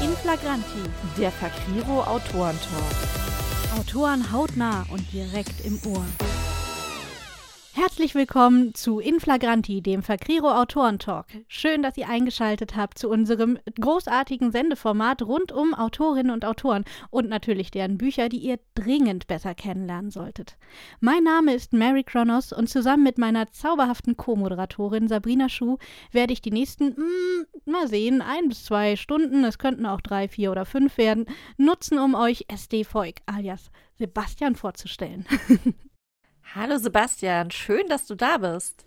In Flagranti, der Fakriro Autorentalk. Autoren hautnah und direkt im Ohr. Herzlich willkommen zu Inflagranti, dem Fakriro Autorentalk. Schön, dass ihr eingeschaltet habt zu unserem großartigen Sendeformat rund um Autorinnen und Autoren und natürlich deren Bücher, die ihr dringend besser kennenlernen solltet. Mein Name ist Mary Kronos und zusammen mit meiner zauberhaften Co-Moderatorin Sabrina Schuh werde ich die nächsten, mm, mal sehen, ein bis zwei Stunden, es könnten auch drei, vier oder fünf werden, nutzen, um euch SD Voigt alias Sebastian vorzustellen. Hallo Sebastian, schön, dass du da bist.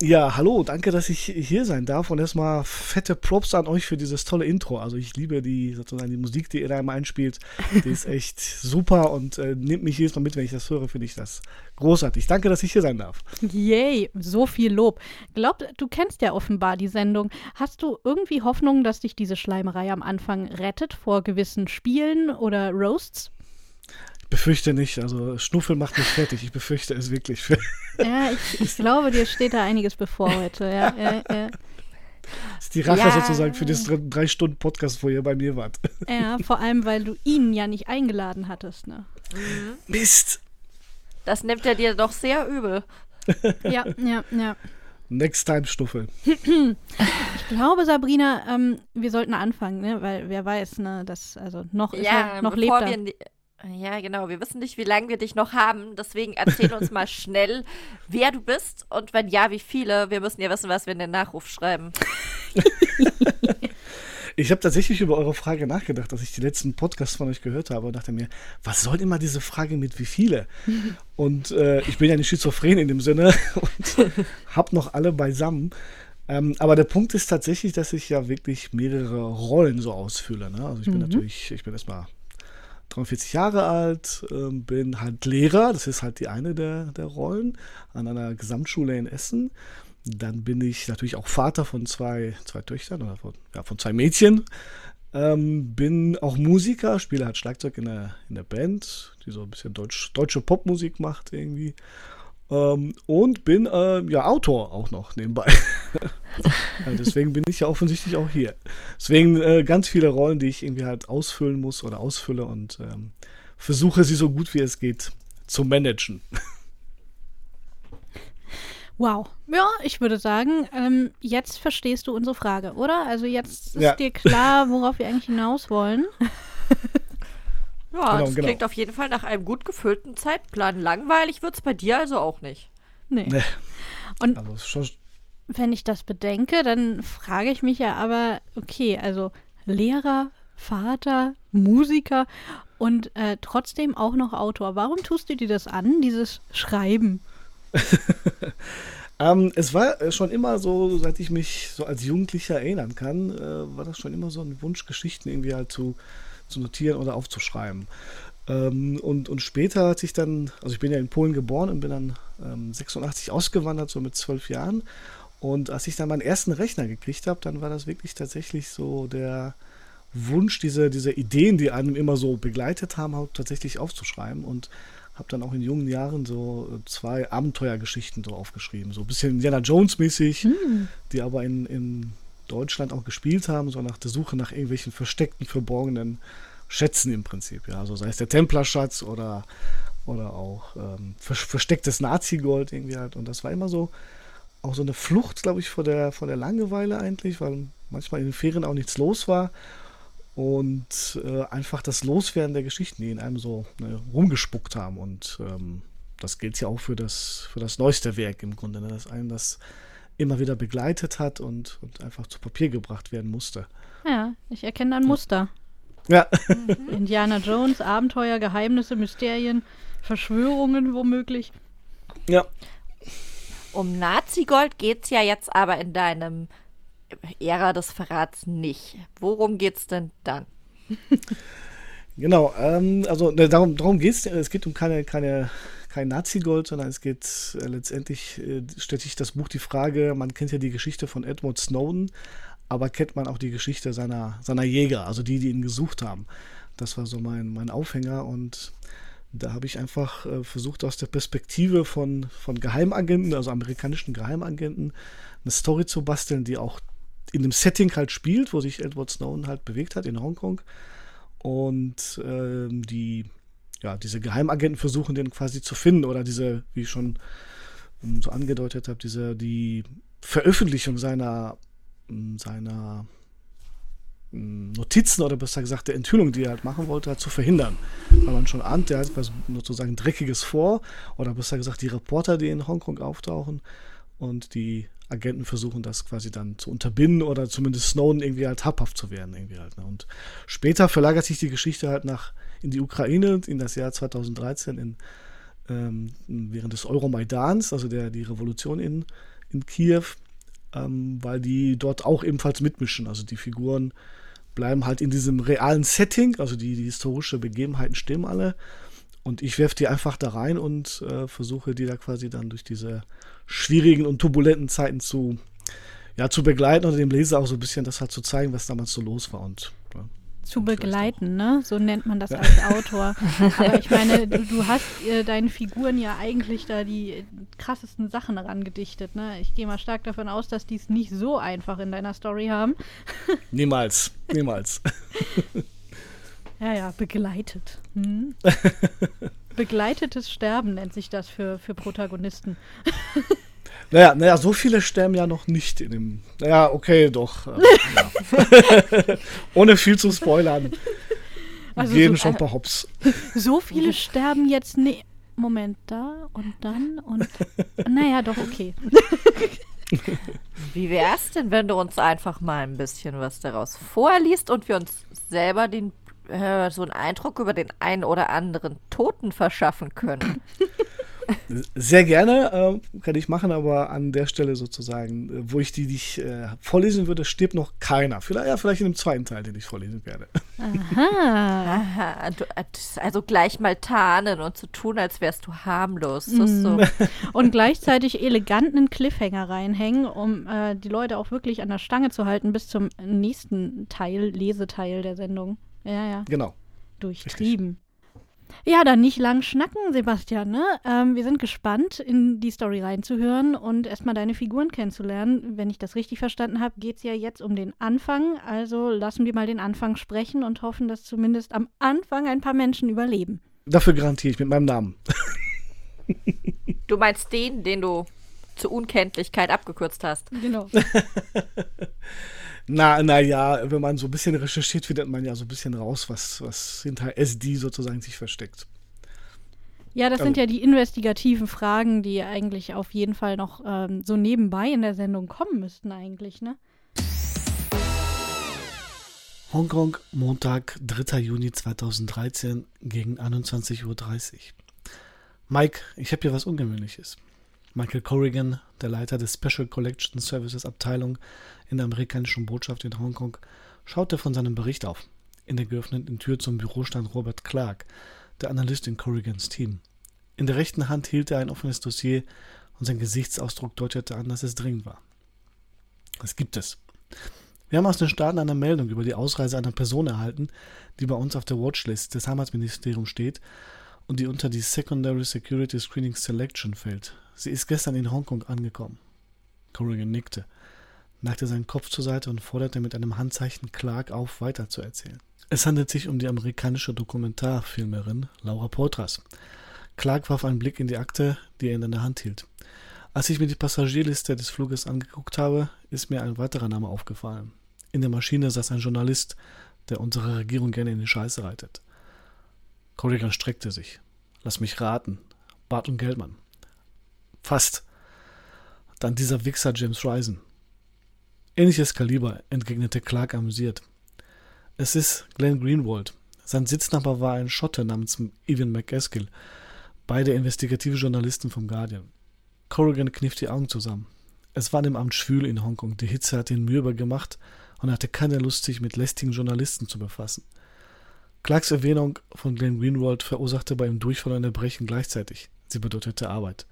Ja, hallo, danke, dass ich hier sein darf und erstmal fette Props an euch für dieses tolle Intro. Also ich liebe die sozusagen die Musik, die ihr da immer einspielt. Die ist echt super und äh, nimmt mich jedes Mal mit, wenn ich das höre, finde ich das großartig. Danke, dass ich hier sein darf. Yay, so viel Lob. Glaubt, du kennst ja offenbar die Sendung. Hast du irgendwie Hoffnung, dass dich diese Schleimerei am Anfang rettet vor gewissen Spielen oder Roasts? Befürchte nicht. Also Schnuffel macht mich fertig. Ich befürchte es wirklich. ja, ich, ich, glaube, dir steht da einiges bevor heute. Ja, ja, ja. Das ist die Rache ja. sozusagen für das drei Stunden Podcast, wo ihr bei mir wart. Ja, vor allem, weil du ihn ja nicht eingeladen hattest. Ne? Mhm. Mist. Das nimmt er dir doch sehr übel. ja, ja, ja. Next time Stuffel. Ich glaube, Sabrina, ähm, wir sollten anfangen, ne? weil wer weiß, ne, dass also noch ja, er, noch bevor lebt wir, ja, genau. Wir wissen nicht, wie lange wir dich noch haben. Deswegen erzähl uns mal schnell, wer du bist und wenn ja, wie viele. Wir müssen ja wissen, was wir in den Nachruf schreiben. Ich habe tatsächlich über eure Frage nachgedacht, dass ich die letzten Podcasts von euch gehört habe und dachte mir, was soll immer diese Frage mit wie viele? Und äh, ich bin ja nicht schizophren in dem Sinne und habe noch alle beisammen. Ähm, aber der Punkt ist tatsächlich, dass ich ja wirklich mehrere Rollen so ausfülle. Ne? Also ich bin mhm. natürlich, ich bin erstmal 43 Jahre alt, äh, bin halt Lehrer, das ist halt die eine der, der Rollen, an einer Gesamtschule in Essen. Dann bin ich natürlich auch Vater von zwei, zwei Töchtern oder von, ja, von zwei Mädchen. Ähm, bin auch Musiker, spiele halt Schlagzeug in der, in der Band, die so ein bisschen Deutsch, deutsche Popmusik macht irgendwie. Ähm, und bin äh, ja Autor auch noch nebenbei. ja, deswegen bin ich ja offensichtlich auch hier. Deswegen äh, ganz viele Rollen, die ich irgendwie halt ausfüllen muss oder ausfülle und ähm, versuche sie so gut wie es geht zu managen. Wow. Ja, ich würde sagen, ähm, jetzt verstehst du unsere Frage, oder? Also jetzt ist ja. dir klar, worauf wir eigentlich hinaus wollen. Ja, genau, das genau. klingt auf jeden Fall nach einem gut gefüllten Zeitplan. Langweilig wird es bei dir also auch nicht. Nee. nee. Und also wenn ich das bedenke, dann frage ich mich ja aber, okay, also Lehrer, Vater, Musiker und äh, trotzdem auch noch Autor. Warum tust du dir das an, dieses Schreiben? ähm, es war schon immer so, seit ich mich so als Jugendlicher erinnern kann, äh, war das schon immer so ein Wunsch, Geschichten irgendwie halt zu zu notieren oder aufzuschreiben. Ähm, und, und später hat sich dann, also ich bin ja in Polen geboren und bin dann ähm, 86 ausgewandert, so mit zwölf Jahren. Und als ich dann meinen ersten Rechner gekriegt habe, dann war das wirklich tatsächlich so der Wunsch, diese, diese Ideen, die einem immer so begleitet haben, halt tatsächlich aufzuschreiben. Und habe dann auch in jungen Jahren so zwei Abenteuergeschichten so aufgeschrieben. So ein bisschen Indiana Jones-mäßig, hm. die aber in, in Deutschland auch gespielt haben, so nach der Suche nach irgendwelchen versteckten, verborgenen Schätzen im Prinzip. Ja, also sei es der Templerschatz oder, oder auch ähm, verstecktes Nazi-Gold irgendwie halt. Und das war immer so auch so eine Flucht, glaube ich, vor der, vor der Langeweile eigentlich, weil manchmal in den Ferien auch nichts los war. Und äh, einfach das Loswerden der Geschichten, die in einem so ne, rumgespuckt haben. Und ähm, das gilt ja auch für das, für das neueste Werk im Grunde, ne, dass einem das immer wieder begleitet hat und, und einfach zu Papier gebracht werden musste. Ja, ich erkenne ein Muster. Ja. Mhm. Indiana Jones, Abenteuer, Geheimnisse, Mysterien, Verschwörungen womöglich. Ja. Um Nazi-Gold geht es ja jetzt aber in deinem Ära des Verrats nicht. Worum geht's denn dann? genau, ähm, also ne, darum, darum geht es. Es geht um keine, keine kein Nazi-Gold, sondern es geht äh, letztendlich, äh, stellt sich das Buch die Frage, man kennt ja die Geschichte von Edward Snowden, aber kennt man auch die Geschichte seiner, seiner Jäger, also die, die ihn gesucht haben. Das war so mein, mein Aufhänger und da habe ich einfach äh, versucht, aus der Perspektive von, von Geheimagenten, also amerikanischen Geheimagenten, eine Story zu basteln, die auch in dem Setting halt spielt, wo sich Edward Snowden halt bewegt hat in Hongkong. Und ähm, die, ja, diese Geheimagenten versuchen den quasi zu finden oder diese, wie ich schon ähm, so angedeutet habe, diese, die Veröffentlichung seiner, ähm, seiner ähm, Notizen oder besser gesagt der Enthüllung, die er halt machen wollte, halt zu verhindern. Weil man schon ahnt, der hat was sozusagen Dreckiges vor oder besser gesagt die Reporter, die in Hongkong auftauchen und die Agenten versuchen das quasi dann zu unterbinden oder zumindest Snowden irgendwie halt habhaft zu werden. Irgendwie halt, ne? Und später verlagert sich die Geschichte halt nach in die Ukraine, in das Jahr 2013, in, ähm, während des Euromaidans, also der, die Revolution in, in Kiew, ähm, weil die dort auch ebenfalls mitmischen. Also die Figuren bleiben halt in diesem realen Setting, also die, die historische Begebenheiten stimmen alle. Und ich werfe die einfach da rein und äh, versuche die da quasi dann durch diese schwierigen und turbulenten Zeiten zu, ja, zu begleiten und dem Leser auch so ein bisschen das halt zu zeigen, was damals so los war. Und, ja, zu begleiten, ne? So nennt man das ja. als Autor. Aber ich meine, du, du hast äh, deinen Figuren ja eigentlich da die krassesten Sachen herangedichtet, ne? Ich gehe mal stark davon aus, dass die es nicht so einfach in deiner Story haben. niemals, niemals. ja, ja, begleitet. Hm? Begleitetes Sterben nennt sich das für, für Protagonisten. Naja, naja, so viele sterben ja noch nicht in dem. Naja, okay, doch. Äh, ja. Ohne viel zu spoilern. Also gehen so, schon ein paar Hops. So viele sterben jetzt nicht. Moment, da und dann und. Naja, doch, okay. Wie wär's denn, wenn du uns einfach mal ein bisschen was daraus vorliest und wir uns selber den äh, so einen Eindruck über den einen oder anderen Toten verschaffen können. Sehr gerne, äh, kann ich machen, aber an der Stelle sozusagen, äh, wo ich die nicht äh, vorlesen würde, stirbt noch keiner. Vielleicht, ja, vielleicht in dem zweiten Teil, den ich vorlesen werde. Aha. Aha. Du, äh, also gleich mal tarnen und zu tun, als wärst du harmlos. Mm. So. Und gleichzeitig elegant einen Cliffhanger reinhängen, um äh, die Leute auch wirklich an der Stange zu halten bis zum nächsten Teil, Leseteil der Sendung. Ja, ja. Genau. Durchtrieben. Richtig. Ja, dann nicht lang schnacken, Sebastian. Ne? Ähm, wir sind gespannt, in die Story reinzuhören und erstmal deine Figuren kennenzulernen. Wenn ich das richtig verstanden habe, geht es ja jetzt um den Anfang. Also lassen wir mal den Anfang sprechen und hoffen, dass zumindest am Anfang ein paar Menschen überleben. Dafür garantiere ich mit meinem Namen. du meinst den, den du zur Unkenntlichkeit abgekürzt hast. Genau. Na, naja, wenn man so ein bisschen recherchiert, findet man ja so ein bisschen raus, was, was hinter SD sozusagen sich versteckt. Ja, das also, sind ja die investigativen Fragen, die eigentlich auf jeden Fall noch ähm, so nebenbei in der Sendung kommen müssten, eigentlich, ne? Hongkong, Montag, 3. Juni 2013 gegen 21.30 Uhr. Mike, ich habe hier was Ungewöhnliches. Michael Corrigan, der Leiter des Special Collection Services Abteilung in der amerikanischen Botschaft in Hongkong, schaute von seinem Bericht auf. In der geöffneten Tür zum Büro stand Robert Clark, der Analyst in Corrigans Team. In der rechten Hand hielt er ein offenes Dossier und sein Gesichtsausdruck deutete an, dass es dringend war. Was gibt es? Wir haben aus den Staaten eine Meldung über die Ausreise einer Person erhalten, die bei uns auf der Watchlist des Heimatministeriums steht und die unter die Secondary Security Screening Selection fällt. Sie ist gestern in Hongkong angekommen. Corrigan nickte, neigte seinen Kopf zur Seite und forderte mit einem Handzeichen Clark auf, weiterzuerzählen. Es handelt sich um die amerikanische Dokumentarfilmerin Laura Poitras. Clark warf einen Blick in die Akte, die er in der Hand hielt. Als ich mir die Passagierliste des Fluges angeguckt habe, ist mir ein weiterer Name aufgefallen. In der Maschine saß ein Journalist, der unsere Regierung gerne in die Scheiße reitet. Corrigan streckte sich. Lass mich raten. Bart und Geldmann. Fast. Dann dieser Wichser James Risen. Ähnliches Kaliber, entgegnete Clark amüsiert. Es ist Glenn Greenwald. Sein Sitznachbar war ein Schotte namens Evan McEskill, beide investigative Journalisten vom Guardian. Corrigan kniff die Augen zusammen. Es war dem Amt schwül in Hongkong, die Hitze hatte ihn mürber gemacht und er hatte keine Lust, sich mit lästigen Journalisten zu befassen. Clarks Erwähnung von Glenn Greenwald verursachte bei ihm Durchfall und Erbrechen gleichzeitig. Sie bedeutete Arbeit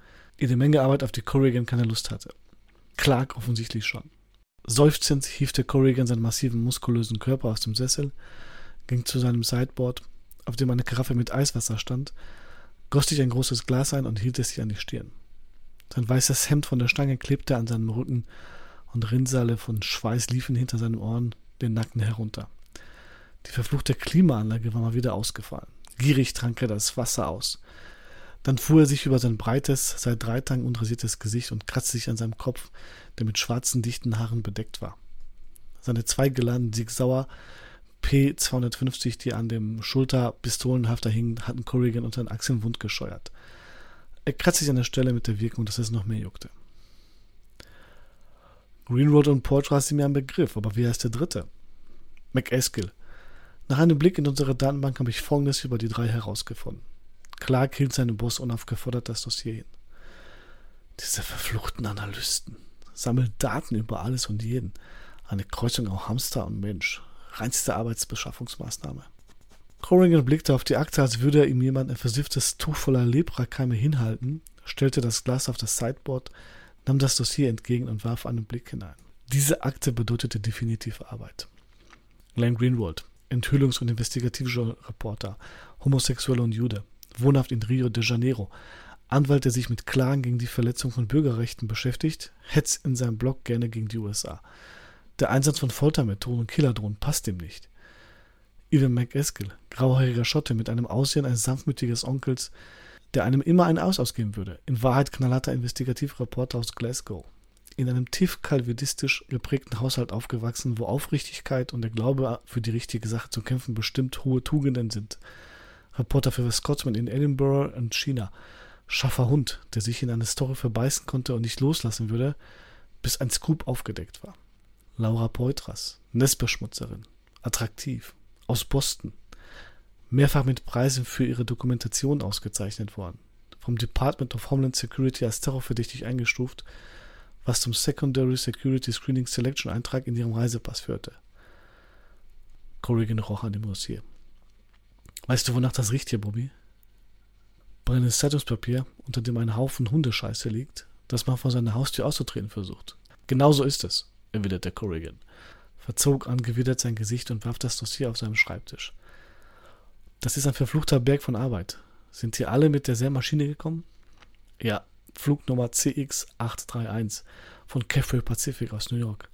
eine Menge Arbeit, auf die Corrigan keine Lust hatte. Clark offensichtlich schon. Seufzend hiefte Corrigan seinen massiven, muskulösen Körper aus dem Sessel, ging zu seinem Sideboard, auf dem eine Karaffe mit Eiswasser stand, goss sich ein großes Glas ein und hielt es sich an die Stirn. Sein weißes Hemd von der Stange klebte an seinem Rücken und Rinnsale von Schweiß liefen hinter seinen Ohren den Nacken herunter. Die verfluchte Klimaanlage war mal wieder ausgefallen. Gierig trank er das Wasser aus. Dann fuhr er sich über sein breites, seit drei Tagen unrasiertes Gesicht und kratzte sich an seinem Kopf, der mit schwarzen, dichten Haaren bedeckt war. Seine zwei geladenen Sieg Sauer P250, die an dem Schulterpistolenhafter hingen, hatten Corrigan unter den Achseln wund gescheuert. Er kratzte sich an der Stelle mit der Wirkung, dass es noch mehr juckte. Greenroad und Portra sind mir ein Begriff, aber wie heißt der dritte? McEskill. Nach einem Blick in unsere Datenbank habe ich Folgendes über die drei herausgefunden. Clark hielt seinem Boss unaufgefordert das Dossier hin. Diese verfluchten Analysten sammeln Daten über alles und jeden. Eine Kreuzung aus Hamster und Mensch. Reinste Arbeitsbeschaffungsmaßnahme. Corrigan blickte auf die Akte, als würde er ihm jemand ein versifftes Tuch voller Leprakeime hinhalten, stellte das Glas auf das Sideboard, nahm das Dossier entgegen und warf einen Blick hinein. Diese Akte bedeutete definitiv Arbeit. Glenn Greenwald, Enthüllungs- und Investigativreporter, Homosexueller und Jude, wohnhaft in Rio de Janeiro, Anwalt, der sich mit Klagen gegen die Verletzung von Bürgerrechten beschäftigt, hetzt in seinem Blog gerne gegen die USA. Der Einsatz von Foltermethoden und Killerdrohnen passt ihm nicht. Evan McEskill, grauhaariger Schotte mit einem Aussehen eines sanftmütiges Onkels, der einem immer ein Aus ausgeben würde, in Wahrheit knallharter Investigativreporter aus Glasgow. In einem tief kalvinistisch geprägten Haushalt aufgewachsen, wo Aufrichtigkeit und der Glaube für die richtige Sache zu kämpfen bestimmt hohe Tugenden sind. Reporter für The Scotsman in Edinburgh und China. Scharfer Hund, der sich in eine Story verbeißen konnte und nicht loslassen würde, bis ein Scoop aufgedeckt war. Laura Poitras, Nestbeschmutzerin, attraktiv, aus Boston, mehrfach mit Preisen für ihre Dokumentation ausgezeichnet worden, vom Department of Homeland Security als terrorverdächtig eingestuft, was zum Secondary Security Screening Selection Eintrag in ihrem Reisepass führte. Corrigan roch an dem Dossier. Weißt du, wonach das riecht hier, Bobby? Brennendes Zeitungspapier, unter dem ein Haufen Hundescheiße liegt, das man von seiner Haustür auszutreten versucht. Genauso ist es, erwiderte Corrigan, verzog angewidert sein Gesicht und warf das Dossier auf seinem Schreibtisch. Das ist ein verfluchter Berg von Arbeit. Sind hier alle mit der Maschine gekommen? Ja, Flugnummer CX831 von Cathay Pacific aus New York.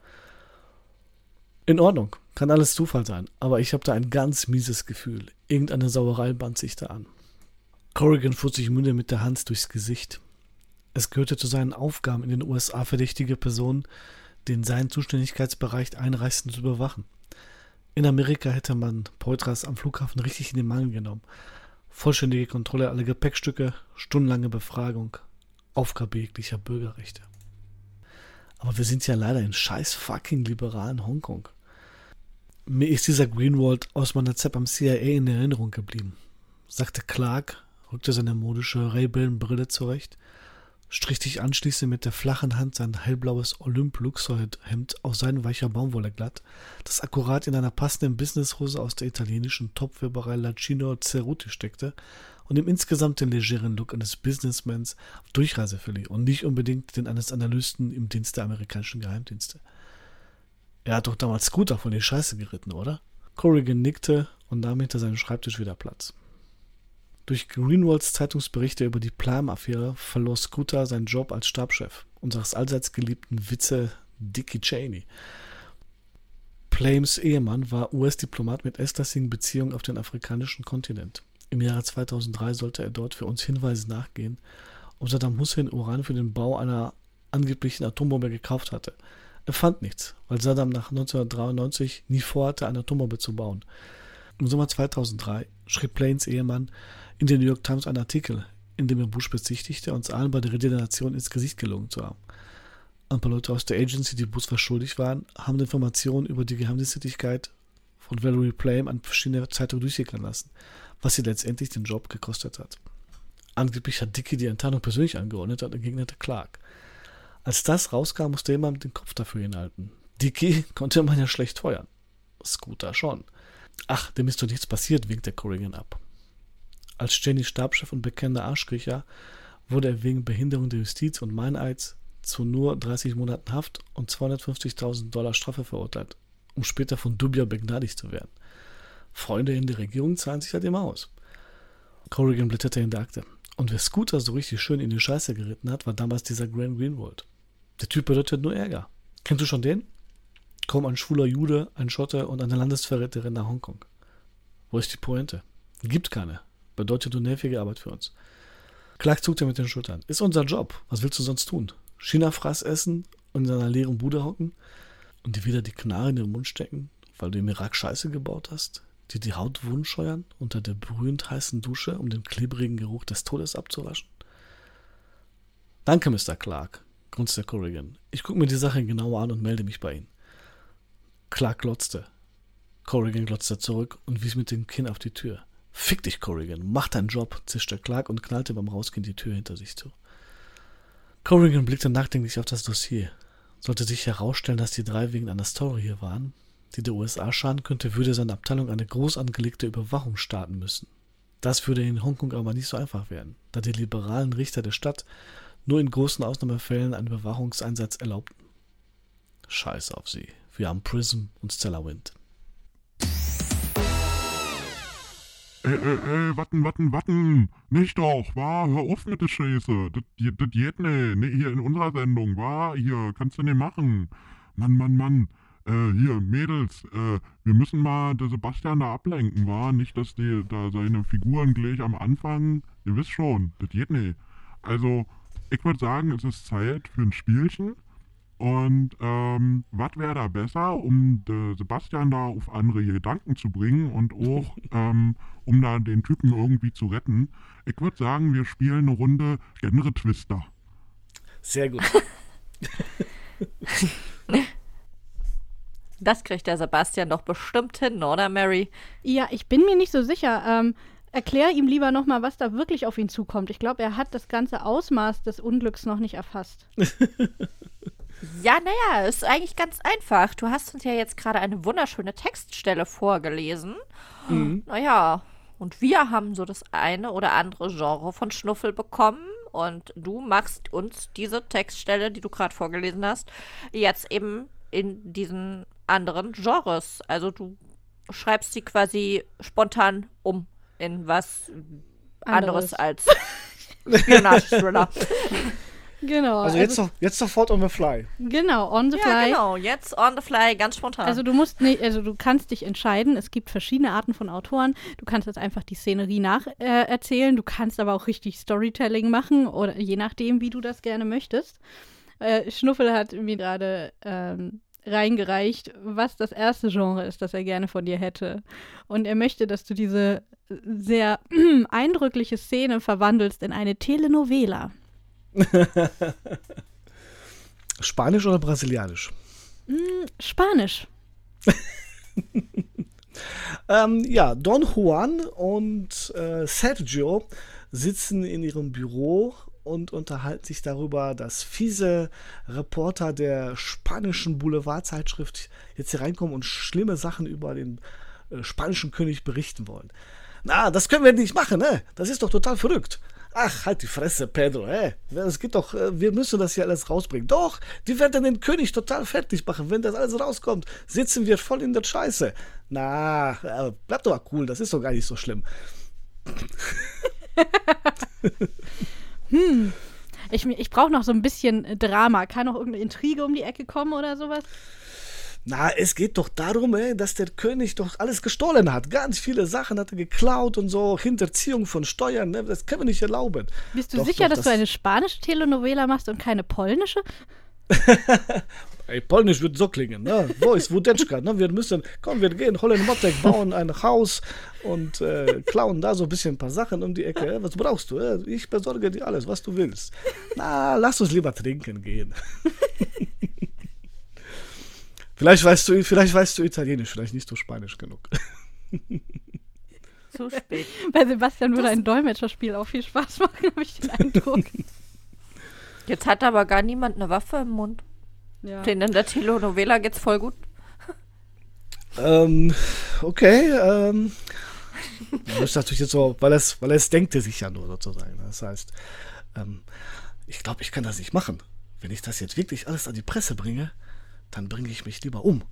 In Ordnung, kann alles Zufall sein, aber ich habe da ein ganz mieses Gefühl. Irgendeine Sauerei band sich da an. Corrigan fuhr sich müde mit der Hand durchs Gesicht. Es gehörte zu seinen Aufgaben, in den USA verdächtige Personen, die in seinen Zuständigkeitsbereich einreisten, zu überwachen. In Amerika hätte man Poitras am Flughafen richtig in den Mangel genommen. Vollständige Kontrolle aller Gepäckstücke, stundenlange Befragung, Aufgabe jeglicher Bürgerrechte. Aber wir sind ja leider in scheiß fucking liberalen Hongkong. Mir ist dieser Greenwald aus meiner Zeit beim CIA in Erinnerung geblieben, sagte Clark, rückte seine modische Ray-Ban-Brille zurecht strich sich anschließend mit der flachen Hand sein hellblaues Olymp-Luxor-Hemd aus seidenweicher Baumwolle glatt, das akkurat in einer passenden Businesshose aus der italienischen Topweberei Lacino Cerruti steckte und ihm insgesamt den legeren Look eines Businessmans auf Durchreise verlieh und nicht unbedingt den eines Analysten im Dienst der amerikanischen Geheimdienste. Er hat doch damals Scooter von die Scheiße geritten, oder? Corrigan nickte und nahm hinter seinem Schreibtisch wieder Platz. Durch Greenwalds Zeitungsberichte über die Plum-Affäre verlor Scooter seinen Job als Stabschef unseres allseits geliebten Witze Dickie Cheney. Plames Ehemann war US-Diplomat mit erstklassigen Beziehungen auf den afrikanischen Kontinent. Im Jahre 2003 sollte er dort für uns Hinweise nachgehen, ob Saddam Hussein Uran für den Bau einer angeblichen Atombombe gekauft hatte. Er fand nichts, weil Saddam nach 1993 nie vorhatte, eine Atombombe zu bauen. Im Sommer 2003 schrieb Plains Ehemann in der New York Times einen Artikel, in dem er Bush bezichtigte, uns allen bei der Rede der Nation ins Gesicht gelungen zu haben. Ein paar Leute aus der Agency, die Bush verschuldigt waren, haben Informationen über die Geheimdiensttätigkeit von Valerie Plame an verschiedene Zeitungen durchgehen lassen, was sie letztendlich den Job gekostet hat. Angeblich hat Dickey die Enttarnung persönlich angeordnet und entgegnete Clark. Als das rauskam, musste jemand den Kopf dafür hinhalten. Dickey konnte man ja schlecht feuern. Scooter schon. Ach, dem ist doch nichts passiert, winkte Corrigan ab. Als Jenny Stabschef und bekennender Arschkriecher wurde er wegen Behinderung der Justiz und Meineids zu nur 30 Monaten Haft und 250.000 Dollar Strafe verurteilt, um später von Dubia begnadigt zu werden. Freunde in der Regierung zahlen sich halt immer aus. Corrigan blätterte in der Akte. Und wer Scooter so richtig schön in die Scheiße geritten hat, war damals dieser Grant Greenwald. Der Typ bedeutet nur Ärger. Kennst du schon den? Kaum ein schwuler Jude, ein Schotter und eine Landesverräterin nach Hongkong. Wo ist die Pointe? Gibt keine. Bedeutet nur nervige Arbeit für uns. Clark zuckt er mit den Schultern. Ist unser Job. Was willst du sonst tun? China-Fraß essen und in seiner leeren Bude hocken? Und dir wieder die Knarre in den Mund stecken, weil du im Irak Scheiße gebaut hast? Dir die Haut wundscheuern unter der brühend heißen Dusche, um den klebrigen Geruch des Todes abzuwaschen? Danke, Mr. Clark, grunzte Corrigan. Ich gucke mir die Sache genauer an und melde mich bei Ihnen. Clark glotzte. Corrigan glotzte zurück und wies mit dem Kinn auf die Tür. Fick dich, Corrigan, mach deinen Job, zischte Clark und knallte beim Rausgehen die Tür hinter sich zu. Corrigan blickte nachdenklich auf das Dossier. Sollte sich herausstellen, dass die drei wegen einer Story hier waren, die der USA schaden könnte, würde seine Abteilung eine groß angelegte Überwachung starten müssen. Das würde in Hongkong aber nicht so einfach werden, da die liberalen Richter der Stadt nur in großen Ausnahmefällen einen Überwachungseinsatz erlaubten. Scheiß auf sie. Wir haben Prism und Stellar Wind. Ey, ey, ey, watten, watten, watten. Nicht doch, wa? Hör auf mit der Scheiße. Das, geht nicht. Ne, hier in unserer Sendung, wa? Hier, kannst du nicht machen. Mann, Mann, Mann. Äh, hier, Mädels, äh, wir müssen mal der Sebastian da ablenken, wa? Nicht, dass die da seine Figuren gleich am Anfang, ihr wisst schon, das geht nicht. Also, ich würde sagen, es ist Zeit für ein Spielchen. Und ähm, was wäre da besser, um Sebastian da auf andere Gedanken zu bringen und auch ähm, um da den Typen irgendwie zu retten? Ich würde sagen, wir spielen eine Runde Genre Twister. Sehr gut. Das kriegt der Sebastian doch bestimmt hin, oder Mary? Ja, ich bin mir nicht so sicher. Ähm, erklär ihm lieber nochmal, was da wirklich auf ihn zukommt. Ich glaube, er hat das ganze Ausmaß des Unglücks noch nicht erfasst. Ja, naja, ist eigentlich ganz einfach. Du hast uns ja jetzt gerade eine wunderschöne Textstelle vorgelesen. Mhm. Naja, und wir haben so das eine oder andere Genre von Schnuffel bekommen. Und du machst uns diese Textstelle, die du gerade vorgelesen hast, jetzt eben in diesen anderen Genres. Also du schreibst sie quasi spontan um in was anderes, anderes als Spionage-Thriller. Genau. Also, jetzt, also, jetzt sofort on the fly. Genau, on the ja, fly. Genau, jetzt on the fly, ganz spontan. Also du musst nicht, also du kannst dich entscheiden. Es gibt verschiedene Arten von Autoren. Du kannst jetzt einfach die Szenerie nacherzählen. Äh, du kannst aber auch richtig Storytelling machen oder je nachdem, wie du das gerne möchtest. Äh, Schnuffel hat mir gerade ähm, reingereicht, was das erste Genre ist, das er gerne von dir hätte. Und er möchte, dass du diese sehr eindrückliche Szene verwandelst in eine Telenovela. Spanisch oder brasilianisch? Mm, Spanisch. ähm, ja, Don Juan und äh, Sergio sitzen in ihrem Büro und unterhalten sich darüber, dass fiese Reporter der spanischen Boulevardzeitschrift jetzt hier reinkommen und schlimme Sachen über den äh, spanischen König berichten wollen. Na, das können wir nicht machen, ne? Das ist doch total verrückt. Ach, halt die Fresse, Pedro, ey. Es geht doch, äh, wir müssen das hier alles rausbringen. Doch, die werden den König total fertig machen. Wenn das alles rauskommt, sitzen wir voll in der Scheiße. Na, äh, bleib doch mal cool, das ist doch gar nicht so schlimm. hm. Ich, ich brauche noch so ein bisschen Drama. Kann noch irgendeine Intrige um die Ecke kommen oder sowas? Na, es geht doch darum, ey, dass der König doch alles gestohlen hat. Ganz viele Sachen hat er geklaut und so, Hinterziehung von Steuern, ne? das können wir nicht erlauben. Bist du doch, sicher, doch, dass das du eine spanische Telenovela machst und keine polnische? Ey, Polnisch wird so klingen, ne? Wo ist Wudeczka, ne? Wir müssen, komm, wir gehen, holen Motek, bauen ein Haus und äh, klauen da so ein bisschen ein paar Sachen um die Ecke. Was brauchst du? Äh? Ich besorge dir alles, was du willst. Na, lass uns lieber trinken gehen. Vielleicht weißt du, vielleicht weißt du Italienisch, vielleicht nicht so Spanisch genug. Zu spät. Bei Sebastian würde ein Dolmetscherspiel auch viel Spaß machen, habe ich den Eindruck. Jetzt hat aber gar niemand eine Waffe im Mund. Ja. Den in der Telenovela geht's voll gut. Ähm, okay, ähm. Das ist natürlich jetzt so, weil es, weil es denkte sich ja nur sozusagen. Das heißt, ähm, ich glaube, ich kann das nicht machen. Wenn ich das jetzt wirklich alles an die Presse bringe, dann bringe ich mich lieber um.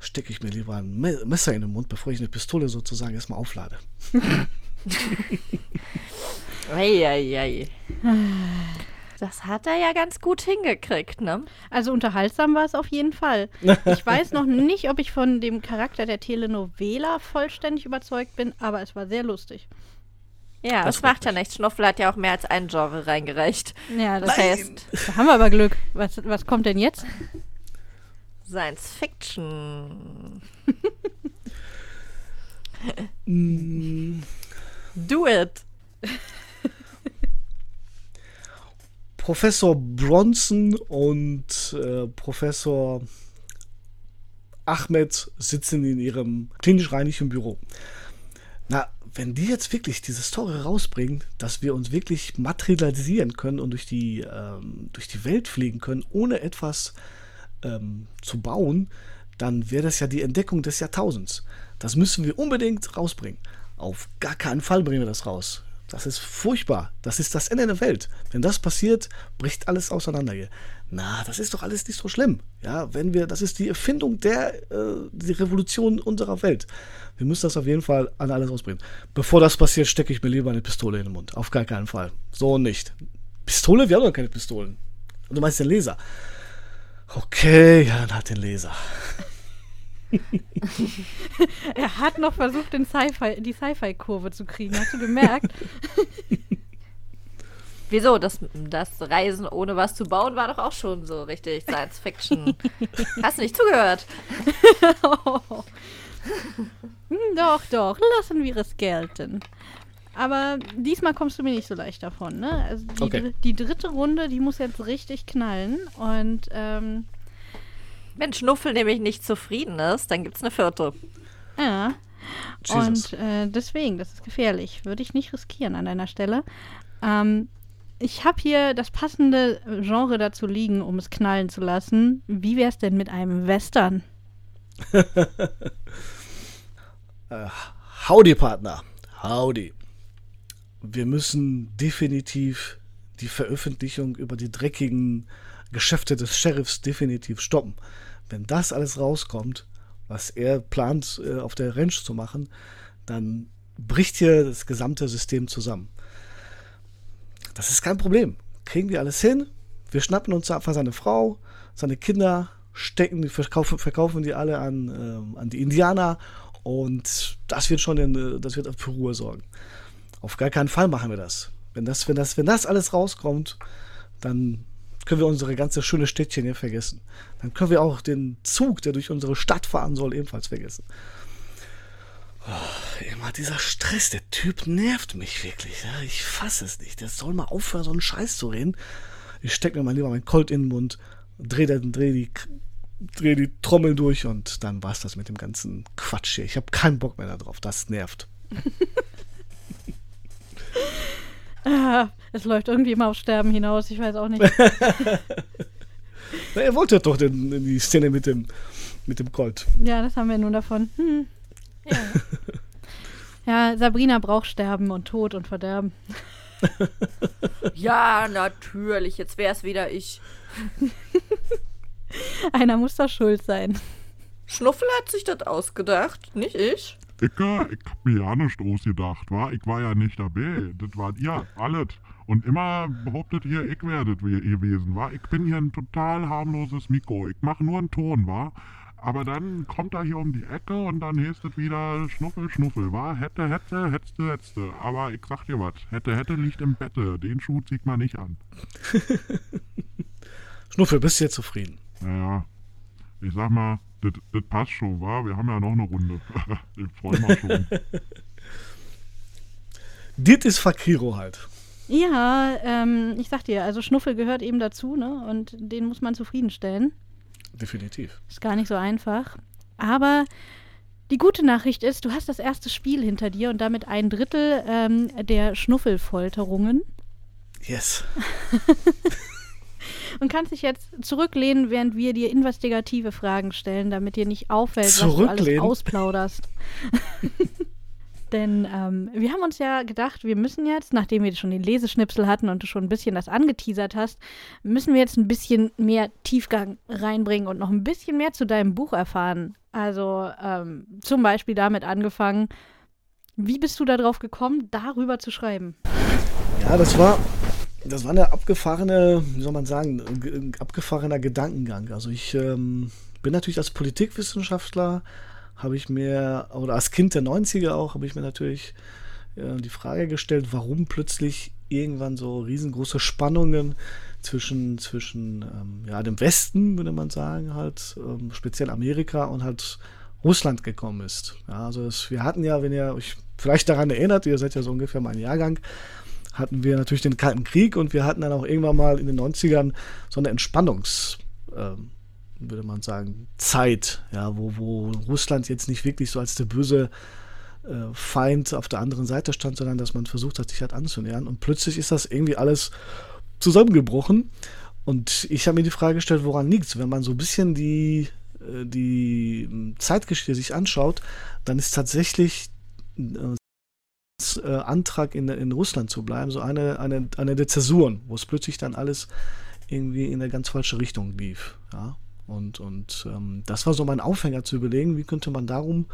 Stecke ich mir lieber ein Messer in den Mund, bevor ich eine Pistole sozusagen erstmal auflade. Eieiei. Das hat er ja ganz gut hingekriegt, ne? Also unterhaltsam war es auf jeden Fall. Ich weiß noch nicht, ob ich von dem Charakter der Telenovela vollständig überzeugt bin, aber es war sehr lustig. Ja, Das das macht ja nichts. Schnuffel hat ja auch mehr als ein Genre reingereicht. Ja, das Das heißt, da haben wir aber Glück. Was, was kommt denn jetzt? Science Fiction. Mm, Do it. Professor Bronson und äh, Professor Ahmed sitzen in ihrem klinisch reinigen Büro. Na, wenn die jetzt wirklich diese Story rausbringen, dass wir uns wirklich materialisieren können und durch die, ähm, durch die Welt fliegen können, ohne etwas ähm, zu bauen, dann wäre das ja die Entdeckung des Jahrtausends. Das müssen wir unbedingt rausbringen. Auf gar keinen Fall bringen wir das raus. Das ist furchtbar. Das ist das Ende der Welt. Wenn das passiert, bricht alles auseinander hier. Na, das ist doch alles nicht so schlimm. Ja, wenn wir, das ist die Erfindung der, äh, die Revolution unserer Welt. Wir müssen das auf jeden Fall an alles ausbringen. Bevor das passiert, stecke ich mir lieber eine Pistole in den Mund. Auf gar keinen Fall. So nicht. Pistole? Wir haben doch keine Pistolen. Du meinst den Laser. Okay, ja, dann hat den Laser. Er hat noch versucht, den Sci-Fi, die Sci-Fi-Kurve zu kriegen. Hast du gemerkt? Wieso? Das, das Reisen ohne was zu bauen war doch auch schon so richtig Science Fiction. Hast du nicht zugehört? Hm, doch, doch. Lassen wir es gelten. Aber diesmal kommst du mir nicht so leicht davon, ne? Also die, Okay. die dritte Runde, die muss jetzt richtig knallen. Und ähm, Wenn Schnuffel nämlich nicht zufrieden ist, dann gibt's eine vierte. ja. Jesus. Und äh, deswegen, das ist gefährlich. Würde ich nicht riskieren an deiner Stelle. Ähm, ich habe hier das passende Genre dazu liegen, um es knallen zu lassen. Wie wäre es denn mit einem Western? Howdy, Partner. Howdy. Wir müssen definitiv die Veröffentlichung über die dreckigen Geschäfte des Sheriffs definitiv stoppen. Wenn das alles rauskommt, was er plant, äh, auf der Ranch zu machen, dann bricht hier das gesamte System zusammen. Das ist kein Problem. Kriegen wir alles hin. Wir schnappen uns einfach seine Frau, seine Kinder, stecken verkaufen, verkaufen die alle an, ähm, an die Indianer und das wird schon in, äh, das wird für Ruhe sorgen. Auf gar keinen Fall machen wir das. Wenn das, wenn das, wenn das alles rauskommt, dann können wir unsere ganze schöne Städtchen hier vergessen. Dann können wir auch den Zug, der durch unsere Stadt fahren soll, ebenfalls vergessen. Oh, immer dieser Stress, der Typ nervt mich wirklich. Ja? Ich fasse es nicht. Der soll mal aufhören, so einen Scheiß zu reden. Ich stecke mir mal lieber meinen Colt in den Mund, dreh, den- dreh, die, dreh die Trommel durch und dann war's das mit dem ganzen Quatsch hier. Ich habe keinen Bock mehr darauf. Das nervt. Ah, es läuft irgendwie immer auf Sterben hinaus. Ich weiß auch nicht. Na, ihr wolltet doch den, die Szene mit dem, mit dem Colt. Ja, das haben wir nun davon. Hm. Ja. Ja, Sabrina braucht Sterben und Tod und Verderben. ja, natürlich. Jetzt wär's wieder ich. Einer muss doch schuld sein. Schnuffel hat sich das ausgedacht, nicht ich. Ich, hab mir ja nicht ausgedacht, war. Ich war ja nicht dabei. Das wart ihr, alles. Und immer behauptet ihr, ich werdet we- gewesen, war. Ich bin hier ein total harmloses Mikro. Ich mache nur einen Ton, war. Aber dann kommt er hier um die Ecke und dann heißt es wieder Schnuffel, Schnuffel, war. Hätte, hätte, hätte, hätte. Aber ich sag dir was, hätte, hätte liegt im Bette. Den Schuh zieht man nicht an. Schnuffel, bist du jetzt zufrieden? Naja, ich sag mal, das das passt schon, war. Wir haben ja noch eine Runde. ich freue mich schon. Dit ist Fakiro halt. Ja, ähm, ich sag dir, also Schnuffel gehört eben dazu, ne? Und den muss man zufriedenstellen. Definitiv. Ist gar nicht so einfach. Aber die gute Nachricht ist, du hast das erste Spiel hinter dir und damit ein Drittel ähm, der Schnuffelfolterungen Yes. und kannst dich jetzt zurücklehnen, während wir dir investigative Fragen stellen, damit dir nicht auffällt, was du alles ausplauderst. Denn ähm, wir haben uns ja gedacht, wir müssen jetzt, nachdem wir schon den Leseschnipsel hatten und du schon ein bisschen das angeteasert hast, müssen wir jetzt ein bisschen mehr Tiefgang reinbringen und noch ein bisschen mehr zu deinem Buch erfahren. Also ähm, zum Beispiel damit angefangen, wie bist du darauf gekommen, darüber zu schreiben? Ja, das war das war eine abgefahrene, wie soll man sagen, ein abgefahrener Gedankengang. Also ich ähm, bin natürlich als Politikwissenschaftler, habe ich mir, oder als Kind der 90er auch, habe ich mir natürlich äh, die Frage gestellt, warum plötzlich irgendwann so riesengroße Spannungen zwischen, zwischen ähm, ja, dem Westen, würde man sagen, halt, ähm, speziell Amerika und halt Russland gekommen ist. Ja, also es, wir hatten ja, wenn ihr euch vielleicht daran erinnert, ihr seid ja so ungefähr mein Jahrgang, hatten wir natürlich den Kalten Krieg und wir hatten dann auch irgendwann mal in den 90ern so eine Entspannungs- ähm, würde man sagen, Zeit, ja, wo, wo Russland jetzt nicht wirklich so als der böse äh, Feind auf der anderen Seite stand, sondern dass man versucht hat, sich halt anzunähern. Und plötzlich ist das irgendwie alles zusammengebrochen. Und ich habe mir die Frage gestellt, woran liegt es? Wenn man so ein bisschen die, äh, die hm, Zeitgeschichte sich anschaut, dann ist tatsächlich äh, Antrag in, in Russland zu bleiben, so eine, eine, eine der Zäsuren, wo es plötzlich dann alles irgendwie in eine ganz falsche Richtung lief. Ja? Und, und ähm, das war so mein Aufhänger zu überlegen, wie könnte man darum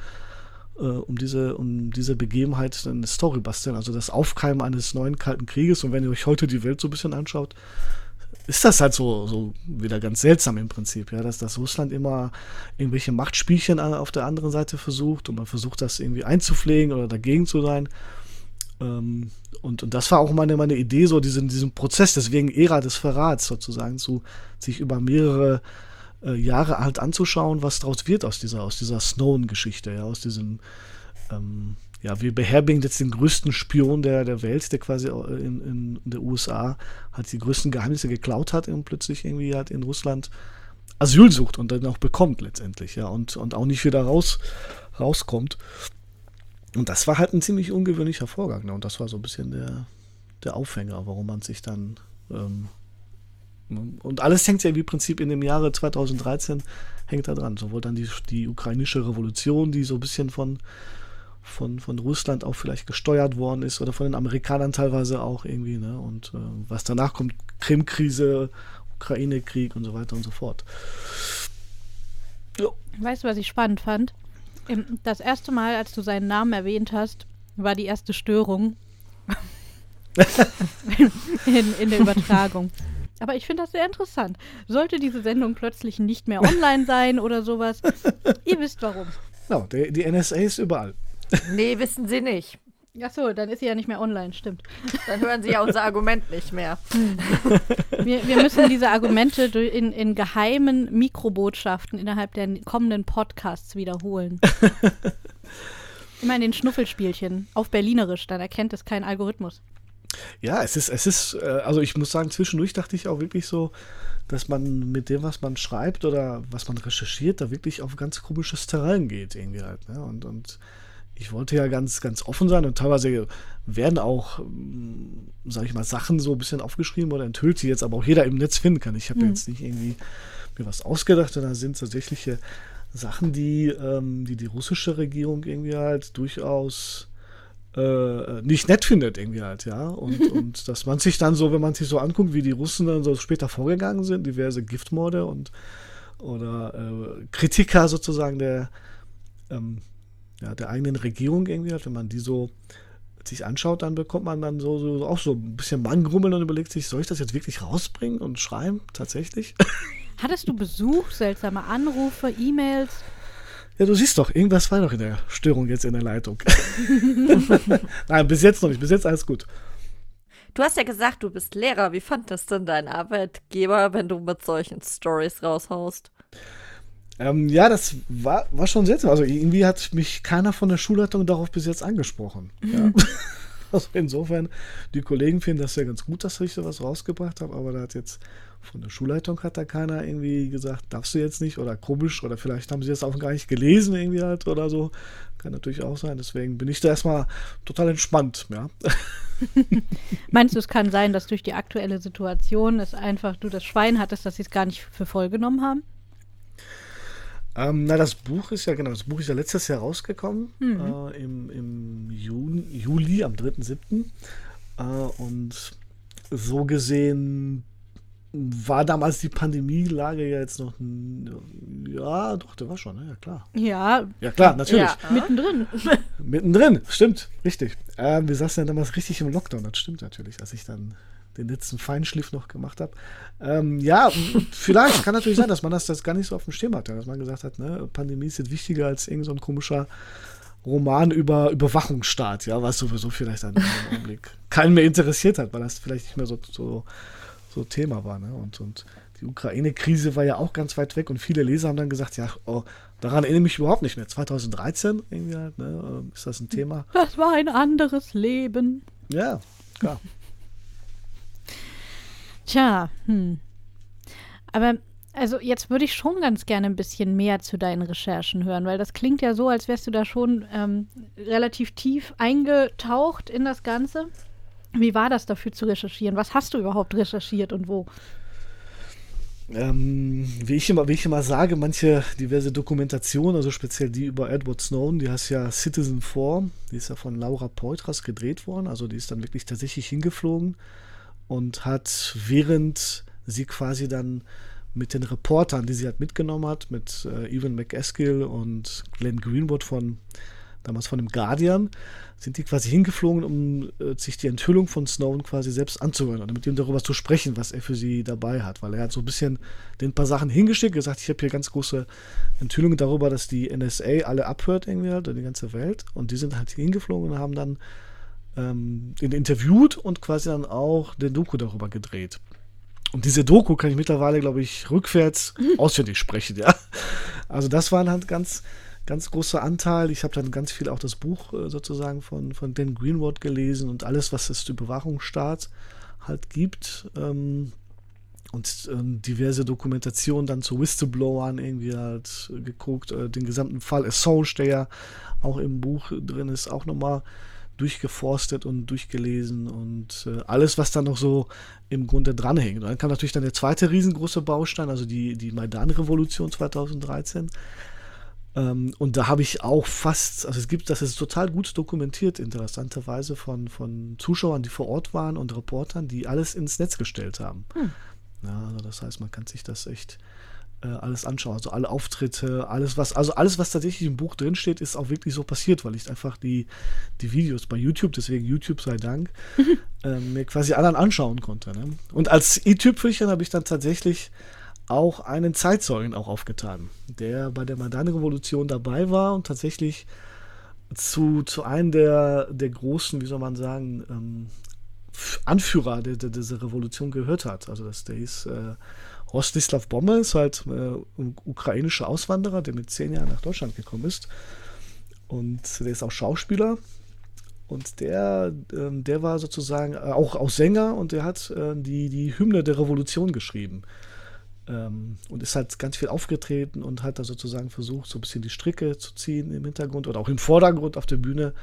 äh, um, diese, um diese Begebenheit eine Story basteln, also das Aufkeimen eines neuen Kalten Krieges. Und wenn ihr euch heute die Welt so ein bisschen anschaut, ist das halt so, so wieder ganz seltsam im Prinzip, ja, dass das Russland immer irgendwelche Machtspielchen auf der anderen Seite versucht und man versucht das irgendwie einzupflegen oder dagegen zu sein. Ähm, und, und das war auch meine, meine Idee, so diesen, diesen Prozess, deswegen Ära des Verrats sozusagen, zu sich über mehrere äh, Jahre halt anzuschauen, was daraus wird aus dieser, aus dieser Snowden-Geschichte, ja, aus diesem, ähm, ja, wir beherbergen jetzt den größten Spion der, der Welt, der quasi in, in, der USA halt die größten Geheimnisse geklaut hat und plötzlich irgendwie halt in Russland Asyl sucht und dann auch bekommt letztendlich, ja, und, und auch nicht wieder raus, rauskommt. Und das war halt ein ziemlich ungewöhnlicher Vorgang, ne? und das war so ein bisschen der, der Aufhänger, warum man sich dann ähm, und alles hängt ja wie Prinzip in dem Jahre 2013 hängt da dran. Sowohl dann die, die ukrainische Revolution, die so ein bisschen von, von, von Russland auch vielleicht gesteuert worden ist oder von den Amerikanern teilweise auch irgendwie. Ne? Und äh, was danach kommt, Krim-Krise, Ukraine-Krieg und so weiter und so fort. Ja. Weißt du, was ich spannend fand? Das erste Mal, als du seinen Namen erwähnt hast, war die erste Störung in, in der Übertragung. Aber ich finde das sehr interessant. Sollte diese Sendung plötzlich nicht mehr online sein oder sowas, ihr wisst warum. No, die, die NSA ist überall. Nee, wissen sie nicht. Ach so, dann ist sie ja nicht mehr online, stimmt. Dann hören sie ja unser Argument nicht mehr. Wir, wir müssen diese Argumente in, in geheimen Mikrobotschaften innerhalb der kommenden Podcasts wiederholen. Immer in den Schnuffelspielchen auf Berlinerisch, dann erkennt es kein Algorithmus. Ja, es ist, es ist, äh, also ich muss sagen, zwischendurch dachte ich auch wirklich so, dass man mit dem, was man schreibt oder was man recherchiert, da wirklich auf ganz komisches Terrain geht, irgendwie halt. Ne? Und, und ich wollte ja ganz, ganz offen sein und teilweise werden auch, hm, sag ich mal, Sachen so ein bisschen aufgeschrieben oder enthüllt, die jetzt aber auch jeder im Netz finden kann. Ich habe mhm. jetzt nicht irgendwie mir was ausgedacht, sondern sind tatsächliche Sachen, die, ähm, die die russische Regierung irgendwie halt durchaus äh, nicht nett findet irgendwie halt, ja. Und, und dass man sich dann so, wenn man sich so anguckt, wie die Russen dann so später vorgegangen sind, diverse Giftmorde und oder äh, Kritiker sozusagen der, ähm, ja, der eigenen Regierung irgendwie halt, wenn man die so sich anschaut, dann bekommt man dann so, so auch so ein bisschen Mangrummeln und überlegt sich, soll ich das jetzt wirklich rausbringen und schreiben? Tatsächlich? Hattest du Besuch, seltsame Anrufe, E-Mails? Ja, du siehst doch, irgendwas war doch in der Störung jetzt in der Leitung. Nein, bis jetzt noch nicht. Bis jetzt alles gut. Du hast ja gesagt, du bist Lehrer. Wie fand das denn dein Arbeitgeber, wenn du mit solchen Stories raushaust? Ähm, ja, das war, war schon seltsam. Also irgendwie hat mich keiner von der Schulleitung darauf bis jetzt angesprochen. Ja. also insofern, die Kollegen finden das ja ganz gut, dass ich sowas rausgebracht habe, aber da hat jetzt von der Schulleitung hat da keiner irgendwie gesagt, darfst du jetzt nicht oder komisch oder vielleicht haben sie das auch gar nicht gelesen irgendwie halt oder so. Kann natürlich auch sein. Deswegen bin ich da erstmal total entspannt, ja. Meinst du, es kann sein, dass durch die aktuelle Situation es einfach du das Schwein hattest, dass sie es gar nicht für voll genommen haben? Ähm, na, das Buch ist ja, genau, das Buch ist ja letztes Jahr rausgekommen, mhm. äh, im, im Juni, Juli, am 3.7. Äh, und so gesehen war damals die Pandemielage ja jetzt noch. Ja, doch, der war schon, ne? ja klar. Ja. Ja, klar, natürlich. Ja. Mittendrin. Mittendrin, stimmt, richtig. Ähm, wir saßen ja damals richtig im Lockdown, das stimmt natürlich, als ich dann den letzten Feinschliff noch gemacht habe. Ähm, ja, vielleicht kann natürlich sein, dass man das, das gar nicht so auf dem Schirm hatte, dass man gesagt hat, ne, Pandemie ist jetzt wichtiger als irgend so ein komischer Roman über Überwachungsstaat, ja, was sowieso vielleicht dann im Augenblick keinen mehr interessiert hat, weil das vielleicht nicht mehr so, so, so Thema war. Ne? Und, und die Ukraine-Krise war ja auch ganz weit weg und viele Leser haben dann gesagt, ja, oh, daran erinnere ich mich überhaupt nicht mehr. 2013 irgendwie halt, ne, ist das ein Thema. Das war ein anderes Leben. Ja, klar. Tja, hm. Aber also jetzt würde ich schon ganz gerne ein bisschen mehr zu deinen Recherchen hören, weil das klingt ja so, als wärst du da schon ähm, relativ tief eingetaucht in das Ganze. Wie war das dafür zu recherchieren? Was hast du überhaupt recherchiert und wo? Ähm, wie, ich immer, wie ich immer sage, manche diverse Dokumentationen, also speziell die über Edward Snowden, die heißt ja Citizen 4, die ist ja von Laura Poitras gedreht worden, also die ist dann wirklich tatsächlich hingeflogen und hat während sie quasi dann mit den Reportern, die sie halt mitgenommen hat, mit äh, Evan McEskill und Glenn Greenwood von damals von dem Guardian, sind die quasi hingeflogen, um äh, sich die Enthüllung von Snowden quasi selbst anzuhören und mit ihm darüber zu sprechen, was er für sie dabei hat. Weil er hat so ein bisschen den paar Sachen hingeschickt, gesagt, ich habe hier ganz große Enthüllungen darüber, dass die NSA alle abhört irgendwie halt, die ganze Welt. Und die sind halt hingeflogen und haben dann ähm, ihn interviewt und quasi dann auch den Doku darüber gedreht. Und diese Doku kann ich mittlerweile, glaube ich, rückwärts auswendig sprechen, ja. Also das war halt ganz, ganz großer Anteil. Ich habe dann ganz viel auch das Buch äh, sozusagen von, von Dan Greenwood gelesen und alles, was es zur Überwachungsstaat halt gibt. Ähm, und ähm, diverse Dokumentationen dann zu Whistleblowern irgendwie halt geguckt. Äh, den gesamten Fall Assange, der ja auch im Buch drin ist, auch nochmal durchgeforstet und durchgelesen und äh, alles, was dann noch so im Grunde dranhängt. Und dann kam natürlich dann der zweite riesengroße Baustein, also die, die Maidan-Revolution 2013. Ähm, und da habe ich auch fast, also es gibt, das ist total gut dokumentiert, interessanterweise von, von Zuschauern, die vor Ort waren und Reportern, die alles ins Netz gestellt haben. Hm. Ja, also das heißt, man kann sich das echt äh, alles anschauen. Also alle Auftritte, alles was, also alles, was tatsächlich im Buch drinsteht, ist auch wirklich so passiert, weil ich einfach die, die Videos bei YouTube, deswegen YouTube sei Dank, äh, mir quasi anderen anschauen konnte. Ne? Und als i-Tüpfelchen habe ich dann tatsächlich auch einen Zeitzeugen auch aufgetan, der bei der Maidan-Revolution dabei war und tatsächlich zu, zu einem der, der großen, wie soll man sagen, ähm, Anführer der, der, dieser Revolution gehört hat. Also das, der hieß äh, Rostislav Bombe ist halt äh, ein ukrainischer Auswanderer, der mit zehn Jahren nach Deutschland gekommen ist. Und der ist auch Schauspieler. Und der, äh, der war sozusagen äh, auch, auch Sänger und der hat äh, die, die Hymne der Revolution geschrieben. Ähm, und ist halt ganz viel aufgetreten und hat da sozusagen versucht, so ein bisschen die Stricke zu ziehen im Hintergrund oder auch im Vordergrund auf der Bühne.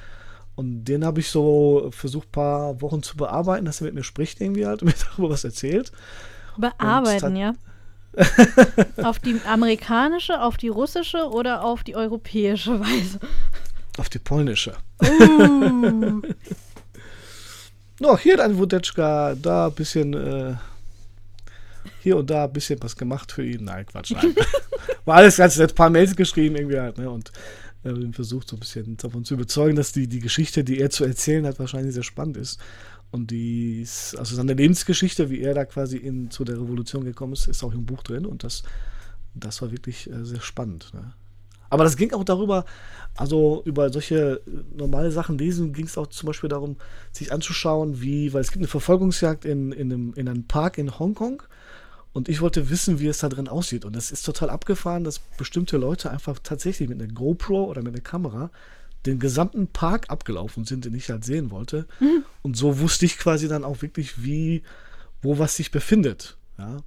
Und den habe ich so versucht, ein paar Wochen zu bearbeiten, dass er mit mir spricht irgendwie halt und mir darüber was erzählt. Bearbeiten, ja. auf die amerikanische, auf die russische oder auf die europäische Weise? Auf die polnische. Uh. no, hier ein Wodeczka, da ein bisschen, äh, hier und da ein bisschen was gemacht für ihn. Nein, Quatsch, nein. War alles ganz nett, ein paar Mails geschrieben irgendwie halt, ne, und äh, versucht so ein bisschen davon zu überzeugen, dass die, die Geschichte, die er zu erzählen hat, wahrscheinlich sehr spannend ist. Und die, also seine Lebensgeschichte, wie er da quasi in, zu der Revolution gekommen ist, ist auch im Buch drin und das, das war wirklich äh, sehr spannend. Ne? Aber das ging auch darüber, also über solche äh, normale Sachen lesen, ging es auch zum Beispiel darum, sich anzuschauen, wie, weil es gibt eine Verfolgungsjagd in, in, einem, in einem Park in Hongkong und ich wollte wissen, wie es da drin aussieht. Und es ist total abgefahren, dass bestimmte Leute einfach tatsächlich mit einer GoPro oder mit einer Kamera den gesamten Park abgelaufen sind, den ich halt sehen wollte. Mhm. Und so wusste ich quasi dann auch wirklich, wie, wo was sich befindet. Ja.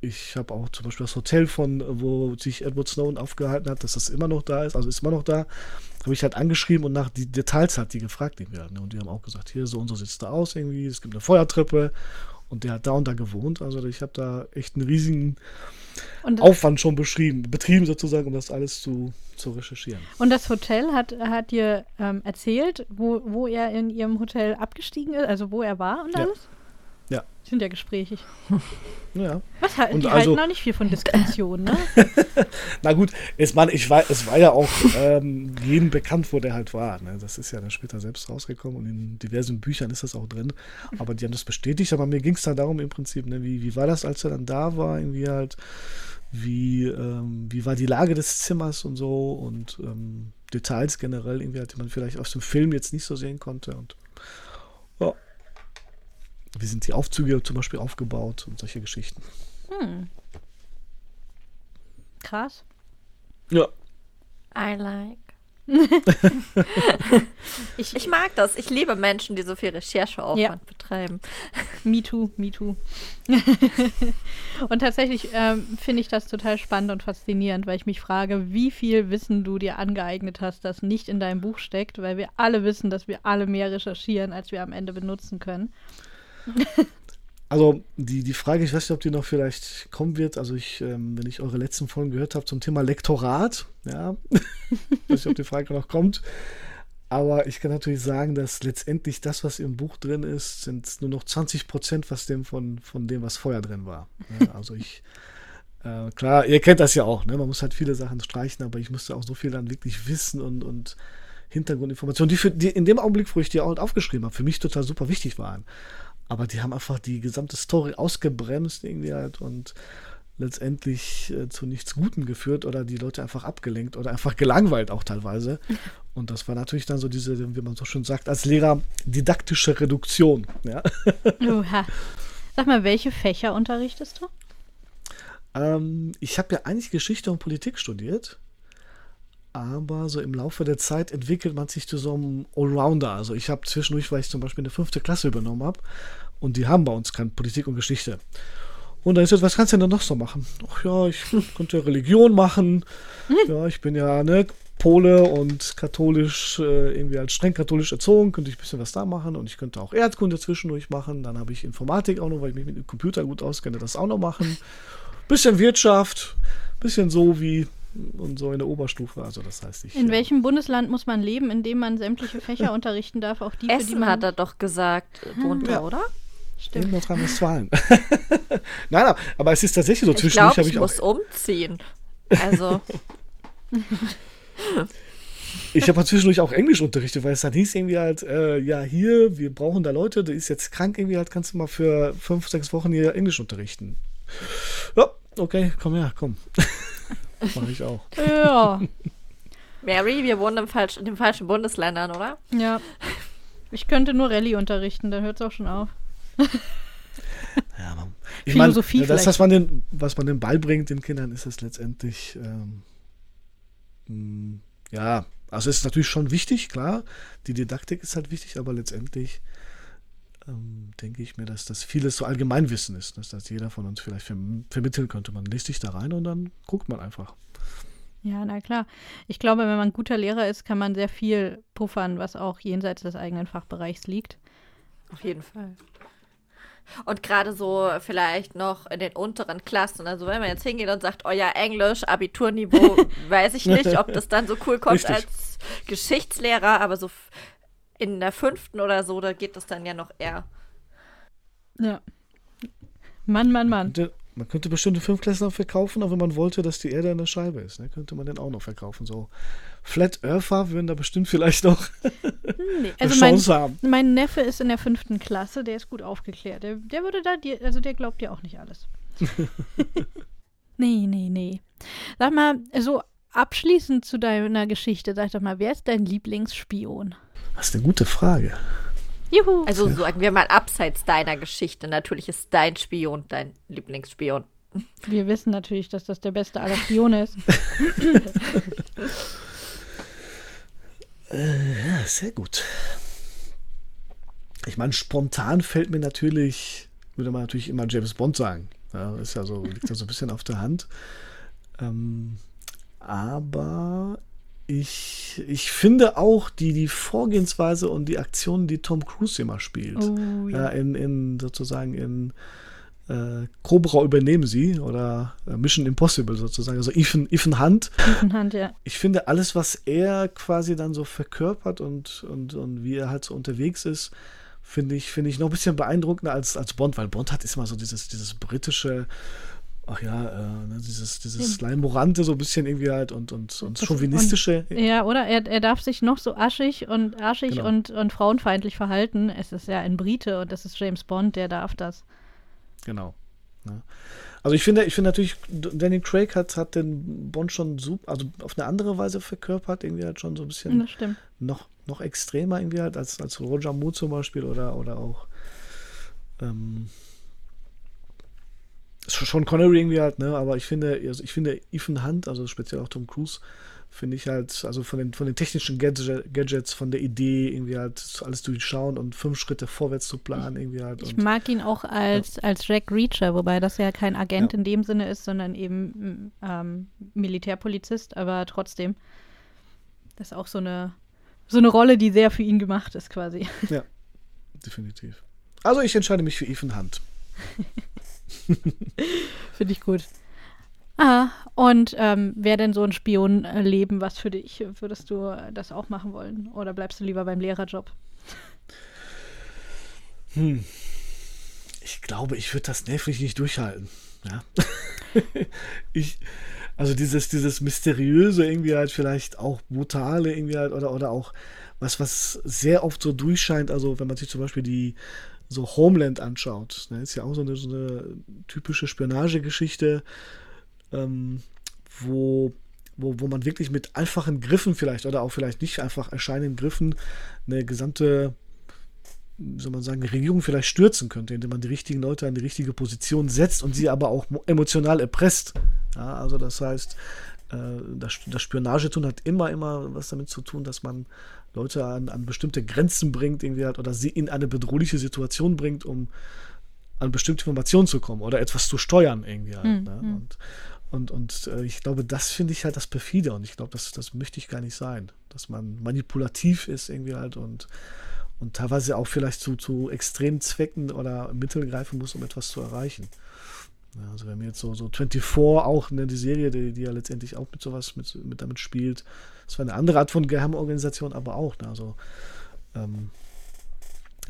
Ich habe auch zum Beispiel das Hotel von, wo sich Edward Snowden aufgehalten hat, dass das immer noch da ist, also ist immer noch da. Habe ich halt angeschrieben und nach die Details hat die gefragt, die werden. Und die haben auch gesagt, hier so und so sieht es da aus irgendwie, es gibt eine Feuertreppe und der hat da und da gewohnt. Also ich habe da echt einen riesigen Aufwand schon beschrieben, betrieben sozusagen, um das alles zu, zu recherchieren. Und das Hotel hat, hat dir ähm, erzählt, wo, wo er in ihrem Hotel abgestiegen ist, also wo er war und alles? Ja. Die sind ja gesprächig. Ja. Was, ha- Und die also- halten auch nicht viel von Diskretion, ne? Na gut, es war, ich war, es war ja auch ähm, jedem bekannt, wo der halt war. Ne? Das ist ja dann später selbst rausgekommen und in diversen Büchern ist das auch drin. Aber die haben das bestätigt. Aber mir ging es dann darum im Prinzip, ne, wie, wie war das, als er dann da war? Irgendwie halt, wie, ähm, wie war die Lage des Zimmers und so und ähm, Details generell, irgendwie halt, die man vielleicht aus dem Film jetzt nicht so sehen konnte. Und ja. Wie sind die Aufzüge zum Beispiel aufgebaut und solche Geschichten. Hm. Krass. Ja. I like. Ich, Ich mag das. Ich liebe Menschen, die so viel Rechercheaufwand Ja. betreiben. Me too, me too. und tatsächlich ähm, finde ich das total spannend und faszinierend, weil ich mich frage, wie viel Wissen du dir angeeignet hast, das nicht in deinem Buch steckt, weil wir alle wissen, dass wir alle mehr recherchieren, als wir am Ende benutzen können. Also die, die Frage, ich weiß nicht, ob die noch vielleicht kommen wird. Also ich, ähm, wenn ich eure letzten Folgen gehört habe zum Thema Lektorat, ja, ich weiß nicht, ob die Frage noch kommt. Aber ich kann natürlich sagen, dass letztendlich das, was im Buch drin ist, sind nur noch 20 Prozent was dem von, von dem, was vorher drin war. Ja, also ich, äh, klar, ihr kennt das ja auch, ne? Man muss halt viele Sachen streichen, aber ich musste auch so viel dann wirklich wissen und, und Hintergrundinformationen, die, für, die in dem Augenblick, wo ich die auch aufgeschrieben habe, für mich total super wichtig waren. Aber die haben einfach die gesamte Story ausgebremst irgendwie halt und letztendlich äh, zu nichts Gutem geführt oder die Leute einfach abgelenkt oder einfach gelangweilt auch teilweise. Und das war natürlich dann so diese, wie man so schön sagt, als Lehrer didaktische Reduktion. Ja? Oha. Sag mal, welche Fächer unterrichtest du? Ähm, ich habe ja eigentlich Geschichte und Politik studiert, aber so im Laufe der Zeit entwickelt man sich zu so einem Allrounder. Also ich habe zwischendurch, weil ich zum Beispiel eine fünfte Klasse übernommen habe und die haben bei uns keine Politik und Geschichte. Und dann ist jetzt, was kannst du denn noch so machen? Ach ja, ich könnte Religion machen. Ja, ich bin ja ne, Pole und katholisch, äh, irgendwie als streng katholisch erzogen, könnte ich ein bisschen was da machen und ich könnte auch Erdkunde zwischendurch machen. Dann habe ich Informatik auch noch, weil ich mich mit dem Computer gut auskenne, das auch noch machen. Bisschen Wirtschaft, bisschen so wie und so in der Oberstufe. Also das heißt, ich. In äh, welchem Bundesland muss man leben, in dem man sämtliche Fächer unterrichten darf, auch die, für die Essen man hat er doch gesagt, drunter, Ja. oder? In Stimmt. Nordrhein-Westfalen. nein, nein, aber es ist tatsächlich so. Ich Zwischendurch glaube, habe ich ich auch. muss umziehen. Also, Ich habe zwischendurch auch Englisch unterrichtet, weil es dann hieß irgendwie halt, äh, ja, hier, wir brauchen da Leute, der ist jetzt krank irgendwie halt, kannst du mal für fünf, sechs Wochen hier Englisch unterrichten. Ja, okay, komm her, komm. Mache ich auch. Ja, Mary, wir wohnen im falsch, in den falschen Bundesländern, oder? ja. Ich könnte nur Rallye unterrichten, dann hört es auch schon auf. Ja, man, ich meine, Philosophie das, vielleicht. was man, den, was man den beibringt den Kindern, ist es letztendlich, ähm, mh, ja, also es ist natürlich schon wichtig, klar, die Didaktik ist halt wichtig, aber letztendlich ähm, denke ich mir, dass das vieles so Allgemeinwissen ist, dass das jeder von uns vielleicht verm vermitteln könnte. Man liest sich da rein und dann guckt man einfach. Ja, na klar. Ich glaube, wenn man ein guter Lehrer ist, kann man sehr viel puffern, was auch jenseits des eigenen Fachbereichs liegt. Auf jeden Fall. Und gerade so vielleicht noch in den unteren Klassen. Also wenn man jetzt hingeht und sagt, euer Englisch, Abiturniveau, weiß ich nicht, ob das dann so cool kommt Richtig. als Geschichtslehrer, aber so in der fünften oder so, da geht das dann ja noch eher. Ja. Mann, Mann, Mann. Könnte, man könnte bestimmte Fünfklässler verkaufen, auch wenn man wollte, dass die Erde eine Scheibe ist. Ne? Könnte man den auch noch verkaufen. So Flat Earther würden da bestimmt vielleicht noch Nee, eine also mein, Chance haben. mein Neffe ist in der fünften Klasse, der ist gut aufgeklärt. Der, der würde da, dir, also der glaubt dir auch nicht alles. nee, nee, nee. Sag mal, so abschließend zu deiner Geschichte, sag doch mal, wer ist dein Lieblingsspion? Das ist eine gute Frage. Juhu. Also sagen wir mal abseits deiner Geschichte. Natürlich ist dein Spion dein Lieblingsspion. Wir wissen natürlich, dass das der beste aller Spione ist. Ja, sehr gut. Ich meine, spontan fällt mir natürlich, würde man natürlich immer James Bond sagen. Ja, ist ja so, liegt ja so ein bisschen auf der Hand. Ähm, aber ich, ich finde auch die, die Vorgehensweise und die Aktionen, die Tom Cruise immer spielt. Oh, ja. ja. in, in sozusagen in äh, Cobra übernehmen sie oder äh, Mission Impossible sozusagen. Also Ethan, Ethan Hunt Hand, ja. ich finde, alles, was er quasi dann so verkörpert und, und, und wie er halt so unterwegs ist, finde ich, finde ich noch ein bisschen beeindruckender als, als Bond, weil Bond hat immer so dieses, dieses britische, ach ja, äh, ne, dieses, dieses Leimorante so ein bisschen irgendwie halt und, und, und chauvinistische. Und, ja, oder? Er, er darf sich noch so aschig und arschig genau. und, und frauenfeindlich verhalten. Es ist ja ein Brite und das ist James Bond, der darf das. Genau. Ja. Also ich finde, ich finde natürlich, Danny Craig hat, hat den Bond schon super, also auf eine andere Weise verkörpert, irgendwie halt schon so ein bisschen noch, noch extremer irgendwie halt als, als Roger Moore zum Beispiel oder, oder auch ähm, schon Connery irgendwie halt, ne? Aber ich finde, also ich finde Ethan Hunt, also speziell auch Tom Cruise, finde ich halt, also von den, von den technischen Gadgets, von der Idee, irgendwie halt alles durchschauen und fünf Schritte vorwärts zu planen, irgendwie halt. Ich mag ihn auch als, ja. als Jack Reacher, wobei das ja kein Agent ja. in dem Sinne ist, sondern eben ähm, Militärpolizist, aber trotzdem. Das ist auch so eine, so eine Rolle, die sehr für ihn gemacht ist, quasi. Ja, definitiv. Also ich entscheide mich für Ethan Hunt. Finde ich gut. Ah, und ähm, wäre denn so ein Spionleben was für dich? Würdest du das auch machen wollen? Oder bleibst du lieber beim Lehrerjob? Hm. Ich glaube, ich würde das nervig nicht durchhalten. Ja. ich, also dieses, dieses mysteriöse, irgendwie halt vielleicht auch brutale, irgendwie halt, oder, oder auch was, was sehr oft so durchscheint, also wenn man sich zum Beispiel die so Homeland anschaut, ne, ist ja auch so eine, so eine typische Spionagegeschichte, ähm, wo, wo, wo man wirklich mit einfachen Griffen vielleicht oder auch vielleicht nicht einfach erscheinenden Griffen eine gesamte, wie soll man sagen, Regierung vielleicht stürzen könnte, indem man die richtigen Leute an die richtige Position setzt und sie aber auch emotional erpresst. Ja, also das heißt, äh, das, das Spionagetun hat immer, immer was damit zu tun, dass man Leute an, an bestimmte Grenzen bringt, irgendwie halt, oder sie in eine bedrohliche Situation bringt, um an bestimmte Informationen zu kommen oder etwas zu steuern, irgendwie halt. Mhm. Ne? Hm. Und, und, und äh, ich glaube, das finde ich halt das perfide und ich glaube, das, das möchte ich gar nicht sein. Dass man manipulativ ist irgendwie halt und, und teilweise auch vielleicht zu, zu extremen Zwecken oder Mitteln greifen muss, um etwas zu erreichen. Ja, also wenn mir jetzt so, so 24 auch, ne, die Serie, die, die ja letztendlich auch mit sowas mit, mit damit spielt, das war eine andere Art von Geheimorganisation, aber auch. Ne, also ähm,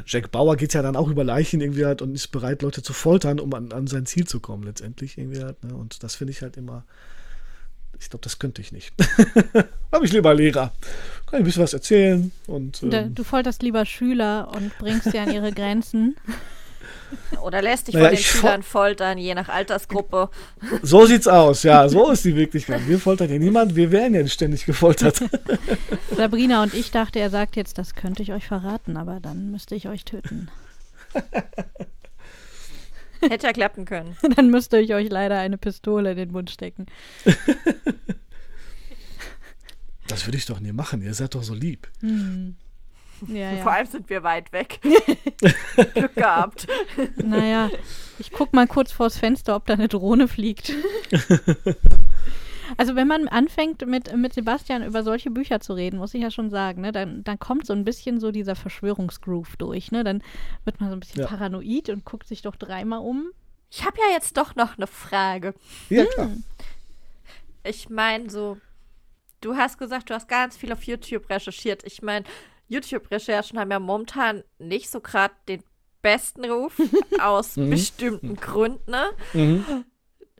Jack Bauer geht ja dann auch über Leichen irgendwie halt und ist bereit, Leute zu foltern, um an, an sein Ziel zu kommen, letztendlich irgendwie halt. Ne? Und das finde ich halt immer. Ich glaube, das könnte ich nicht. Habe ich lieber Lehrer. Kann ich ein bisschen was erzählen. Und, ähm, du folterst lieber Schüler und bringst sie an ihre Grenzen. Oder lässt dich naja, von den Schülern foltern, je nach Altersgruppe. So sieht's aus, ja, so ist die Wirklichkeit. Wir foltern ja niemand, wir werden ja nicht ständig gefoltert. Sabrina und ich dachte, er sagt jetzt, das könnte ich euch verraten, aber dann müsste ich euch töten. Hätte ja klappen können. Dann müsste ich euch leider eine Pistole in den Mund stecken. Das würde ich doch nie machen, ihr seid doch so lieb. Hm. Ja, ja. Vor allem sind wir weit weg. Glück gehabt. Naja, ich guck mal kurz vors Fenster, ob da eine Drohne fliegt. Also wenn man anfängt mit, mit Sebastian über solche Bücher zu reden, muss ich ja schon sagen, ne, dann, dann kommt so ein bisschen so dieser Verschwörungsgroove durch. Ne? Dann wird man so ein bisschen ja. paranoid und guckt sich doch dreimal um. Ich habe ja jetzt doch noch eine Frage. Ja, klar. Hm. Ich meine, so, du hast gesagt, du hast ganz viel auf YouTube recherchiert. Ich meine, YouTube-Recherchen haben ja momentan nicht so gerade den besten Ruf aus mhm. bestimmten Gründen. Ne? Mhm.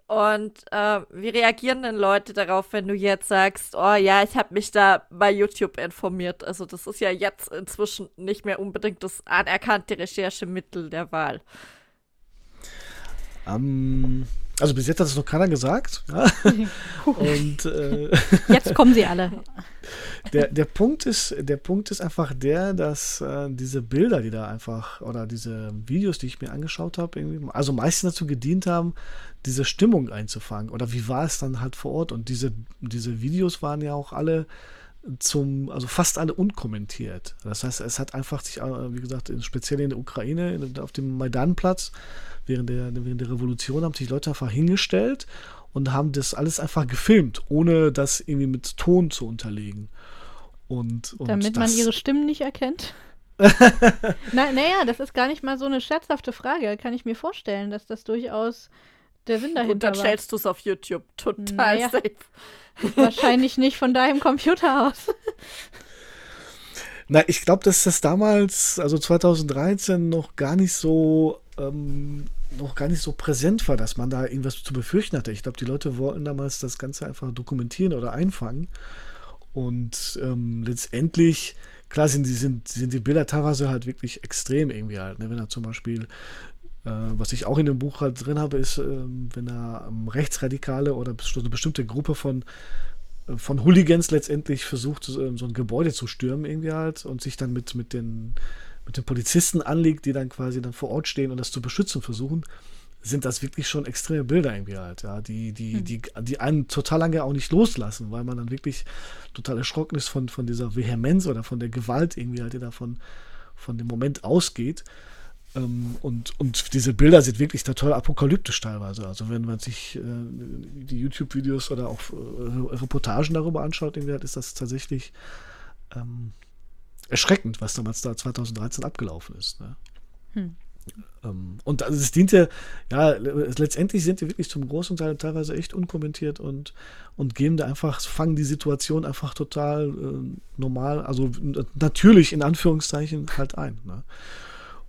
Und äh, wie reagieren denn Leute darauf, wenn du jetzt sagst, oh ja, ich habe mich da bei YouTube informiert? Also das ist ja jetzt inzwischen nicht mehr unbedingt das anerkannte Recherchemittel der Wahl. Um, also bis jetzt hat es noch keiner gesagt. Ja? Und äh, jetzt kommen sie alle. Der, der, Punkt ist, der Punkt ist einfach der, dass äh, diese Bilder, die da einfach, oder diese Videos, die ich mir angeschaut habe, also meistens dazu gedient haben, diese Stimmung einzufangen. Oder wie war es dann halt vor Ort? Und diese, diese Videos waren ja auch alle zum, also fast alle unkommentiert. Das heißt, es hat einfach sich, äh, wie gesagt, speziell in der Ukraine, auf dem Maidanplatz, während der, während der Revolution haben sich Leute einfach hingestellt und haben das alles einfach gefilmt, ohne das irgendwie mit Ton zu unterlegen. Und, und Damit man ihre Stimmen nicht erkennt? Na, naja, das ist gar nicht mal so eine scherzhafte Frage. Kann ich mir vorstellen, dass das durchaus der Sinn dahinter Und dann war. stellst du es auf YouTube total naja, safe. Wahrscheinlich nicht von deinem Computer aus. Na, ich glaube, dass das damals, also 2013, noch gar nicht so, ähm, noch gar nicht so präsent war, dass man da irgendwas zu befürchten hatte. Ich glaube, die Leute wollten damals das Ganze einfach dokumentieren oder einfangen. Und ähm, letztendlich, klar sind die, sind, sind die Bilder teilweise halt wirklich extrem irgendwie halt. Ne? Wenn er zum Beispiel äh, was ich auch in dem Buch halt drin habe, ist, äh, wenn er ähm, Rechtsradikale oder eine bestimmte Gruppe von von Hooligans letztendlich versucht, so ein Gebäude zu stürmen irgendwie halt und sich dann mit, mit, den, mit den Polizisten anlegt, die dann quasi dann vor Ort stehen und das zu beschützen versuchen, sind das wirklich schon extreme Bilder irgendwie halt, ja, die, die, hm. die, die einen total lange auch nicht loslassen, weil man dann wirklich total erschrocken ist von, von dieser Vehemenz oder von der Gewalt irgendwie halt, die davon von dem Moment ausgeht. Ähm, und, und diese Bilder sind wirklich total apokalyptisch teilweise. Also wenn man sich äh, die YouTube-Videos oder auch äh, Reportagen darüber anschaut, ist das tatsächlich ähm, erschreckend, was damals da 2013 abgelaufen ist. Ne? Hm. Ähm, und also es diente, ja, letztendlich sind die wirklich zum großen Teil teilweise echt unkommentiert und, und geben da einfach, fangen die Situation einfach total äh, normal, also natürlich in Anführungszeichen halt ein. Ne?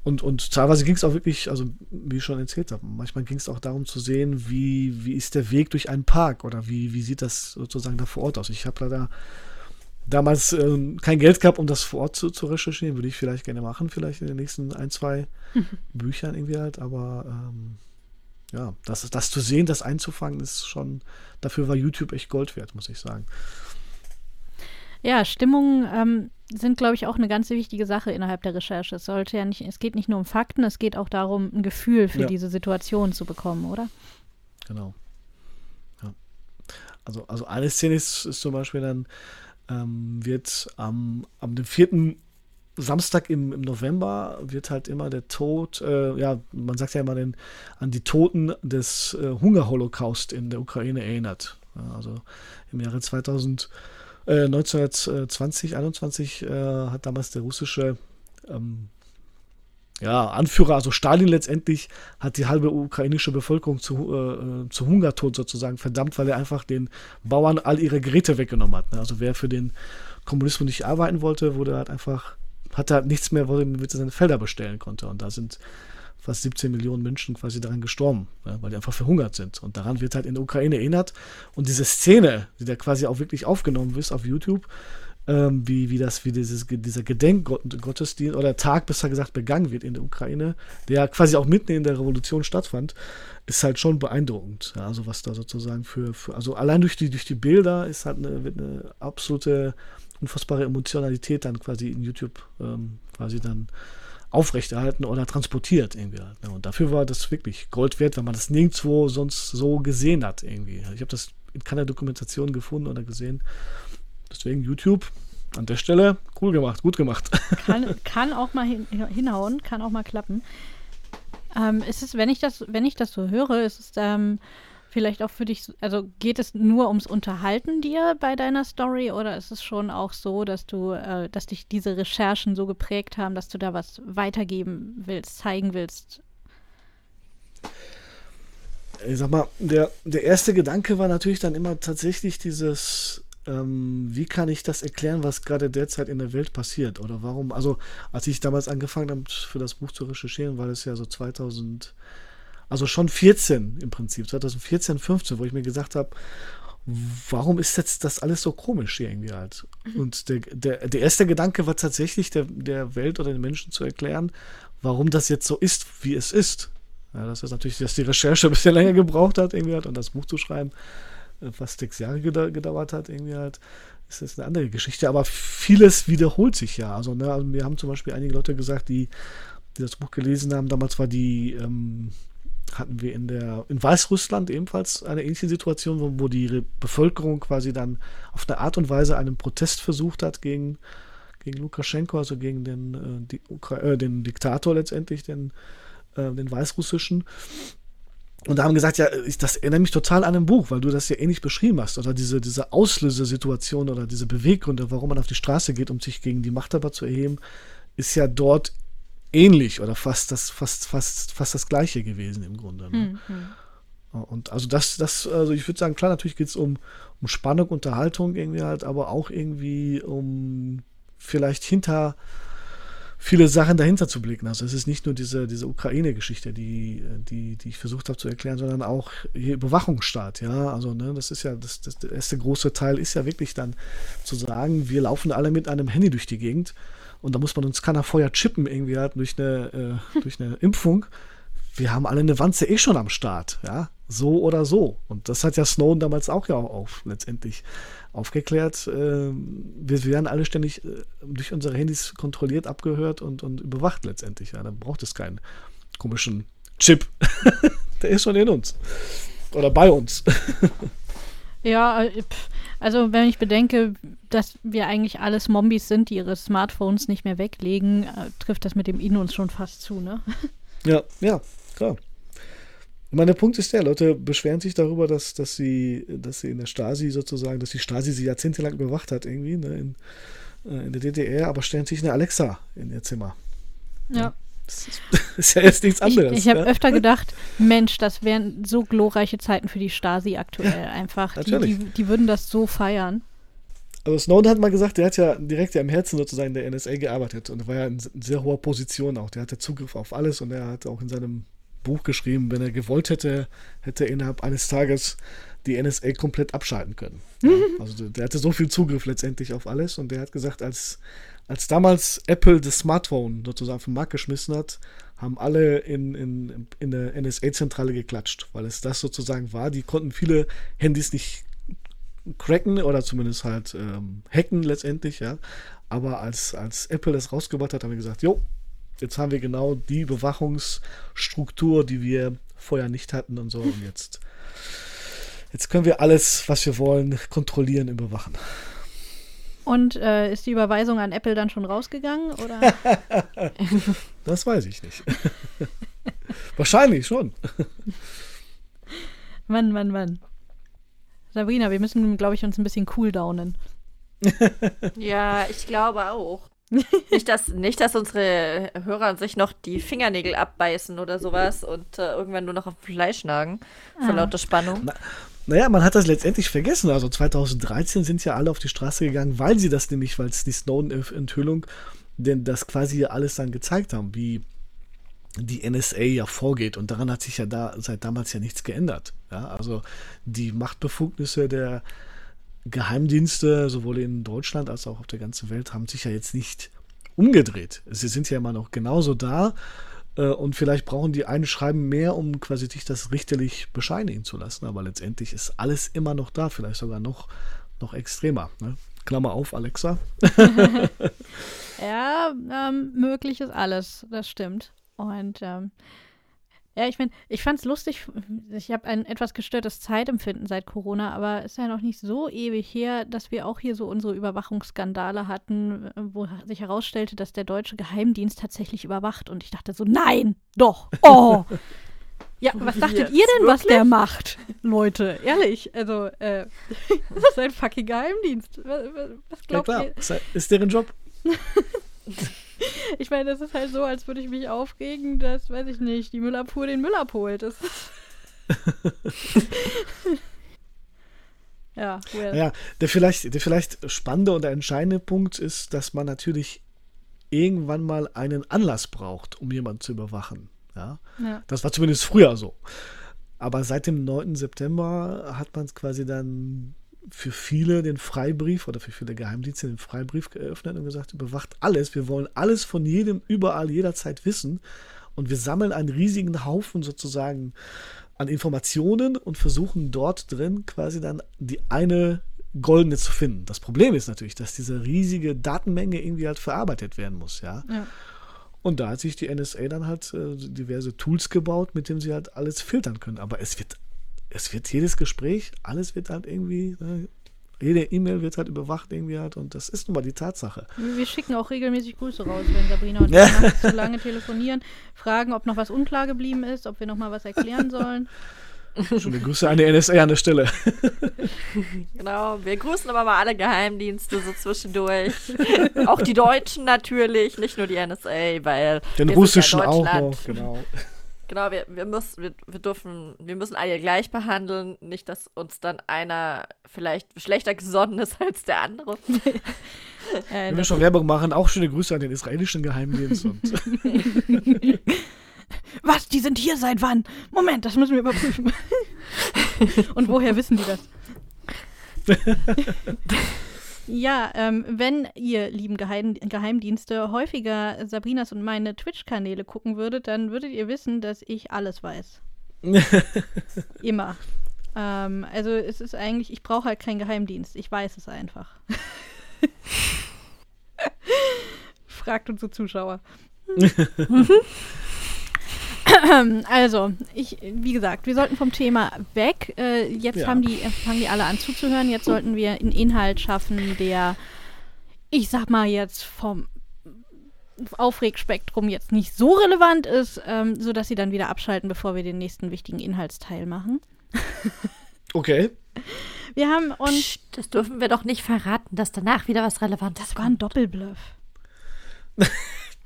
Und, und teilweise ging es auch wirklich, also wie ich schon erzählt habe, manchmal ging es auch darum zu sehen, wie, wie ist der Weg durch einen Park oder wie, wie sieht das sozusagen da vor Ort aus. Ich habe leider damals äh, kein Geld gehabt, um das vor Ort zu, zu, recherchieren. Würde ich vielleicht gerne machen, vielleicht in den nächsten ein, zwei Büchern irgendwie halt. Aber ähm, ja, das, das zu sehen, das einzufangen, ist schon, dafür war YouTube echt Gold wert, muss ich sagen. Ja, Stimmung ähm, sind, glaube ich, auch eine ganz wichtige Sache innerhalb der Recherche. Es sollte ja nicht, es geht nicht nur um Fakten, es geht auch darum, ein Gefühl für ja. diese Situation zu bekommen, oder? Genau. Ja. Also, also eine Szene ist, ist zum Beispiel dann, ähm, wird am, am dem vierten Samstag im, im November wird halt immer der Tod, äh, ja, man sagt ja immer den, an die Toten des äh, Hungerholocaust in der Ukraine erinnert. Ja, also im Jahre 2000 äh, 1920, 21 äh, hat damals der russische ähm, ja, Anführer, also Stalin letztendlich, hat die halbe ukrainische Bevölkerung zu, äh, zu Hungertod sozusagen verdammt, weil er einfach den Bauern all ihre Geräte weggenommen hat. Ne? Also wer für den Kommunismus nicht arbeiten wollte, wurde halt einfach, hatte halt nichts mehr, womit er seine Felder bestellen konnte. Und da sind fast 17 Millionen Menschen quasi daran gestorben, ja, weil die einfach verhungert sind. Und daran wird halt in der Ukraine erinnert. Und diese Szene, die da quasi auch wirklich aufgenommen wird auf YouTube, ähm, wie, wie das, wie dieses, dieser Gedenkgottesdienst oder Tag besser gesagt begangen wird in der Ukraine, der quasi auch mitten in der Revolution stattfand, ist halt schon beeindruckend. Ja, also was da sozusagen für, für, also allein durch die, durch die Bilder ist halt eine, eine absolute, unfassbare Emotionalität dann quasi in YouTube ähm, quasi dann aufrechterhalten oder transportiert irgendwie halt. Ne? Und dafür war das wirklich Gold wert, wenn man das nirgendwo sonst so gesehen hat irgendwie. Ich habe das in keiner Dokumentation gefunden oder gesehen. Deswegen YouTube an der Stelle cool gemacht, gut gemacht. Kann, kann auch mal hin, hinhauen, kann auch mal klappen. Ähm, ist es, wenn ich das, wenn ich das so höre, ist es ähm, vielleicht auch für dich, also geht es nur ums Unterhalten dir bei deiner Story oder ist es schon auch so, dass du, äh, dass dich diese Recherchen so geprägt haben, dass du da was weitergeben willst, zeigen willst? Ich sag mal, der, der erste Gedanke war natürlich dann immer tatsächlich dieses, ähm, wie kann ich das erklären, was gerade derzeit in der Welt passiert? Oder warum, also als ich damals angefangen habe, für das Buch zu recherchieren, war das ja so 2000 also schon 14 im Prinzip, 2014, 15, wo ich mir gesagt habe, warum ist jetzt das alles so komisch hier irgendwie halt? Mhm. Und der, der, der erste Gedanke war tatsächlich der, der Welt oder den Menschen zu erklären, warum das jetzt so ist, wie es ist. Ja, das ist natürlich, dass die Recherche ein bisschen länger gebraucht hat, irgendwie halt, und das Buch zu schreiben, fast sechs Jahre gedauert hat, irgendwie halt, ist das eine andere Geschichte. Aber vieles wiederholt sich ja. Also, ne, also mir haben zum Beispiel einige Leute gesagt, die, die das Buch gelesen haben, damals war die, ähm, hatten wir in der in Weißrussland ebenfalls eine ähnliche Situation, wo, wo die Bevölkerung quasi dann auf eine Art und Weise einen Protest versucht hat gegen, gegen Lukaschenko, also gegen den, äh, die, äh, den Diktator letztendlich, den, äh, den weißrussischen. Und da haben gesagt, ja, das erinnert mich total an ein Buch, weil du das ja ähnlich beschrieben hast. Oder diese, diese Auslösesituation oder diese Beweggründe, warum man auf die Straße geht, um sich gegen die Machthaber zu erheben, ist ja dort ähnlich oder fast das, fast, fast, fast das Gleiche gewesen im Grunde. Ne? Mhm. Und also das, das, also ich würde sagen, klar, natürlich geht es um, um Spannung, Unterhaltung irgendwie halt, aber auch irgendwie um vielleicht hinter viele Sachen dahinter zu blicken. Also es ist nicht nur diese, diese Ukraine-Geschichte, die, die, die ich versucht habe zu erklären, sondern auch hier Überwachungsstaat, ja. Also, ne, das ist ja, das, das, der erste große Teil ist ja wirklich dann zu sagen, wir laufen alle mit einem Handy durch die Gegend und da muss man uns keiner vorher chippen, irgendwie halt durch eine, äh, durch eine Impfung. Wir haben alle eine Wanze eh schon am Start, ja. So oder so. Und das hat ja Snowden damals auch ja auch auf, letztendlich aufgeklärt. Äh, wir werden alle ständig äh, durch unsere Handys kontrolliert, abgehört und, und überwacht letztendlich. Ja, dann braucht es keinen komischen Chip. Der ist schon in uns. Oder bei uns. ja, äh, also wenn ich bedenke, dass wir eigentlich alles Mombis sind, die ihre Smartphones nicht mehr weglegen, trifft das mit dem In uns schon fast zu, ne? Ja, ja, klar. Meine, der Punkt ist der, Leute beschweren sich darüber, dass, dass, sie, dass sie in der Stasi sozusagen, dass die Stasi sie jahrzehntelang überwacht hat, irgendwie, ne, in, äh, in der DDR, aber stellen sich eine Alexa in ihr Zimmer. Ja. ja. Das ist, ist, ja jetzt nichts anderes. Ich, ich habe ja? öfter gedacht, Mensch, das wären so glorreiche Zeiten für die Stasi aktuell ja, einfach. Die, die, die, würden das so feiern. Also Snowden hat mal gesagt, der hat ja direkt ja im Herzen sozusagen der NSA gearbeitet und war ja in sehr hoher Position auch. Der hatte Zugriff auf alles und er hat auch in seinem Buch geschrieben, wenn er gewollt hätte, hätte er innerhalb eines Tages die NSA komplett abschalten können. Ja, also der hatte so viel Zugriff letztendlich auf alles und der hat gesagt, als, als damals Apple das Smartphone sozusagen vom Markt geschmissen hat, haben alle in, in, in der NSA-Zentrale geklatscht, weil es das sozusagen war. Die konnten viele Handys nicht cracken oder zumindest halt ähm, hacken letztendlich, ja. Aber als, als Apple das rausgebracht hat, haben wir gesagt, jo, Jetzt haben wir genau die Bewachungsstruktur, die wir vorher nicht hatten und so. Und jetzt, jetzt können wir alles, was wir wollen, kontrollieren überwachen. Und äh, ist die Überweisung an Apple dann schon rausgegangen? Oder? das weiß ich nicht. Wahrscheinlich schon. Mann, Mann, Mann. Sabrina, wir müssen, glaube ich, uns ein bisschen cooldownen. ja, ich glaube auch nicht, dass, nicht, dass unsere Hörer sich noch die Fingernägel abbeißen oder sowas und äh, irgendwann nur noch auf Fleisch nagen. Von ah. lauter Spannung. Na, naja, man hat das letztendlich vergessen. Also 2013 sind ja alle auf die Straße gegangen, weil sie das nämlich, weil es die Snowden-Enthüllung, denn das quasi alles dann gezeigt haben, wie die NSA ja vorgeht. Und daran hat sich ja da seit damals ja nichts geändert. Ja, also die Machtbefugnisse der Geheimdienste, sowohl in Deutschland als auch auf der ganzen Welt, haben sich ja jetzt nicht umgedreht. Sie sind ja immer noch genauso da äh, und vielleicht brauchen die einen Schreiben mehr, um quasi dich das richterlich bescheinigen zu lassen, aber letztendlich ist alles immer noch da, vielleicht sogar noch, noch extremer. Ne? Klammer auf, Alexa. ja, ähm, möglich ist alles, das stimmt. Und ähm, ja, ich meine, ich fand es lustig. Ich habe ein etwas gestörtes Zeitempfinden seit Corona, aber es ist ja noch nicht so ewig her, dass wir auch hier so unsere Überwachungsskandale hatten, wo sich herausstellte, dass der deutsche Geheimdienst tatsächlich überwacht. Und ich dachte so, nein, doch, oh. ja, was dachtet Jetzt, ihr denn, was der macht, Leute? Ehrlich, also, äh, das ist ein fucking Geheimdienst. Was, was glaubt ja, klar. ihr? Ist deren Job. ich meine, das ist halt so, als würde ich mich aufregen, dass, weiß ich nicht, die Müllabfuhr den Müll abholt. Das ja, well. ja der, vielleicht, der vielleicht spannende und entscheidende Punkt ist, dass man natürlich irgendwann mal einen Anlass braucht, um jemanden zu überwachen. Ja? ja. Das war zumindest früher so. Aber seit dem 9. September hat man es quasi dann für viele den Freibrief oder für viele Geheimdienste den Freibrief geöffnet und gesagt, überwacht alles. Wir wollen alles von jedem überall jederzeit wissen. Und wir sammeln einen riesigen Haufen sozusagen an Informationen und versuchen dort drin quasi dann die eine goldene zu finden. Das Problem ist natürlich, dass diese riesige Datenmenge irgendwie halt verarbeitet werden muss, ja. ja. Und da hat sich die NSA dann halt äh, diverse Tools gebaut, mit denen sie halt alles filtern können. Aber es wird es wird jedes Gespräch, alles wird halt irgendwie, ne, jede E-Mail wird halt überwacht irgendwie halt und das ist nun mal die Tatsache. Wir schicken auch regelmäßig Grüße raus, wenn Sabrina und ich zu lange telefonieren, fragen, ob noch was unklar geblieben ist, ob wir noch mal was erklären sollen. Schöne Grüße an die NSA an der Stelle. genau, wir grüßen aber mal alle Geheimdienste so zwischendurch. auch die Deutschen natürlich, nicht nur die NSA, weil. Den russischen ja auch noch, genau. Genau, wir, wir, müssen, wir, wir dürfen, wir müssen alle gleich behandeln. Nicht, dass uns dann einer vielleicht schlechter gesonnen ist als der andere. äh, Wenn wir schon Werbung machen, auch schöne Grüße an den israelischen Geheimdienst. Was? Die sind hier seit wann? Moment, das müssen wir überprüfen. und woher wissen die das? Ja, ähm, wenn ihr, lieben Geheim Geheimdienste, häufiger Sabrinas und meine Twitch-Kanäle gucken würdet, dann würdet ihr wissen, dass ich alles weiß. Immer. Ähm, also es ist eigentlich, ich brauche halt keinen Geheimdienst. Ich weiß es einfach. Fragt unsere Zuschauer. Also, ich, wie gesagt, wir sollten vom Thema weg. Äh, jetzt ja. haben die, fangen die alle an zuzuhören. Jetzt sollten wir einen Inhalt schaffen, der, ich sag mal jetzt vom Aufregspektrum jetzt nicht so relevant ist, ähm, sodass sie dann wieder abschalten, bevor wir den nächsten wichtigen Inhaltsteil machen. okay. Wir haben uns. Psst, das dürfen wir doch nicht verraten, dass danach wieder was Relevantes Das war ein Doppelbluff.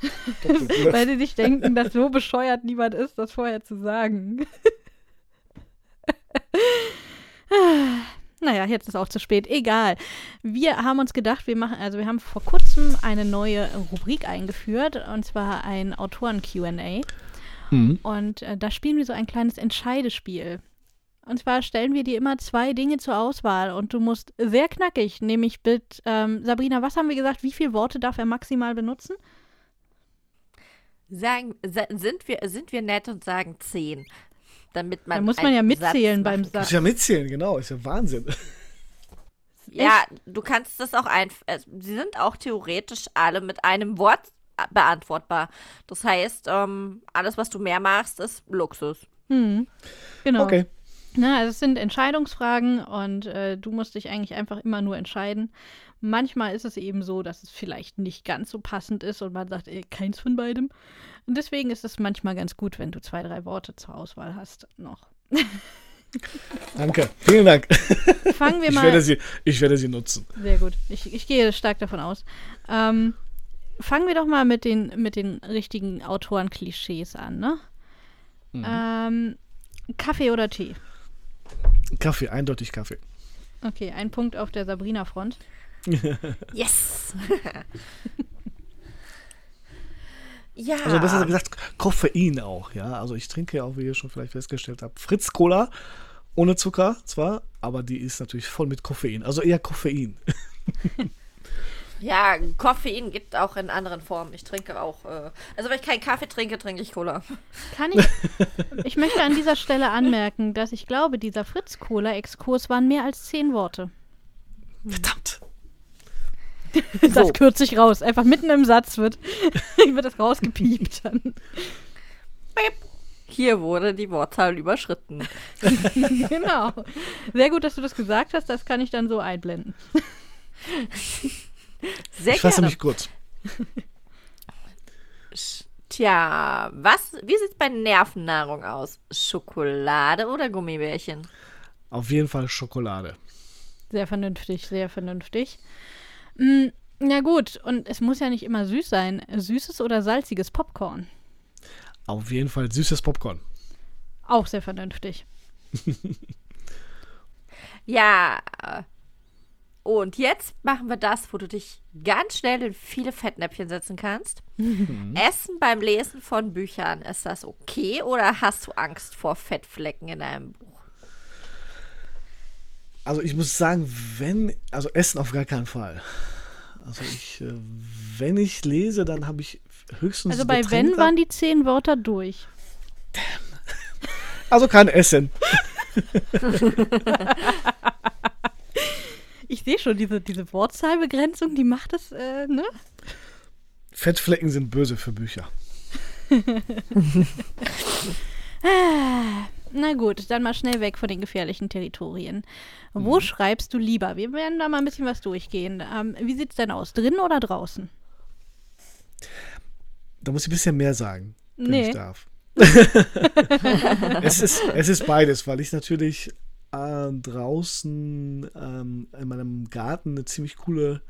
Weil sie sich denken, dass so bescheuert niemand ist, das vorher zu sagen. naja, jetzt ist auch zu spät. Egal. Wir haben uns gedacht, wir machen, also wir haben vor kurzem eine neue Rubrik eingeführt, und zwar ein Autoren-QA. Mhm. Und äh, da spielen wir so ein kleines Entscheidespiel. Und zwar stellen wir dir immer zwei Dinge zur Auswahl und du musst sehr knackig, nämlich mit ähm, Sabrina, was haben wir gesagt? Wie viele Worte darf er maximal benutzen? Sagen, sind, wir, sind wir nett und sagen zehn? Damit man. Da muss man ja mitzählen Satz beim Satz. Muss ja mitzählen, genau. Ist ja Wahnsinn. Ja, du kannst das auch einfach. Äh, sie sind auch theoretisch alle mit einem Wort beantwortbar. Das heißt, ähm, alles, was du mehr machst, ist Luxus. Hm. Genau. Okay. Na, also es sind Entscheidungsfragen und äh, du musst dich eigentlich einfach immer nur entscheiden. Manchmal ist es eben so, dass es vielleicht nicht ganz so passend ist und man sagt, ey, keins von beidem. Und deswegen ist es manchmal ganz gut, wenn du zwei, drei Worte zur Auswahl hast noch. Danke, vielen Dank. Fangen wir ich mal. Werde sie, ich werde sie nutzen. Sehr gut. Ich, ich gehe stark davon aus. Ähm, fangen wir doch mal mit den, mit den richtigen Autoren-Klischees an, ne? Mhm. Ähm, Kaffee oder Tee? Kaffee, eindeutig Kaffee. Okay, ein Punkt auf der Sabrina-Front. yes! ja. Also besser gesagt, Koffein auch, ja. Also ich trinke ja auch, wie ihr schon vielleicht festgestellt habt, Fritz Cola. Ohne Zucker zwar, aber die ist natürlich voll mit Koffein. Also eher Koffein. Ja, Koffein gibt auch in anderen Formen. Ich trinke auch, äh, also wenn ich keinen Kaffee trinke, trinke ich Cola. Kann ich? ich möchte an dieser Stelle anmerken, dass ich glaube, dieser Fritz-Cola-Exkurs waren mehr als zehn Worte. Verdammt. Das so. kürze ich raus. Einfach mitten im Satz wird, wird das rausgepiept dann. Hier wurde die Wortzahl überschritten. genau. Sehr gut, dass du das gesagt hast. Das kann ich dann so einblenden. Sehr ich fasse mich kurz. Tja, was, wie sieht es bei Nervennahrung aus? Schokolade oder Gummibärchen? Auf jeden Fall Schokolade. Sehr vernünftig, sehr vernünftig. Mm, na gut, und es muss ja nicht immer süß sein. Süßes oder salziges Popcorn? Auf jeden Fall süßes Popcorn. Auch sehr vernünftig. ja, und jetzt machen wir das, wo du dich ganz schnell in viele Fettnäpfchen setzen kannst. Mhm. Essen beim Lesen von Büchern, ist das okay oder hast du Angst vor Fettflecken in einem Buch? Also ich muss sagen, wenn, also Essen auf gar keinen Fall. Also ich, äh, wenn ich lese, dann habe ich höchstens. Also bei Getränk wenn waren die zehn Wörter durch. Damn. Also kein Essen. Ich sehe schon, diese, diese Wortzahlbegrenzung, die macht es, äh, ne? Fettflecken sind böse für Bücher. Na gut, dann mal schnell weg von den gefährlichen Territorien. Wo mhm. schreibst du lieber? Wir werden da mal ein bisschen was durchgehen. Ähm, wie sieht es denn aus? Drinnen oder draußen? Da muss ich ein bisschen mehr sagen, wenn nee. ich darf. es, ist, es ist beides, weil ich natürlich äh, draußen ähm, in meinem Garten eine ziemlich coole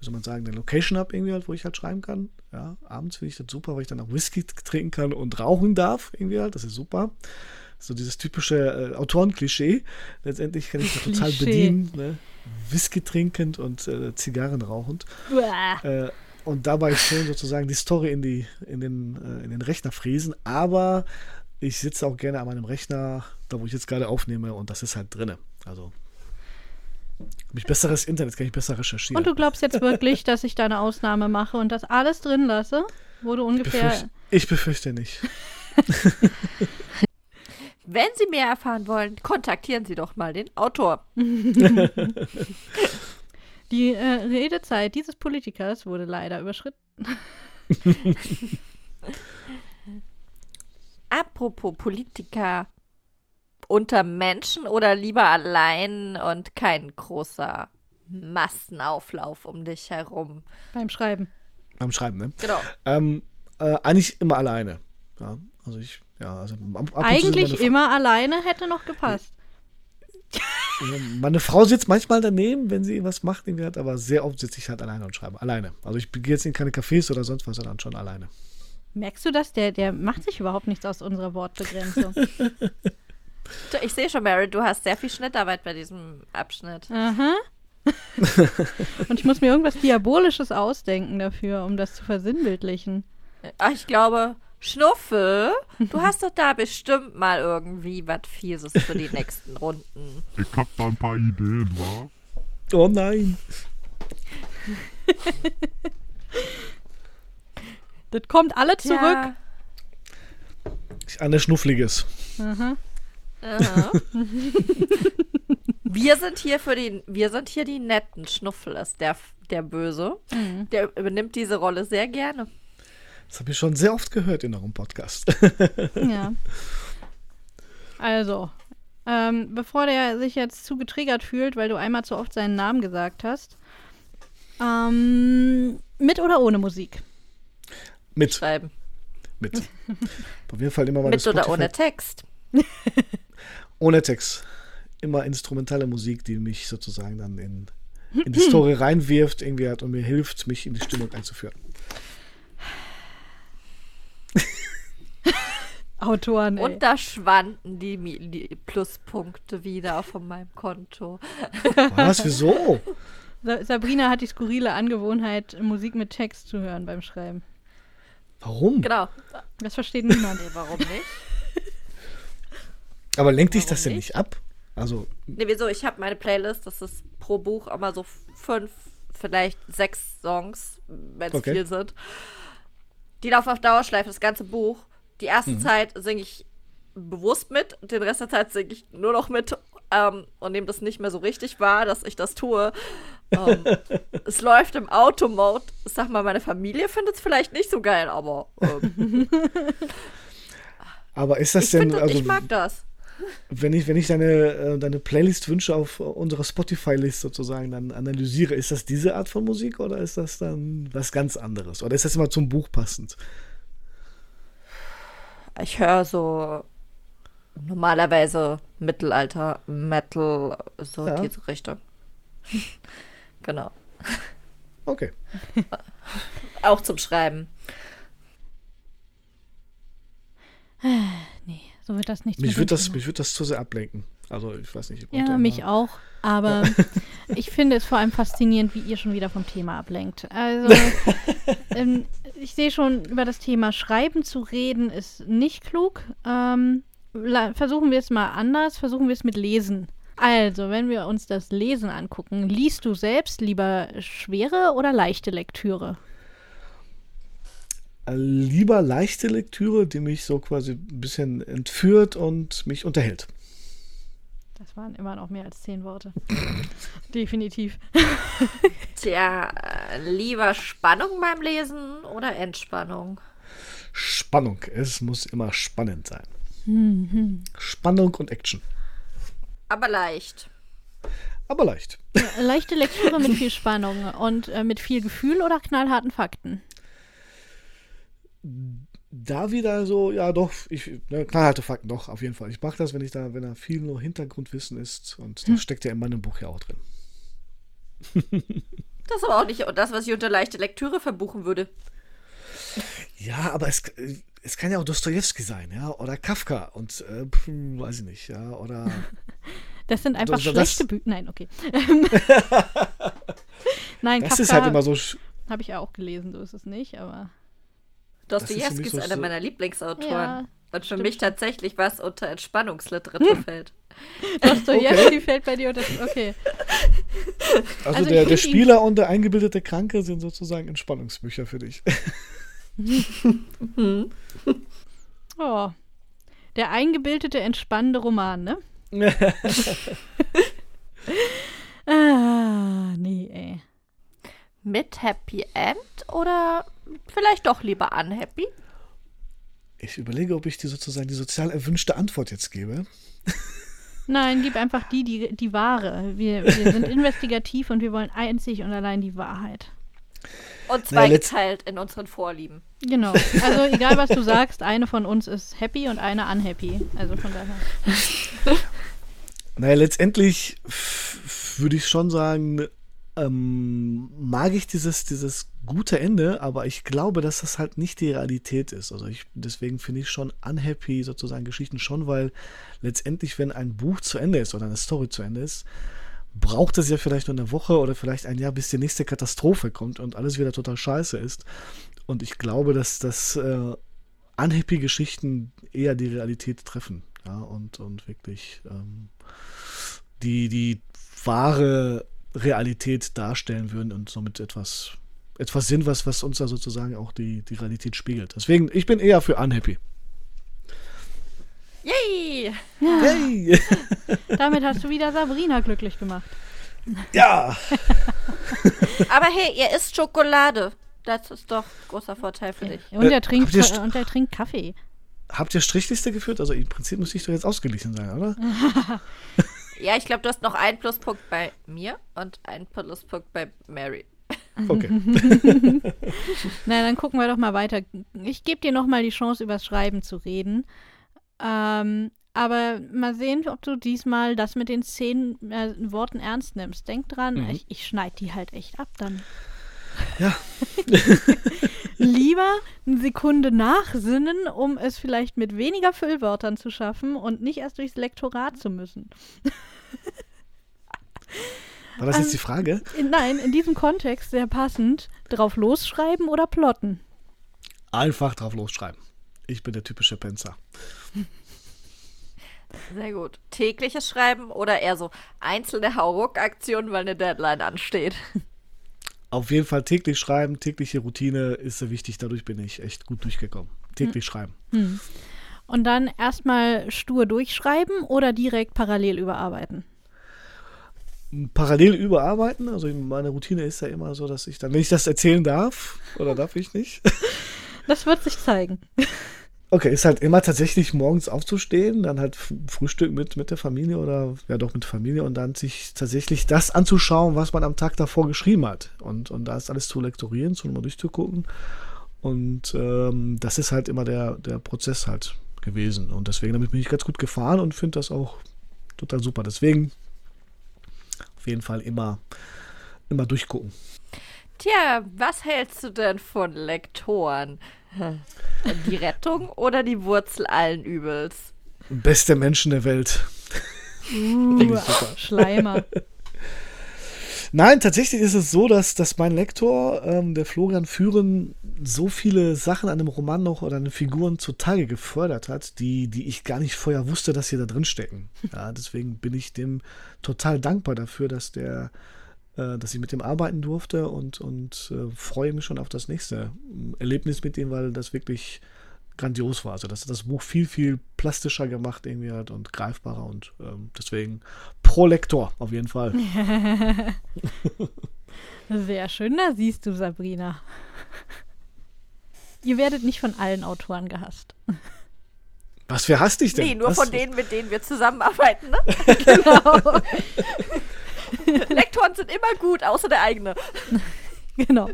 wie soll man sagen, eine Location habe, irgendwie halt, wo ich halt schreiben kann. Ja, abends finde ich das super, weil ich dann auch Whisky trinken kann und rauchen darf, irgendwie halt. Das ist super. So dieses typische äh, Autorenklischee. Letztendlich kann ich das total bedienen. Ne? Whisky trinkend und äh, Zigarren rauchend. Äh, und dabei schön sozusagen die Story in, die, in, den, äh, in den Rechner friesen. Aber ich sitze auch gerne an meinem Rechner, da wo ich jetzt gerade aufnehme, und das ist halt drinne. Also habe ich besseres Internet, kann ich besser recherchieren. Und du glaubst jetzt wirklich, dass ich da eine Ausnahme mache und das alles drin lasse? Wo du ungefähr. Befürcht, ich befürchte nicht. Wenn Sie mehr erfahren wollen, kontaktieren Sie doch mal den Autor. Die äh, Redezeit dieses Politikers wurde leider überschritten. Apropos Politiker, unter Menschen oder lieber allein und kein großer Massenauflauf um dich herum? Beim Schreiben. Beim Schreiben, ne? Genau. Ähm, äh, eigentlich immer alleine. Ja, also ich, ja, also ab, ab Eigentlich immer alleine hätte noch gepasst. Meine Frau sitzt manchmal daneben, wenn sie was macht, irgendwie hat, aber sehr oft sitze ich halt alleine und schreibe. Alleine. Also ich gehe jetzt in keine Cafés oder sonst was, sondern schon alleine. Merkst du das? Der, der macht sich überhaupt nichts aus unserer Wortbegrenzung. Ich sehe schon, Mary, du hast sehr viel Schnittarbeit bei diesem Abschnitt. Aha. Und ich muss mir irgendwas Diabolisches ausdenken dafür, um das zu versinnbildlichen. Ach, ich glaube, Schnuffel, du hast doch da bestimmt mal irgendwie was Fieses für die nächsten Runden. Ich hab da ein paar Ideen, wa? Oh nein. Das kommt alle zurück. Ja. Eine Schnuffliges. Aha. wir sind hier für die, wir sind hier die netten. Schnuffel ist der, der Böse. Mhm. Der übernimmt diese Rolle sehr gerne. Das habe ich schon sehr oft gehört in eurem Podcast. ja. Also, ähm, bevor der sich jetzt zu getriggert fühlt, weil du einmal zu oft seinen Namen gesagt hast, ähm, mit oder ohne Musik? Mit. Schreiben. Mit. Auf jeden Fall immer mal Mit oder ohne Text? ohne Text. Immer instrumentale Musik, die mich sozusagen dann in, in die Story reinwirft, irgendwie hat und mir hilft, mich in die Stimmung einzuführen. Autoren. Ey. Und da schwanden die, die, Pluspunkte wieder von meinem Konto. Was? Wieso? Sabrina hat die skurrile Angewohnheit, Musik mit Text zu hören beim Schreiben. Warum? Genau. Das versteht niemand. Nee, warum nicht? Aber lenkt dich das denn nicht ab? Also. Nee, wieso? Ich habe meine Playlist, das ist pro Buch immer so fünf, vielleicht sechs Songs, wenn es okay. viel sind. Die laufen auf Dauerschleife, das ganze Buch. Die erste mhm. Zeit singe ich bewusst mit, den Rest der Zeit singe ich nur noch mit ähm, und nehme das nicht mehr so richtig wahr, dass ich das tue. Ähm, es läuft im Automode. Sag mal, meine Familie findet es vielleicht nicht so geil, aber. Ähm, aber ist das ich denn. Find, also, ich mag das. Wenn ich, wenn ich deine, äh, deine Playlist wünsche auf unserer Spotify-List sozusagen dann analysiere, ist das diese Art von Musik oder ist das dann was ganz anderes? Oder ist das immer zum Buch passend? Ich höre so normalerweise Mittelalter, Metal, so ja. diese Richtung. genau. Okay. Auch zum Schreiben. nee. So wird das nicht. Mich würde das, mich würd das zu sehr ablenken. Also ich weiß nicht. Ich ja, mich auch. Aber ich finde es vor allem faszinierend, wie ihr schon wieder vom Thema ablenkt. Also ähm, ich sehe schon, über das Thema Schreiben zu reden ist nicht klug. Ähm, versuchen wir es mal anders. Versuchen wir es mit Lesen. Also, wenn wir uns das Lesen angucken, liest du selbst lieber schwere oder leichte Lektüre? lieber leichte Lektüre, die mich so quasi ein bisschen entführt und mich unterhält. Das waren immer noch mehr als zehn Worte. Definitiv. Tja, äh, lieber Spannung beim Lesen oder Entspannung? Spannung. Es muss immer spannend sein. Mhm. Spannung und Action. Aber leicht. Aber leicht. Leichte Lektüre mit viel Spannung und äh, mit viel Gefühl oder knallharten Fakten? da wieder so, ja doch, ich, ne, knallharte Fakten, doch, auf jeden Fall. Ich mag das, wenn ich da, wenn da viel nur Hintergrundwissen ist und das hm. steckt ja in meinem Buch ja auch drin. Das ist aber auch nicht das, was ich unter leichte Lektüre verbuchen würde. Ja, aber es, es kann ja auch Dostoevsky sein, ja, oder Kafka und äh, pf, weiß ich nicht, ja, oder. Das sind einfach Das- das- schlechte Bücher. Nein, okay. Nein, Das ist halt immer so. habe ich ja auch gelesen, so ist es nicht, aber Dostoevsky ist, so- einer meiner Lieblingsautoren. Ja, und für stimmt. mich tatsächlich was unter Entspannungsliteratur fällt. Dostoevsky fällt bei dir unter. Okay. Also, Also der, der ihn- Spieler und der eingebildete Kranke sind sozusagen Entspannungsbücher für dich. Oh. Der eingebildete, entspannende Roman, ne? ah, nee, ey. Mit Happy End oder vielleicht doch lieber unhappy? Ich überlege, ob ich dir sozusagen die sozial erwünschte Antwort jetzt gebe. Nein, gib einfach die, die, die wahre. Wir, wir sind investigativ und wir wollen einzig und allein die Wahrheit. Und Naja, letzt- zweigeteilt in unseren Vorlieben. Genau. Also egal, was du sagst, eine von uns ist happy und eine unhappy. Also von daher. Naja, letztendlich würde ich schon sagen, ähm, mag ich dieses, dieses gute Ende, aber ich glaube, dass das halt nicht die Realität ist. Also ich, deswegen finde ich schon unhappy sozusagen Geschichten schon, weil letztendlich, wenn ein Buch zu Ende ist oder eine Story zu Ende ist, braucht es ja vielleicht nur eine Woche oder vielleicht ein Jahr, bis die nächste Katastrophe kommt und alles wieder total scheiße ist. Und ich glaube, dass das äh, unhappy Geschichten eher die Realität treffen. Ja, und, und wirklich ähm, die, die wahre Realität darstellen würden und somit etwas, etwas sind, was, was uns da sozusagen auch die, die Realität spiegelt. Deswegen, ich bin eher für unhappy. Yay! Hey! Damit hast du wieder Sabrina glücklich gemacht. ja! Aber hey, ihr isst Schokolade. Das ist doch ein großer Vorteil für dich. Und Äh, er trinkt, st- und er trinkt Kaffee. Habt ihr Strichliste geführt? Also im Prinzip müsste ich doch jetzt ausgeglichen sein, oder? Ja, ich glaube, du hast noch einen Pluspunkt bei mir und einen Pluspunkt bei Mary. Okay. Na, dann gucken wir doch mal weiter. Ich gebe dir noch mal die Chance, übers Schreiben zu reden. Ähm, aber mal sehen, ob du diesmal das mit den zehn äh, Worten ernst nimmst. Denk dran, Mhm. ich, ich schneide die halt echt ab dann. Ja. Lieber eine Sekunde nachsinnen, um es vielleicht mit weniger Füllwörtern zu schaffen und nicht erst durchs Lektorat zu müssen. War das jetzt die Frage? In, nein, in diesem Kontext sehr passend. Drauf losschreiben oder plotten? Einfach drauf losschreiben. Ich bin der typische Penzer. Sehr gut. Tägliches Schreiben oder eher so einzelne Hauruck-Aktionen, weil eine Deadline ansteht. Auf jeden Fall täglich schreiben, tägliche Routine ist sehr wichtig. Dadurch bin ich echt gut durchgekommen. Täglich schreiben. Und dann erstmal stur durchschreiben oder direkt parallel überarbeiten? Parallel überarbeiten. Also meine Routine ist ja immer so, dass ich dann, wenn ich das erzählen darf, oder darf ich nicht? Das wird sich zeigen. Okay, ist halt immer tatsächlich morgens aufzustehen, dann halt Frühstück mit, mit der Familie oder ja doch mit Familie und dann sich tatsächlich das anzuschauen, was man am Tag davor geschrieben hat. Und, und da ist alles zu lektorieren, zu nochmal durchzugucken. Und ähm, das ist halt immer der, der Prozess halt gewesen. Und deswegen damit bin ich ganz gut gefahren und finde das auch total super. Deswegen auf jeden Fall immer, immer durchgucken. Tja, was hältst du denn von Lektoren? Die Rettung oder die Wurzel allen Übels? Beste Menschen der Welt. Super. Schleimer. Nein, tatsächlich ist es so, dass, dass mein Lektor, ähm, der Florian Führen, so viele Sachen an einem Roman noch oder an den Figuren zutage gefördert hat, die, die ich gar nicht vorher wusste, dass sie da drin stecken. Ja, deswegen bin ich dem total dankbar dafür, dass der, dass ich mit dem arbeiten durfte und, und äh, freue mich schon auf das nächste ähm, Erlebnis mit ihm, weil das wirklich grandios war. Also das hat das Buch viel, viel plastischer gemacht irgendwie halt und greifbarer und ähm, deswegen pro Lektor auf jeden Fall. Sehr schön, da siehst du, Sabrina. Ihr werdet nicht von allen Autoren gehasst. Was für hasst dich denn? Nee, nur Was? von denen, mit denen wir zusammenarbeiten, ne? Genau. Lektoren sind immer gut, außer der eigene. genau.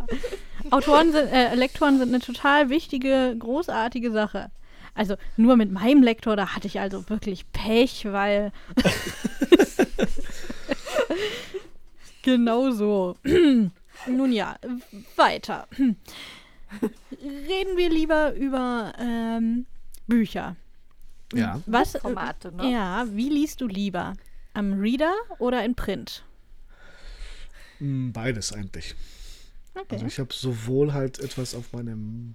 Autoren sind, äh, Lektoren sind eine total wichtige, großartige Sache. Also nur mit meinem Lektor, da hatte ich also wirklich Pech, weil genau so. Nun ja, weiter. Reden wir lieber über ähm, Bücher. Ja. Was? Formate, ne? Ja, wie liest du lieber? Am Reader oder in Print? Mm, Beides eigentlich. Okay. Also ich habe sowohl halt etwas auf meinem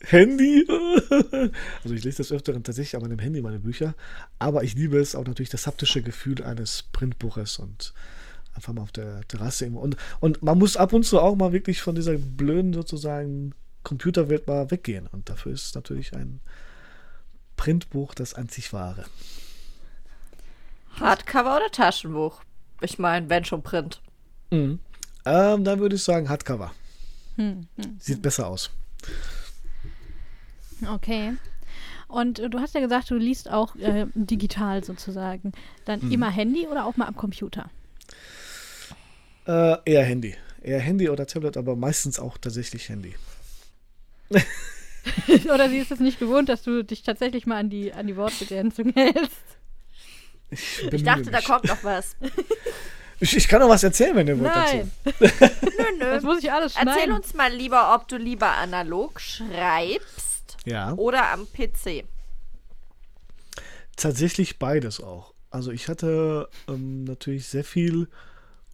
Handy, also ich lese das öfteren tatsächlich auf meinem Handy meine Bücher, aber ich liebe es auch natürlich das haptische Gefühl eines Printbuches und einfach mal auf der Terrasse irgendwo. Und, und man muss ab und zu auch mal wirklich von dieser blöden sozusagen Computerwelt mal weggehen und dafür ist natürlich ein Printbuch das einzig wahre. Hardcover oder Taschenbuch? Ich meine, wenn schon Print. Ähm, dann würde ich sagen Hardcover. Hm, hm. Sieht besser aus. Okay. Und äh, du hast ja gesagt, du liest auch äh, digital sozusagen. Dann Mhm. immer Handy oder auch mal am Computer? Äh, eher Handy. Eher Handy oder Tablet, aber meistens auch tatsächlich Handy. oder sie ist es nicht gewohnt, dass du dich tatsächlich mal an die, an die Wortbegrenzung hältst? Ich, Ich dachte, da mich. kommt noch was. Ich, ich kann noch was erzählen, wenn ihr wollt Nein, Nö, das nö. muss ich alles schneiden. Erzähl uns mal lieber, ob du lieber analog schreibst dazu. Ja, oder am PC. tatsächlich beides auch. Also ich hatte ähm, natürlich sehr viel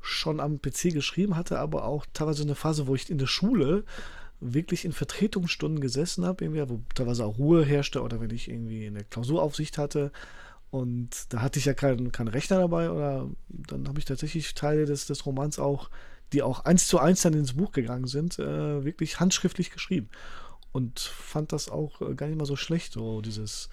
schon am PC geschrieben, hatte aber auch teilweise eine Phase, wo ich in der Schule wirklich in Vertretungsstunden gesessen habe, irgendwie, wo teilweise auch Ruhe herrschte oder wenn ich irgendwie eine Klausuraufsicht hatte. Und da hatte ich ja keinen keinen Rechner dabei oder dann habe ich tatsächlich Teile des, des Romans auch, die auch eins zu eins dann ins Buch gegangen sind, äh, wirklich handschriftlich geschrieben. Und fand das auch äh, gar nicht mal so schlecht, so dieses,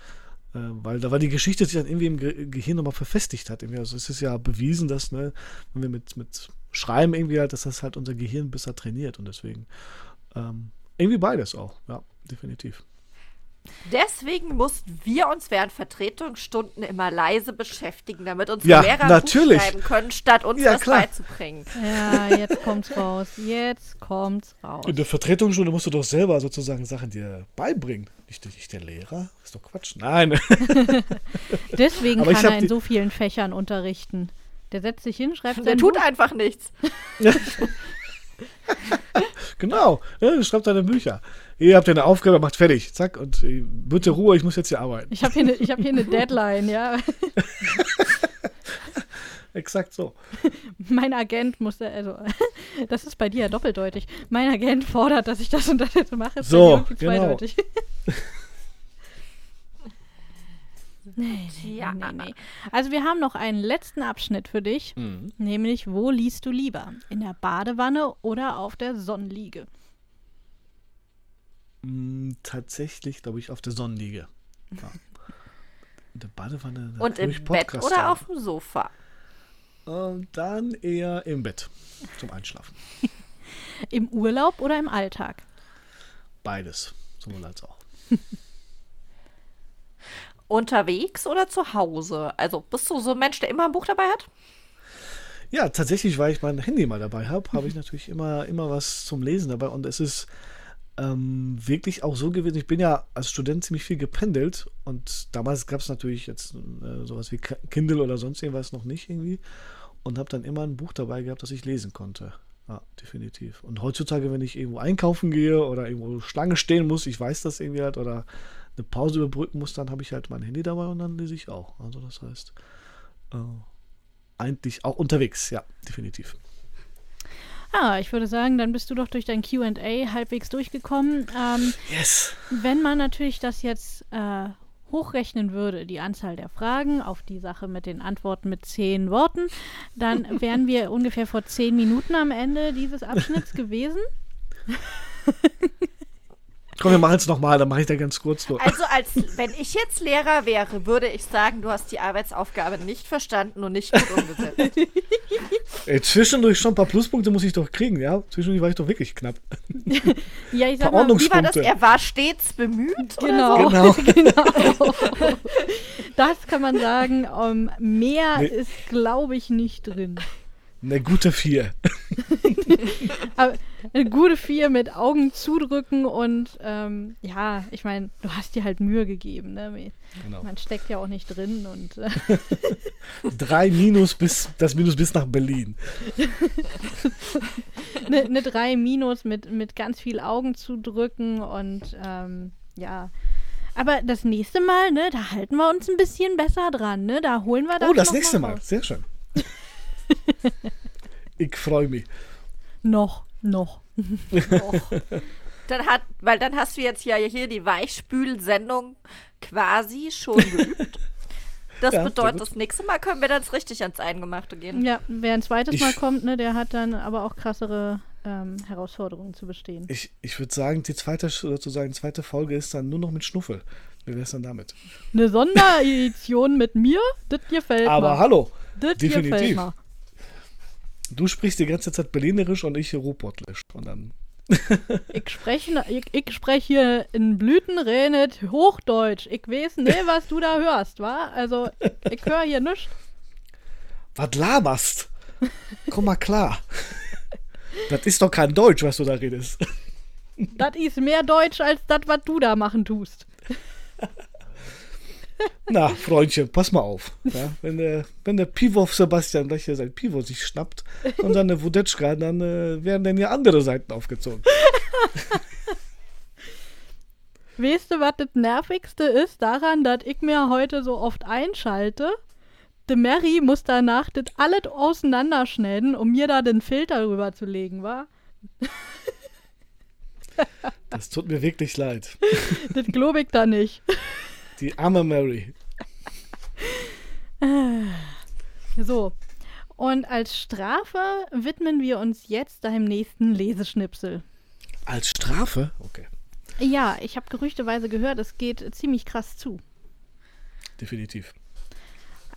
äh, weil da war die Geschichte sich dann irgendwie im Ge Gehirn nochmal verfestigt hat. Irgendwie. Also es ist ja bewiesen, dass, ne, wenn wir mit, mit Schreiben irgendwie halt, dass das halt unser Gehirn besser trainiert und deswegen ähm, irgendwie beides auch, ja, definitiv. Deswegen mussten wir uns während Vertretungsstunden immer leise beschäftigen, damit unsere Ja, Lehrer natürlich. Schreiben können, statt uns Ja, was klar. beizubringen. Ja, jetzt kommt's raus. Jetzt kommt's raus. In der Vertretungsstunde musst du doch selber sozusagen Sachen dir beibringen. Nicht, nicht der Lehrer? Ist doch Quatsch. Nein. Deswegen kann er in so vielen Fächern unterrichten. Der setzt sich hin, schreibt Der tut Buch. einfach nichts. genau. Ja, schreibt deine Bücher. Ihr habt eine Aufgabe, macht fertig. Zack. Und äh, bitte Ruhe, ich muss jetzt hier arbeiten. Ich habe hier, ne, ich hab hier eine Deadline, ja. Exakt so. Mein Agent musste, also, das ist bei dir ja doppeldeutig. Mein Agent fordert, dass ich das und das jetzt mache. Ist So, genau. Nee, nee, Ja. nee, nee. Also wir haben noch einen letzten Abschnitt für dich, Mhm. nämlich wo liest du lieber? In der Badewanne oder auf der Sonnenliege? Mm, tatsächlich, glaube ich, auf der Sonnenliege. Ja. In der Badewanne. da Und im ich Bett oder an. auf dem Sofa. Und dann eher im Bett zum Einschlafen. Im Urlaub oder im Alltag? Beides, sowohl als auch. Unterwegs oder zu Hause? Also bist du so ein Mensch, der immer ein Buch dabei hat? Ja, tatsächlich, weil ich mein Handy mal dabei habe, habe ich natürlich immer, immer was zum Lesen dabei. Und es ist ähm, wirklich auch so gewesen. Ich bin ja als Student ziemlich viel gependelt und damals gab es natürlich jetzt äh, sowas wie Kindle oder sonst irgendwas noch nicht irgendwie. Und habe dann immer ein Buch dabei gehabt, das ich lesen konnte. Ja, definitiv. Und heutzutage, wenn ich irgendwo einkaufen gehe oder irgendwo Schlange stehen muss, ich weiß das irgendwie halt, oder eine Pause überbrücken muss, dann habe ich halt mein Handy dabei und dann lese ich auch. Also das heißt, äh, eigentlich auch unterwegs, ja, definitiv. Ah, ich würde sagen, dann bist du doch durch dein QA halbwegs durchgekommen. Ähm, Yes. wenn man natürlich das jetzt äh, hochrechnen würde, die Anzahl der Fragen auf die Sache mit den Antworten mit zehn Worten, dann wären wir ungefähr vor zehn Minuten am Ende dieses Abschnitts gewesen. Komm, wir machen es nochmal, dann mache ich da ganz kurz nur. Also als wenn ich jetzt Lehrer wäre, würde ich sagen, du hast die Arbeitsaufgabe nicht verstanden und nicht gut umgesetzt. Ey, zwischendurch schon ein paar Pluspunkte muss ich doch kriegen, ja? Zwischendurch war ich doch wirklich knapp. Ja, ich sag mal, Wie war das? Er war stets bemüht? genau. Genau. genau. Das kann man sagen. ähm, mehr Nee. ist, glaube ich, nicht drin. Eine gute vier. Eine gute Vier mit Augen zudrücken und ähm, ja, ich meine, du hast dir halt Mühe gegeben. Ne? Genau. Man steckt ja auch nicht drin und äh, Drei Minus bis, das Minus bis nach Berlin. eine ne 3 Minus mit, mit ganz viel Augen zudrücken und ähm, ja. Aber das nächste Mal, ne, da halten wir uns ein bisschen besser dran, ne? Da holen wir das Oh, das nächste mal. Mal. Sehr schön. Ich freue mich. Noch, noch. Dann hat, weil dann hast du jetzt ja hier die Weichspülsendung quasi schon geübt. Das Ja, bedeutet, das nächste Mal können wir dann richtig ans Eingemachte gehen. Ja, wer ein zweites Ich- Mal kommt, ne, der hat dann aber auch krassere ähm, Herausforderungen zu bestehen. Ich, ich würde sagen, die zweite, sozusagen, zweite Folge ist dann nur noch mit Schnuffel. Wie wär's dann damit? Eine Sonderedition mit mir, das gefällt Aber mir. hallo, Das gefällt definitiv. mir. Du sprichst die ganze Zeit Berlinerisch und ich Ruhrpottlisch. Und dann. Ich spreche ich, ich sprech hier in Blütenredet Hochdeutsch. Ich weiß nicht, was du da hörst, wa? Also, ich höre hier nichts. Was laberst? Komm mal klar. Das ist doch kein Deutsch, was du da redest. Das ist mehr Deutsch als das, was du da machen tust. Na, Freundchen, pass mal auf. Ja, wenn, der, wenn der Pivow Sebastian gleich hier sein Pivo sich schnappt und dann eine Wudetschka, dann äh, werden denn ja andere Seiten aufgezogen. Weißt du, was das Nervigste ist daran, dass ich mir heute so oft einschalte? De Mary muss danach das alles auseinanderschneiden, um mir da den Filter rüber zu legen, wa? Das tut mir wirklich leid. Das glaube ich da nicht. Die arme Mary. So. Und als Strafe widmen wir uns jetzt deinem nächsten Leseschnipsel. Als Strafe? Okay, Ja, ich habe gerüchteweise gehört, es geht ziemlich krass zu. definitiv.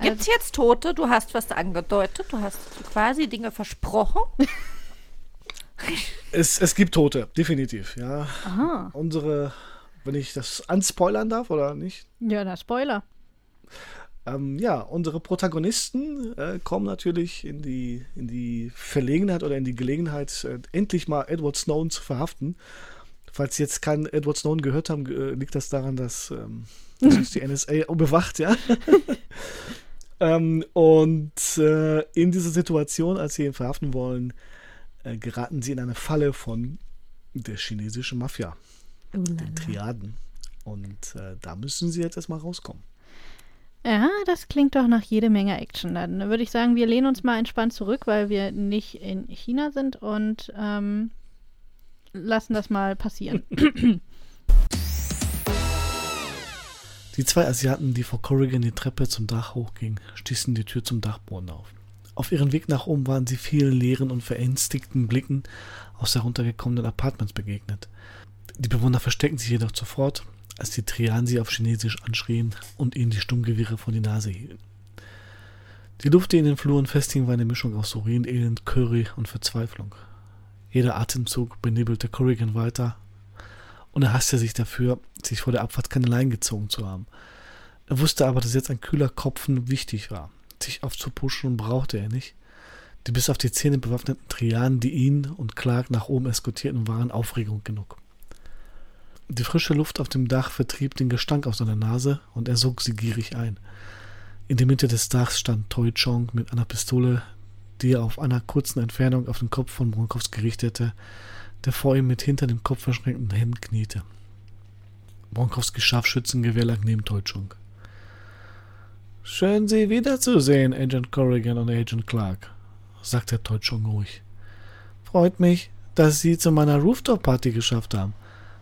Gibt es jetzt Tote? Du hast was angedeutet. Du hast quasi Dinge versprochen. Es, es gibt Tote, definitiv, ja. Aha. Unsere, wenn ich das anspoilern darf oder nicht, Ja, na, Spoiler. Ähm, ja, unsere Protagonisten äh, kommen natürlich in die, in die Verlegenheit oder in die Gelegenheit, äh, endlich mal Edward Snowden zu verhaften. Falls Sie jetzt keinen Edward Snowden gehört haben, äh, liegt das daran, dass ähm, das die NSA bewacht, ja. ähm, und äh, in dieser Situation, als sie ihn verhaften wollen, äh, geraten sie in eine Falle von der chinesischen Mafia, den Triaden. Und äh, da müssen sie jetzt erstmal rauskommen. Ja, das klingt doch nach jede Menge Action. Dann würde ich sagen, wir lehnen uns mal entspannt zurück, weil wir nicht in China sind und ähm, lassen das mal passieren. Die zwei Asiaten, die vor Corrigan die Treppe zum Dach hochgingen, stießen die Tür zum Dachboden auf. Auf ihrem Weg nach oben waren sie vielen leeren und verängstigten Blicken aus heruntergekommenen Apartments begegnet. Die Bewohner versteckten sich jedoch sofort, als die Triaden sie auf Chinesisch anschrien und ihnen die Stummgewehre vor die Nase hielten. Die Luft, die in den Fluren festhing, war eine Mischung aus Urin, Elend, Curry und Verzweiflung. Jeder Atemzug benebbelte Corrigan weiter und er hasste sich dafür, sich vor der Abfahrt keine Leinen gezogen zu haben. Er wusste aber, dass jetzt ein kühler Kopfen wichtig war. Sich aufzupuschen brauchte er nicht. Die bis auf die Zähne bewaffneten Trianen, die ihn und Clark nach oben eskortierten, waren Aufregung genug. Die frische Luft auf dem Dach vertrieb den Gestank aus seiner Nase und er sog sie gierig ein. In der Mitte des Dachs stand Toi Chong mit einer Pistole, die er auf einer kurzen Entfernung auf den Kopf von Bronkowski richtete, der vor ihm mit hinter dem Kopf verschränkten Händen kniete. Bronkowskis Scharfschützengewehr lag neben Toi Chong. Schön, Sie wiederzusehen, Agent Corrigan und Agent Clark, sagte Toi Chong ruhig. Freut mich, dass Sie zu meiner Rooftop-Party geschafft haben.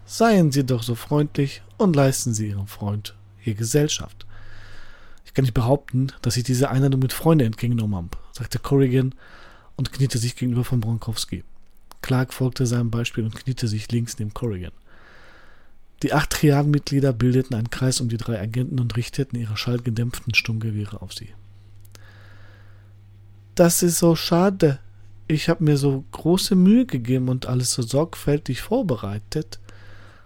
Seien Sie doch so freundlich und leisten Sie Ihrem Freund hier Gesellschaft. Ich kann nicht behaupten, dass ich diese Einladung mit Freude entgegengenommen habe, sagte Corrigan und kniete sich gegenüber von Bronkowski. Clark folgte seinem Beispiel und kniete sich links neben Corrigan. Die acht Triadenmitglieder bildeten einen Kreis um die drei Agenten und richteten ihre schallgedämpften Stummgewehre auf sie. Das ist so schade. Ich habe mir so große Mühe gegeben und alles so sorgfältig vorbereitet.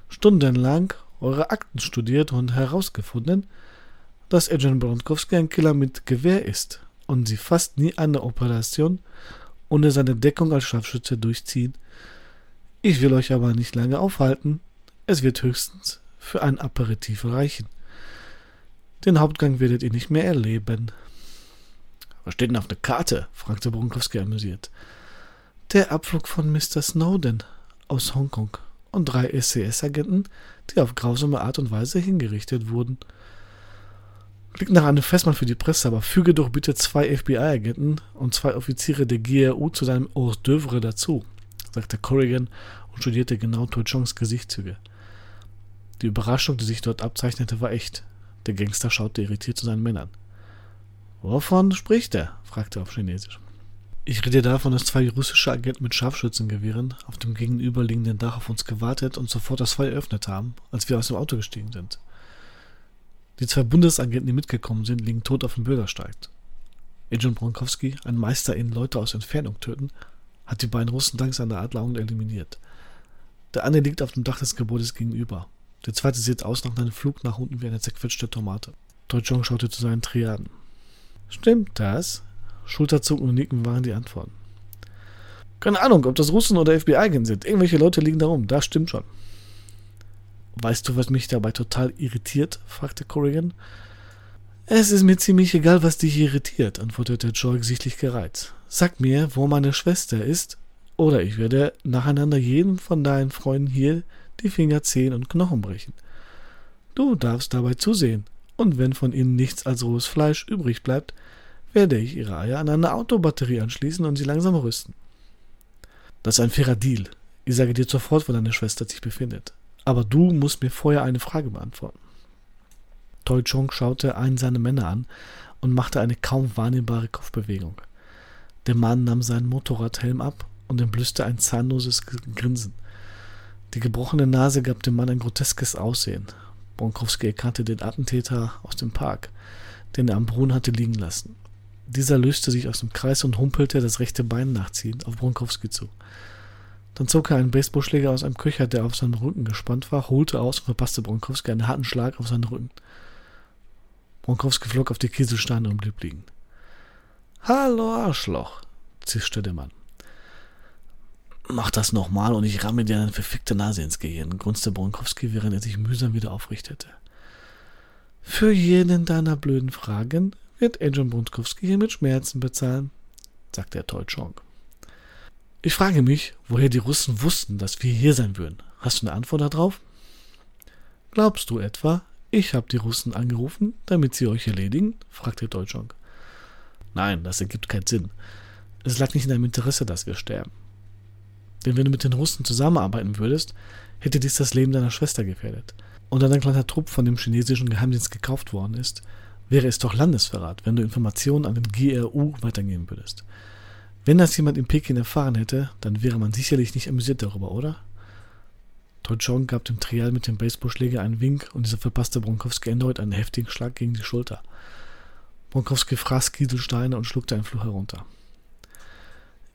Stundenlang eure Akten studiert und herausgefunden, dass Agent Bronkowski ein Killer mit Gewehr ist und sie fast nie eine Operation ohne seine Deckung als Scharfschütze durchziehen. Ich will euch aber nicht lange aufhalten. Es wird höchstens für ein Aperitif reichen. Den Hauptgang werdet ihr nicht mehr erleben. Was steht denn auf der Karte? fragte Bronkowski amüsiert. Der Abflug von Mr. Snowden aus Hongkong und drei SCS-Agenten, die auf grausame Art und Weise hingerichtet wurden. Klingt nach einem Festmann für die Presse, aber füge doch bitte zwei FBI-Agenten und zwei Offiziere der GRU zu deinem Hors d'oeuvre dazu, sagte Corrigan und studierte genau Tochongs Gesichtszüge. Die Überraschung, die sich dort abzeichnete, war echt. Der Gangster schaute irritiert zu seinen Männern. Wovon spricht er? fragte er auf Chinesisch. Ich rede davon, dass zwei russische Agenten mit Scharfschützengewehren auf dem gegenüberliegenden Dach auf uns gewartet und sofort das Feuer eröffnet haben, als wir aus dem Auto gestiegen sind. Die zwei Bundesagenten, die mitgekommen sind, liegen tot auf dem Bürgersteig. Agent Bronkowski, ein Meister in Leute aus Entfernung töten, hat die beiden Russen dank seiner Adlerung eliminiert. Der eine liegt auf dem Dach des Gebäudes gegenüber. Der zweite sieht aus nach einem Flug nach unten wie eine zerquetschte Tomate. Deutschong schaute zu seinen Triaden. Stimmt das? Schulterzucken und Nicken waren die Antworten. Keine Ahnung, ob das Russen oder FBI-Agenten sind. Irgendwelche Leute liegen da rum. Das stimmt schon. Weißt du, was mich dabei total irritiert? fragte Corrigan. Es ist mir ziemlich egal, was dich irritiert, antwortete Joy sichtlich gereizt. Sag mir, wo meine Schwester ist, oder ich werde nacheinander jedem von deinen Freunden hier die Finger, Zehen und Knochen brechen. Du darfst dabei zusehen, und wenn von ihnen nichts als rohes Fleisch übrig bleibt, werde ich ihre Eier an eine Autobatterie anschließen und sie langsam rüsten. Das ist ein fairer Deal. Ich sage dir sofort, wo deine Schwester sich befindet. Aber du musst mir vorher eine Frage beantworten. Toi Chong schaute einen seiner Männer an und machte eine kaum wahrnehmbare Kopfbewegung. Der Mann nahm seinen Motorradhelm ab und entblößte ein zahnloses Grinsen. Die gebrochene Nase gab dem Mann ein groteskes Aussehen. Bronkowski erkannte den Attentäter aus dem Park, den er am Brunnen hatte liegen lassen. Dieser löste sich aus dem Kreis und humpelte das rechte Bein nachziehend auf Bronkowski zu. Dann zog er einen Baseballschläger aus einem Köcher, der auf seinem Rücken gespannt war, holte aus und verpasste Bronkowski einen harten Schlag auf seinen Rücken. Bronkowski flog auf die Kieselsteine und blieb liegen. Hallo Arschloch, zischte der Mann. Mach das nochmal und ich ramme dir eine verfickte Nase ins Gehirn, grunzte Bronkowski, während er sich mühsam wieder aufrichtete. Für jeden deiner blöden Fragen wird Agent Bronkowski hier mit Schmerzen bezahlen, sagte er Tolchong. Ich frage mich, woher die Russen wussten, dass wir hier sein würden. Hast du eine Antwort darauf? Glaubst du etwa, ich habe die Russen angerufen, damit sie euch erledigen? fragte Deutschong. Nein, das ergibt keinen Sinn. Es lag nicht in deinem Interesse, dass wir sterben. Denn wenn du mit den Russen zusammenarbeiten würdest, hätte dies das Leben deiner Schwester gefährdet. Und da dein kleiner Trupp von dem chinesischen Geheimdienst gekauft worden ist, wäre es doch Landesverrat, wenn du Informationen an den GRU weitergeben würdest. Wenn das jemand in Peking erfahren hätte, dann wäre man sicherlich nicht amüsiert darüber, oder? Chong gab dem Trial mit dem Baseballschläger einen Wink und dieser verpasste Bronkowski erneut einen heftigen Schlag gegen die Schulter. Bronkowski fraß Kieselsteine und schluckte einen Fluch herunter.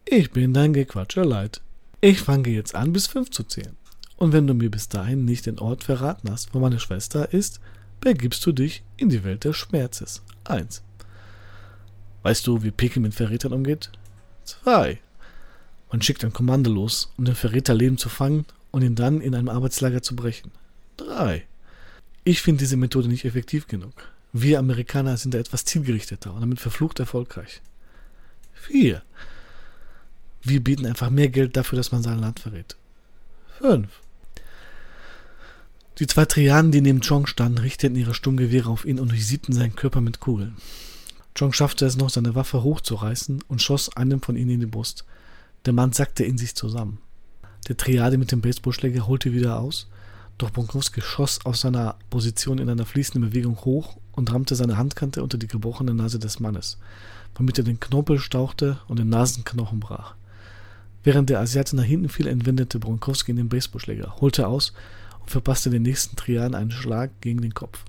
Ich bin dein Gequatscher leid. Ich fange jetzt an, bis fünf zu zählen. Und wenn du mir bis dahin nicht den Ort verraten hast, wo meine Schwester ist, begibst du dich in die Welt des Schmerzes. Eins. Weißt du, wie Peking mit Verrätern umgeht? Zwei. Man schickt ein Kommando los, um den Verräter leben zu fangen und ihn dann in einem Arbeitslager zu brechen. Drei. Ich finde diese Methode nicht effektiv genug. Wir Amerikaner sind da etwas zielgerichteter und damit verflucht erfolgreich. Vier. Wir bieten einfach mehr Geld dafür, dass man sein Land verrät. 5. Die zwei Triaden, die neben Chong standen, richteten ihre Sturmgewehre auf ihn und durchsiebten seinen Körper mit Kugeln. Chong schaffte es noch, seine Waffe hochzureißen und schoss einem von ihnen in die Brust. Der Mann sackte in sich zusammen. Der Triade mit dem Baseballschläger holte wieder aus, doch Bronkowski schoss aus seiner Position in einer fließenden Bewegung hoch und rammte seine Handkante unter die gebrochene Nase des Mannes, womit er den Knorpel stauchte und den Nasenknochen brach. Während der Asiate nach hinten fiel, entwendete Bronkowski den Baseballschläger, holte aus und verpasste den nächsten Triaden einen Schlag gegen den Kopf.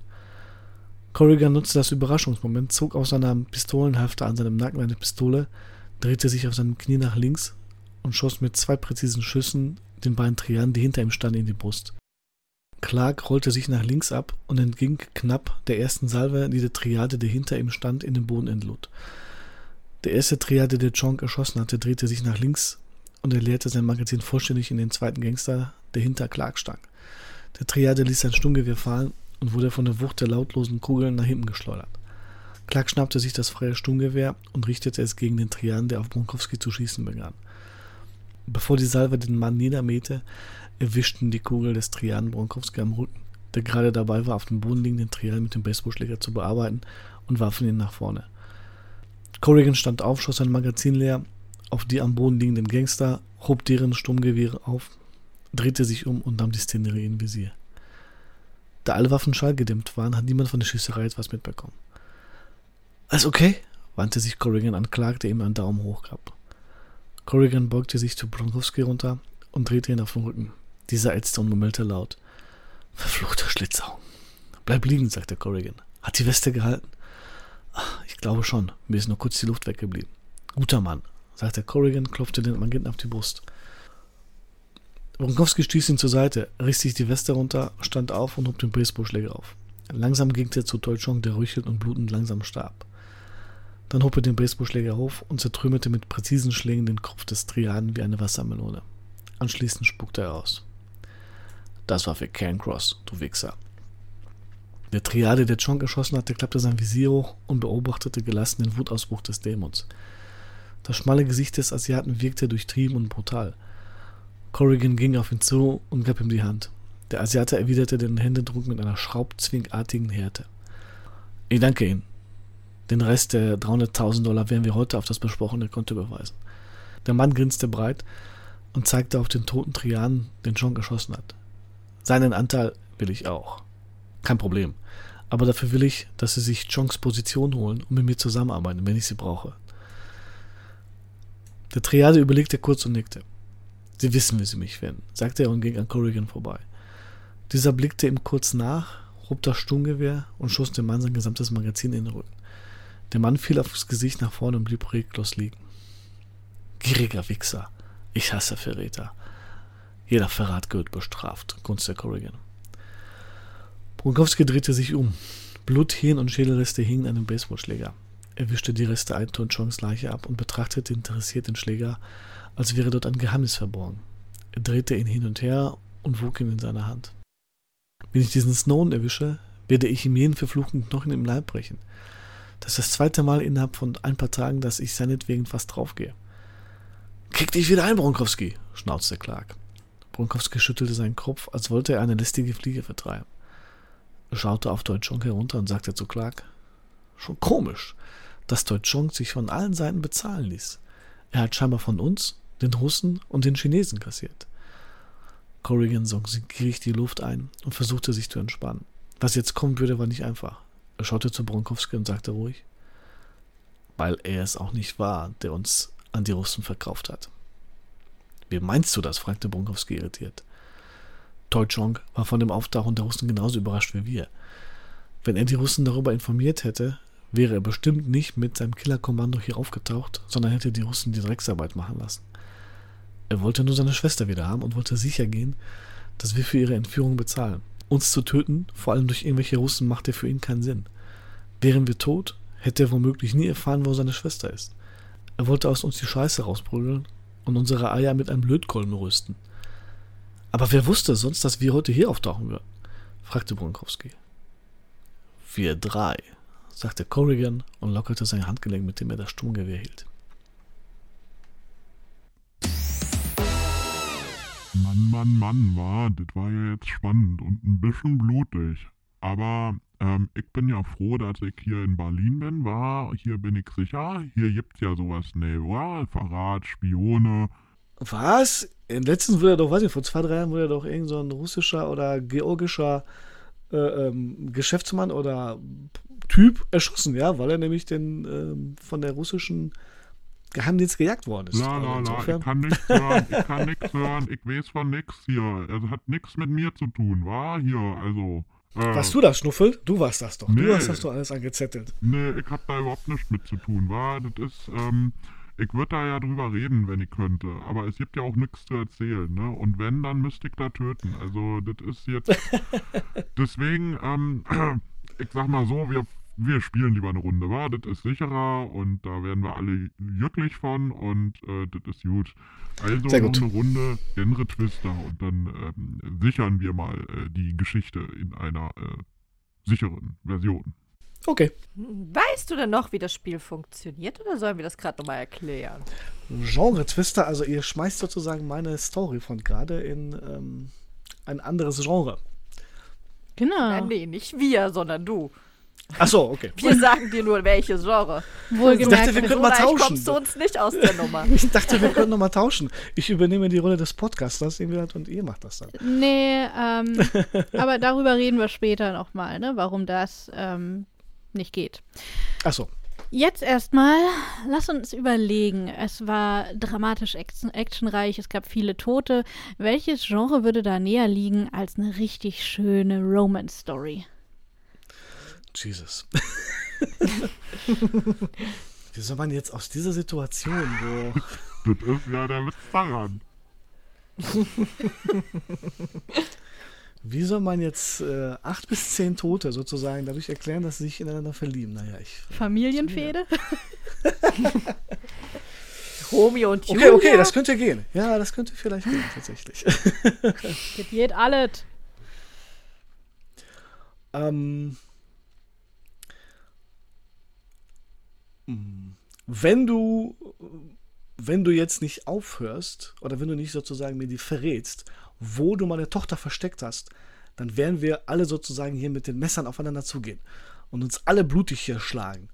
Corrigan nutzte das Überraschungsmoment, zog aus seiner Pistolenhafte an seinem Nacken eine Pistole, drehte sich auf seinem Knie nach links und schoss mit zwei präzisen Schüssen den beiden Triaden, die hinter ihm standen, in die Brust. Clark rollte sich nach links ab und entging knapp der ersten Salve, die der Triade, die hinter ihm stand, in den Boden entlud. Der erste Triade, der Chong erschossen hatte, drehte sich nach links und er leerte sein Magazin vollständig in den zweiten Gangster, der hinter Clark stand. Der Triade ließ sein Sturmgewehr fallen und wurde von der Wucht der lautlosen Kugeln nach hinten geschleudert. Clark schnappte sich das freie Sturmgewehr und richtete es gegen den Triaden, der auf Bronkowski zu schießen begann. Bevor die Salve den Mann niedermähte, erwischten die Kugel des Triaden Bronkowski am Rücken, der gerade dabei war, auf dem Boden liegenden Triaden mit dem Baseballschläger zu bearbeiten und warfen ihn nach vorne. Corrigan stand auf, schoss sein Magazin leer auf die am Boden liegenden Gangster, hob deren Sturmgewehre auf, drehte sich um und nahm die Szenerie in Visier. Da alle Waffen schallgedämmt waren, hat niemand von der Schießerei etwas mitbekommen. Alles okay? wandte sich Corrigan an Clark, der ihm einen Daumen hoch gab. Corrigan beugte sich zu Bronkowski runter und drehte ihn auf den Rücken. Dieser ätzte und murmelte laut. Verfluchter Schlitzau. Bleib liegen, sagte Corrigan. Hat die Weste gehalten? Ach, ich glaube schon. Mir ist nur kurz die Luft weggeblieben. Guter Mann, sagte Corrigan, klopfte den Agenten auf die Brust. Bronkowski stieß ihn zur Seite, riss sich die Weste runter, stand auf und hob den Baseballschläger auf. Langsam ging er zu Tolchong, der röchelnd und blutend langsam starb. Dann hob er den Baseballschläger auf und zertrümmerte mit präzisen Schlägen den Kopf des Triaden wie eine Wassermelone. Anschließend spuckte er aus. Das war für Cancross, du Wichser. Der Triade, der Chong erschossen hatte, klappte sein Visier hoch und beobachtete gelassen den Wutausbruch des Dämons. Das schmale Gesicht des Asiaten wirkte durchtrieben und brutal. Corrigan ging auf ihn zu und gab ihm die Hand. Der Asiate erwiderte den Händedruck mit einer schraubzwingartigen Härte. Ich danke Ihnen. Den Rest der 300.000 Dollar werden wir heute auf das besprochene Konto überweisen. Der Mann grinste breit und zeigte auf den toten Trianen, den John geschossen hat. Seinen Anteil will ich auch. Kein Problem. Aber dafür will ich, dass Sie sich Chongs Position holen und mit mir zusammenarbeiten, wenn ich sie brauche. Der Triade überlegte kurz und nickte. Sie wissen, wie Sie mich finden, sagte er und ging an Corrigan vorbei. Dieser blickte ihm kurz nach, hob das Sturmgewehr und schoss dem Mann sein gesamtes Magazin in den Rücken. Der Mann fiel aufs Gesicht nach vorne und blieb reglos liegen. Gieriger Wichser. Ich hasse Verräter. Jeder Verrat gehört bestraft, grunzte Corrigan. Brunkowski drehte sich um. Blut, Hirn und Schädelreste hingen an dem Baseballschläger. Er wischte die Reste ein und Chongs Leiche ab und betrachtete interessiert den Schläger, als wäre dort ein Geheimnis verborgen. Er drehte ihn hin und her und wog ihn in seiner Hand. Wenn ich diesen Snowden erwische, werde ich ihm jeden verfluchten Knochen im Leib brechen. Das ist das zweite Mal innerhalb von ein paar Tagen, dass ich seinetwegen fast draufgehe. Krieg dich wieder ein, Bronkowski, schnauzte Clark. Bronkowski schüttelte seinen Kopf, als wollte er eine lästige Fliege vertreiben. Er schaute auf Deutschong herunter und sagte zu Clark, schon komisch, dass Deutschong sich von allen Seiten bezahlen ließ. Er hat scheinbar von uns, den Russen und den Chinesen kassiert. Corrigan sog gierig die Luft ein und versuchte sich zu entspannen. Was jetzt kommen würde, war nicht einfach. Er schaute zu Bronkowski und sagte ruhig, weil er es auch nicht war, der uns an die Russen verkauft hat. Wie meinst du das? fragte Bronkowski irritiert. Toichong war von dem Auftauchen der Russen genauso überrascht wie wir. Wenn er die Russen darüber informiert hätte, wäre er bestimmt nicht mit seinem Killerkommando hier aufgetaucht, sondern hätte die Russen die Drecksarbeit machen lassen. Er wollte nur seine Schwester wieder haben und wollte sicher gehen, dass wir für ihre Entführung bezahlen. Uns zu töten, vor allem durch irgendwelche Russen, machte für ihn keinen Sinn. Wären wir tot, hätte er womöglich nie erfahren, wo seine Schwester ist. Er wollte aus uns die Scheiße rausprügeln und unsere Eier mit einem Lötkolben rüsten. Aber wer wusste sonst, dass wir heute hier auftauchen würden? fragte Bronkowski. Wir drei, sagte Corrigan und lockerte sein Handgelenk, mit dem er das Sturmgewehr hielt. Mann, Mann, Mann, war, das war ja jetzt spannend und ein bisschen blutig. Aber ähm, ich bin ja froh, dass ich hier in Berlin bin, war. Hier bin ich sicher. Hier gibt's ja sowas, ne, war Verrat, Spione. Was? Letztens wurde doch, weiß ich, vor zwei, drei Jahren wurde doch irgend so ein russischer oder georgischer äh, ähm, Geschäftsmann oder Typ erschossen, ja, weil er nämlich den ähm, von der russischen Geheimdienst gejagt worden ist. La, la, la, ich kann nichts hören, ich kann nichts hören, ich weiß von nichts hier. Es hat nichts mit mir zu tun, war hier, also. Äh, warst du das, Schnuffel? Du warst das doch. Nee, du hast das doch alles angezettelt. Nee, ich hab da überhaupt nichts mit zu tun, war, das ist, ähm, ich würde da ja drüber reden, wenn ich könnte. Aber es gibt ja auch nichts zu erzählen, ne? Und wenn, dann müsste ich da töten. Also, das ist jetzt. deswegen, ähm, ich sag mal so, wir wir spielen lieber eine Runde, wa? Das ist sicherer und da werden wir alle glücklich von und äh, das ist gut. Also Sehr noch gut. eine Runde Genre Twister und dann ähm, sichern wir mal äh, die Geschichte in einer äh, sicheren Version. Okay. Weißt du denn noch, wie das Spiel funktioniert oder sollen wir das gerade nochmal erklären? Genre Twister, also ihr schmeißt sozusagen meine Story von gerade in ähm, ein anderes Genre. Genau. Nein, nee, nicht wir, sondern du. Ach so, okay. Wir sagen dir nur, welches Genre. Wohlgemerkt. Ich dachte, wir So können mal tauschen. kommst du uns nicht aus der Nummer. Ich dachte, wir können nochmal tauschen. Ich übernehme die Rolle des Podcasters und ihr macht das dann. Nee, ähm, aber darüber reden wir später nochmal, ne, warum das ähm, nicht geht. Ach so. Jetzt erstmal, lass uns überlegen. Es war dramatisch action actionreich, es gab viele Tote. Welches Genre würde da näher liegen als eine richtig schöne Romance-Story? Jesus. Wie soll man jetzt aus dieser Situation, wo. Das ist ja der Witz daran. Wie soll man jetzt äh, acht bis zehn Tote sozusagen dadurch erklären, dass sie sich ineinander verlieben? Naja, ich. Familienfehde? Romeo und Okay, Julia. okay, das könnte gehen. Ja, das könnte vielleicht gehen, tatsächlich. Das geht alles. ähm, wenn du, wenn du jetzt nicht aufhörst oder wenn du nicht sozusagen mir die verrätst, wo du meine Tochter versteckt hast, dann werden wir alle sozusagen hier mit den Messern aufeinander zugehen und uns alle blutig hier schlagen.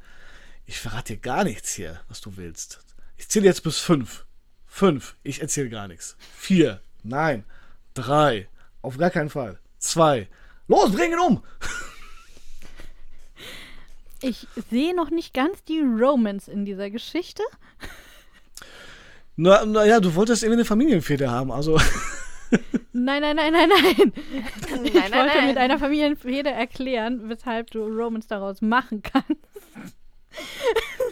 Ich verrate dir gar nichts hier, was du willst. Ich zähle jetzt bis fünf. Fünf. Ich erzähle gar nichts. Vier. Nein. Drei. Auf gar keinen Fall. Zwei. Los, bring ihn um! Ich sehe noch nicht ganz die Romance in dieser Geschichte. Na, naja, du wolltest irgendwie eine Familienfehde haben, also. Nein, nein, nein, nein, nein. Ich Nein, nein, wollte nein. mit einer Familienfehde erklären, weshalb du Romance daraus machen kannst.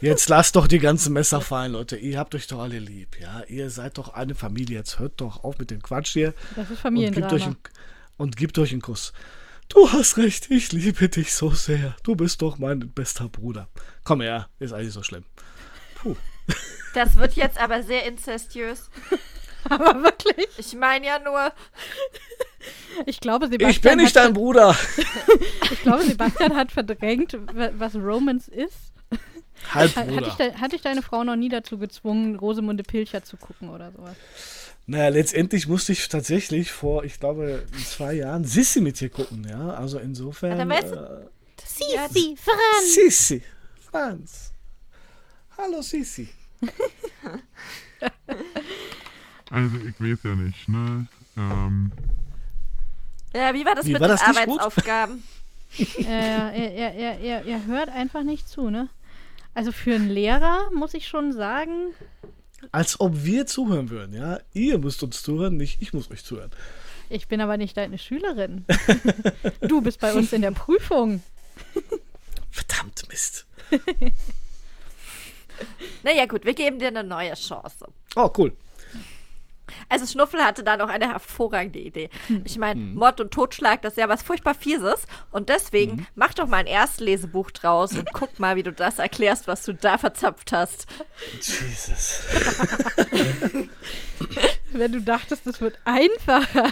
Jetzt lasst doch die ganzen Messer fallen, Leute. Ihr habt euch doch alle lieb, ja. Ihr seid doch eine Familie. Jetzt hört doch auf mit dem Quatsch hier. Das ist Und gebt, euch Familiendrama. einen, und gebt euch einen Kuss. Du hast recht, ich liebe dich so sehr. Du bist doch mein bester Bruder. Komm her, ist eigentlich so schlimm. Puh. Das wird jetzt aber sehr inzestiös. Aber wirklich, Ich meine ja nur, ich glaube, Sebastian, Ich bin nicht hat, dein Bruder. ich glaube, Sebastian hat verdrängt, wa- was Romance ist. Hat, hat, dich Halbbruder. de, hat dich deine Frau noch nie dazu gezwungen, Rosemunde Pilcher zu gucken oder sowas? Naja, letztendlich musste ich tatsächlich vor, ich glaube, zwei Jahren Sissi mit dir gucken, ja. Also insofern. weißt äh, Sisi, Franz! Sissi. Franz. Hallo Sissi. Also ich weiß ja nicht, ne? Ähm, ja, wie war das Wie, mit war den das? Arbeitsaufgaben? er, er, er, er, er hört einfach nicht zu, ne? Also für einen Lehrer muss ich schon sagen, Als ob wir zuhören würden, ja. Ihr müsst uns zuhören, nicht ich muss euch zuhören. ich bin aber nicht deine Schülerin. du bist bei uns in der Prüfung. Verdammt Mist. Naja, gut, wir geben dir eine neue Chance. Oh, cool. Also Schnuffel hatte da noch eine hervorragende Idee. Ich meine, Mord und Totschlag, das ist ja was furchtbar Fieses. Und deswegen mach doch mal ein Erstlesebuch draus und guck mal, wie du das erklärst, was du da verzapft hast. Jesus. Wenn du dachtest, es wird einfacher.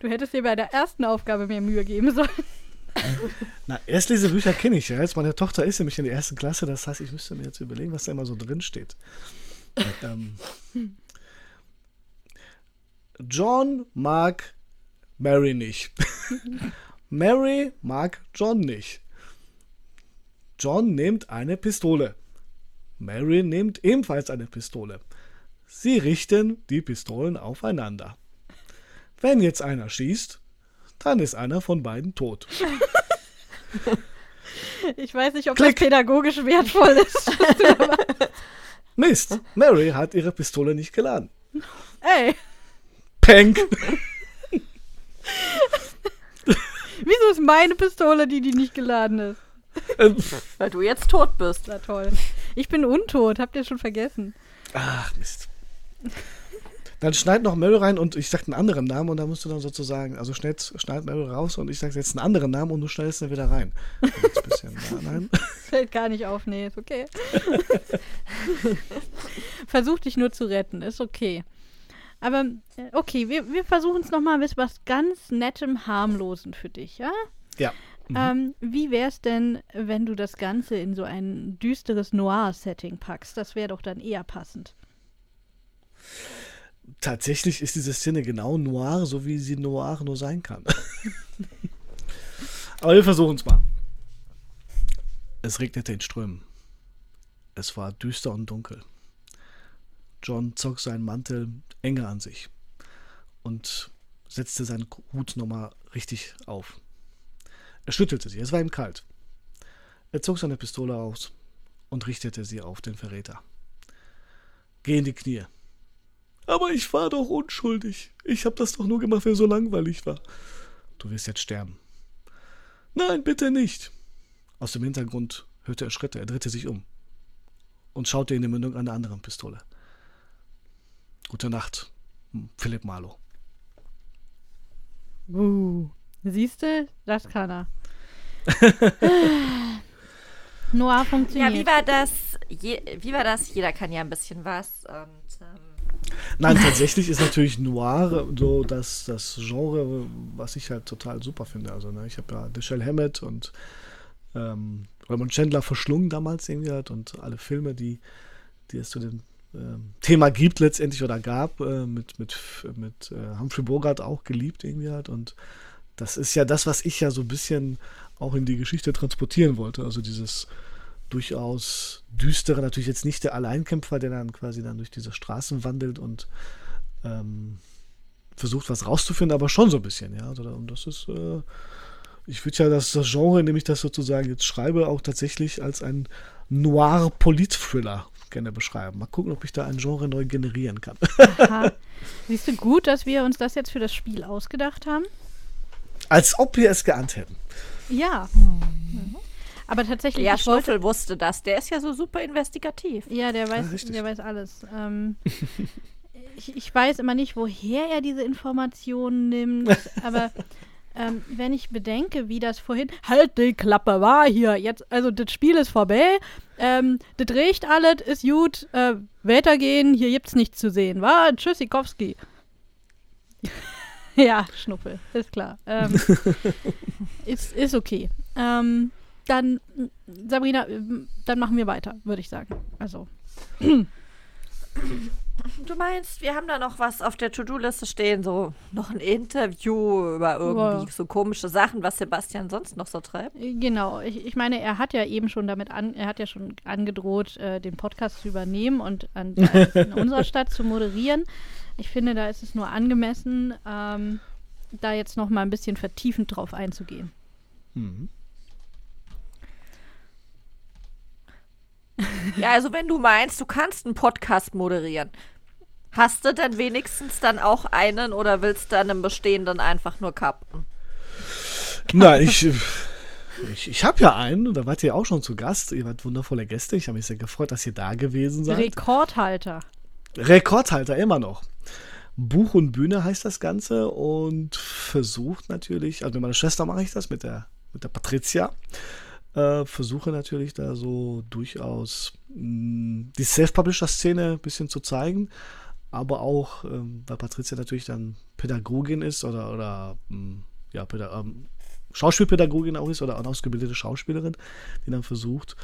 du hättest dir bei der ersten Aufgabe mehr Mühe geben sollen. Na, Erstlesebücher kenne ich ja. Jetzt meine Tochter ist nämlich in der ersten Klasse, das heißt, ich müsste mir jetzt überlegen, was da immer so drin steht. ähm, John mag Mary nicht. Mary mag John nicht. John nimmt eine Pistole. Mary nimmt ebenfalls eine Pistole. Sie richten die Pistolen aufeinander. Wenn jetzt einer schießt, dann ist einer von beiden tot. Ich weiß nicht, ob Klick. das pädagogisch wertvoll ist. Mist, Mary hat ihre Pistole nicht geladen. Ey, Pank. wieso ist meine Pistole die, die nicht geladen ist? Ähm. Weil du jetzt tot bist. Na toll. Ich bin untot, habt ihr schon vergessen. Ach, Mist. dann schneid noch Meryl rein und ich sag einen anderen Namen und dann musst du dann sozusagen, also schneid, schneid Meryl raus und ich sag jetzt einen anderen Namen und du schneidest dann wieder rein. Ein bisschen, nein. Fällt gar nicht auf, nee, ist okay. Versuch dich nur zu retten, ist okay. Aber äh, okay, wir, wir versuchen es nochmal mit was ganz Nettem, Harmlosen für dich, ja? Ja. Mhm. Ähm, wie wär's denn, wenn du das Ganze in so ein düsteres Noir-Setting packst? Das wäre doch dann eher passend. Tatsächlich ist diese Szene genau noir, so wie sie noir nur sein kann. Aber wir versuchen es mal. Es regnete in Strömen. Es war düster und dunkel. John zog seinen Mantel enger an sich und setzte seinen Hut nochmal richtig auf. Er schüttelte sie, es war ihm kalt. Er zog seine Pistole aus und richtete sie auf den Verräter. Geh in die Knie. Aber ich war doch unschuldig. Ich hab das doch nur gemacht, weil so langweilig war. Du wirst jetzt sterben. Nein, bitte nicht. Aus dem Hintergrund hörte er Schritte. Er drehte sich um und schaute in die Mündung einer anderen Pistole. Gute Nacht, Philipp Marlow. Uh, siehst du? Das kann er. Noir funktioniert. Ja, wie war das? Je, wie war das? Jeder kann ja ein bisschen was. Und, ähm Nein, tatsächlich ist natürlich Noir so das, das Genre, was ich halt total super finde. Also, ne, ich habe ja Michelle Hammett und ähm, Raymond Chandler verschlungen damals irgendwie halt und alle Filme, die, die es zu dem Thema gibt letztendlich oder gab, äh, mit, mit, mit äh, Humphrey Bogart auch geliebt irgendwie halt und das ist ja das, was ich ja so ein bisschen auch in die Geschichte transportieren wollte. Also dieses durchaus düstere, natürlich jetzt nicht der Alleinkämpfer, der dann quasi dann durch diese Straßen wandelt und ähm, versucht, was rauszufinden, aber schon so ein bisschen, ja. Also, und das ist, äh, ich würde ja das, das Genre, in dem ich das sozusagen jetzt schreibe, auch tatsächlich als ein Noir-Polit-Thriller gerne beschreiben. Mal gucken, ob ich da ein Genre neu generieren kann. Aha. Siehst du gut, dass wir uns das jetzt für das Spiel ausgedacht haben? Als ob wir es geahnt hätten. Ja. Mhm. Aber tatsächlich, ja, Schnuffel wusste das. Der ist ja so super investigativ. ja, der weiß, richtig. der weiß alles. Ähm, ich, ich weiß immer nicht, woher er diese Informationen nimmt, aber ähm, wenn ich bedenke, wie das vorhin, halt die Klappe, war hier, jetzt, also das Spiel ist vorbei, ähm, das riecht alles, ist gut, äh, weitergehen, hier gibt's nichts zu sehen, war, Tschüssikowski. ja, Schnuppel, ist klar. Ähm, ist, ist okay. Ähm, dann, Sabrina, ähm, dann machen wir weiter, würde ich sagen. Also, Du meinst, wir haben da noch was auf der To-Do-Liste stehen, so noch ein Interview über irgendwie Ja. so komische Sachen, was Sebastian sonst noch so treibt? Genau, ich, ich meine, er hat ja eben schon damit an, er hat ja schon angedroht, äh, den Podcast zu übernehmen und an, äh, in unserer Stadt zu moderieren. Ich finde, da ist es nur angemessen, ähm, da jetzt noch mal ein bisschen vertiefend drauf einzugehen. Mhm. Ja, also wenn du meinst, du kannst einen Podcast moderieren, hast du denn wenigstens dann auch einen oder willst du einen bestehenden einfach nur kappen? Nein, ich, ich, ich habe ja einen, und da wart ihr auch schon zu Gast. Ihr wart wundervolle Gäste. Ich habe mich sehr gefreut, dass ihr da gewesen seid. Rekordhalter. Rekordhalter immer noch. Buch und Bühne heißt das Ganze und versucht natürlich, also mit meiner Schwester mache ich das, mit der, mit der Patricia, äh, versuche natürlich da so durchaus mh, die Self-Publisher-Szene ein bisschen zu zeigen, aber auch, ähm, weil Patricia natürlich dann Pädagogin ist oder, oder mh, ja, Päda ähm, Schauspielpädagogin auch ist oder eine ausgebildete Schauspielerin, die dann versucht,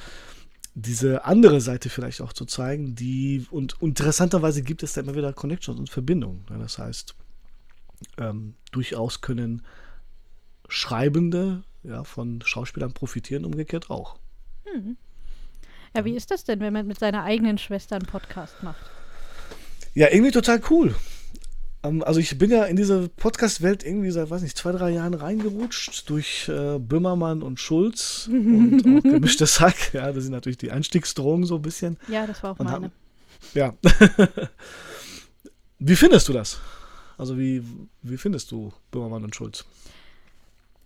diese andere Seite vielleicht auch zu zeigen, die und interessanterweise gibt es da immer wieder Connections und Verbindungen. Ja, das heißt, ähm, durchaus können Schreibende ja, von Schauspielern profitieren, umgekehrt auch. Ja, wie ist das denn, wenn man mit seiner eigenen Schwester einen Podcast macht? Ja, irgendwie total cool. Ähm, also ich bin ja in diese Podcast-Welt irgendwie seit, weiß nicht, zwei, drei Jahren reingerutscht durch äh, Böhmermann und Schulz und auch gemischtes Hack. Ja, das sind natürlich die Einstiegsdrogen so ein bisschen. Ja, das war auch Und meine. haben- Ja. wie findest du das? Also wie, wie findest du Böhmermann und Schulz?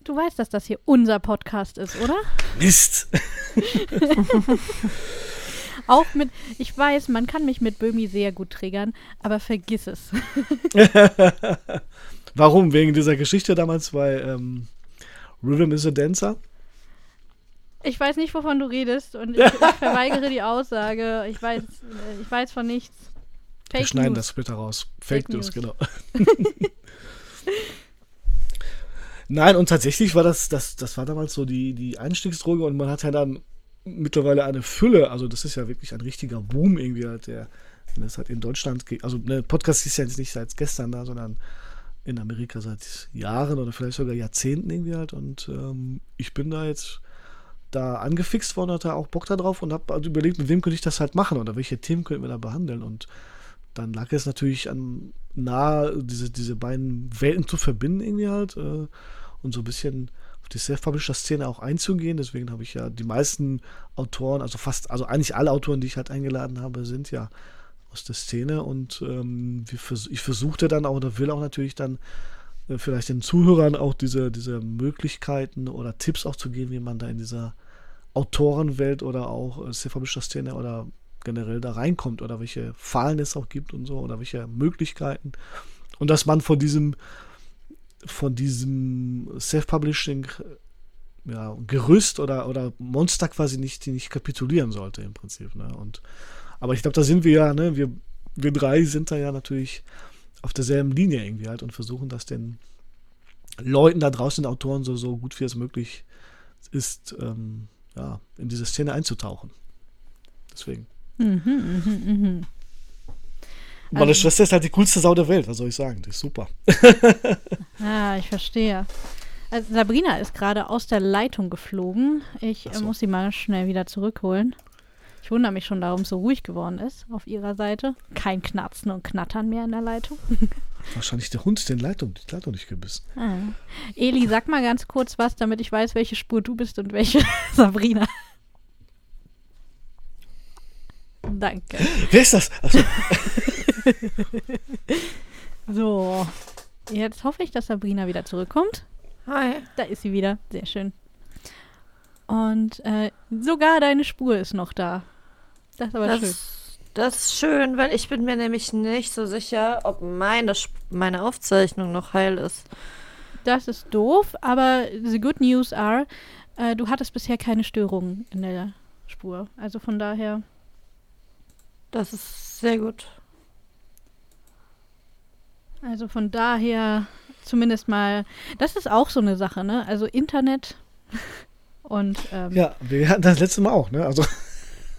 Du weißt, dass das hier unser Podcast ist, oder? Mist! Auch mit, ich weiß, man kann mich mit Böhmi sehr gut triggern, aber vergiss es. Warum? Wegen dieser Geschichte damals bei ähm, Rhythm is a Dancer? Ich weiß nicht, wovon du redest und ich, ich verweigere die Aussage. Ich weiß, ich weiß von nichts. Fake Wir schneiden News. das später raus. Fake, Fake News, News, genau. Nein, und tatsächlich war das, das, das war damals so die, die Einstiegsdroge und man hat ja dann mittlerweile eine Fülle, also das ist ja wirklich ein richtiger Boom irgendwie halt, der, das hat in Deutschland, also ne, Podcast ist ja jetzt nicht seit gestern da, sondern in Amerika seit Jahren oder vielleicht sogar Jahrzehnten irgendwie halt. Und ähm, ich bin da jetzt da angefixt worden, hatte auch Bock darauf und habe also überlegt, mit wem könnte ich das halt machen oder welche Themen könnten wir da behandeln. Und dann lag es natürlich an nahe, diese, diese beiden Welten zu verbinden irgendwie halt äh, und so ein bisschen auf die Self-Publisher-Szene auch einzugehen. Deswegen habe ich ja die meisten Autoren, also fast, also eigentlich alle Autoren, die ich halt eingeladen habe, sind ja aus der Szene und ähm, ich versuchte dann auch oder will auch natürlich dann äh, vielleicht den Zuhörern auch diese, diese Möglichkeiten oder Tipps auch zu geben, wie man da in dieser Autorenwelt oder auch äh, Szene oder generell da reinkommt oder welche Fallen es auch gibt und so oder welche Möglichkeiten. Und dass man von diesem von diesem Self-Publishing ja, Gerüst oder, oder Monster quasi nicht, nicht kapitulieren sollte im Prinzip. Ne? Und, aber ich glaube, da sind wir ja, ne? wir, wir drei sind da ja natürlich auf derselben Linie irgendwie halt und versuchen das den Leuten da draußen, den Autoren, so, so gut wie es möglich ist, ähm, ja, in diese Szene einzutauchen. Deswegen. Mhm, mh, Meine also, Schwester ist halt die coolste Sau der Welt, was soll ich sagen? Die ist super. ah, ich verstehe. Also Sabrina ist gerade aus der Leitung geflogen. Ich so. muss sie mal schnell wieder zurückholen. Ich wundere mich schon, warum es so ruhig geworden ist auf ihrer Seite. Kein Knarzen und Knattern mehr in der Leitung. Wahrscheinlich der Hund den Leitung, die Leitung nicht gebissen. Ah. Eli, sag mal ganz kurz was, damit ich weiß, welche Spur du bist und welche Sabrina. Danke. Wer ist das? Achso. so. Jetzt hoffe ich, dass Sabrina wieder zurückkommt. Hi. Da ist sie wieder. Sehr schön. Und äh, sogar deine Spur ist noch da. Das ist aber das, schön. Das ist schön, weil ich bin mir nämlich nicht so sicher, ob meine, meine Aufzeichnung noch heil ist. Das ist doof, aber the good news are, äh, du hattest bisher keine Störungen in der Spur. Also von daher. Das ist sehr gut. Also von daher zumindest mal, das ist auch so eine Sache, ne? Also Internet und ähm, ja, wir hatten das letzte Mal auch, ne? Also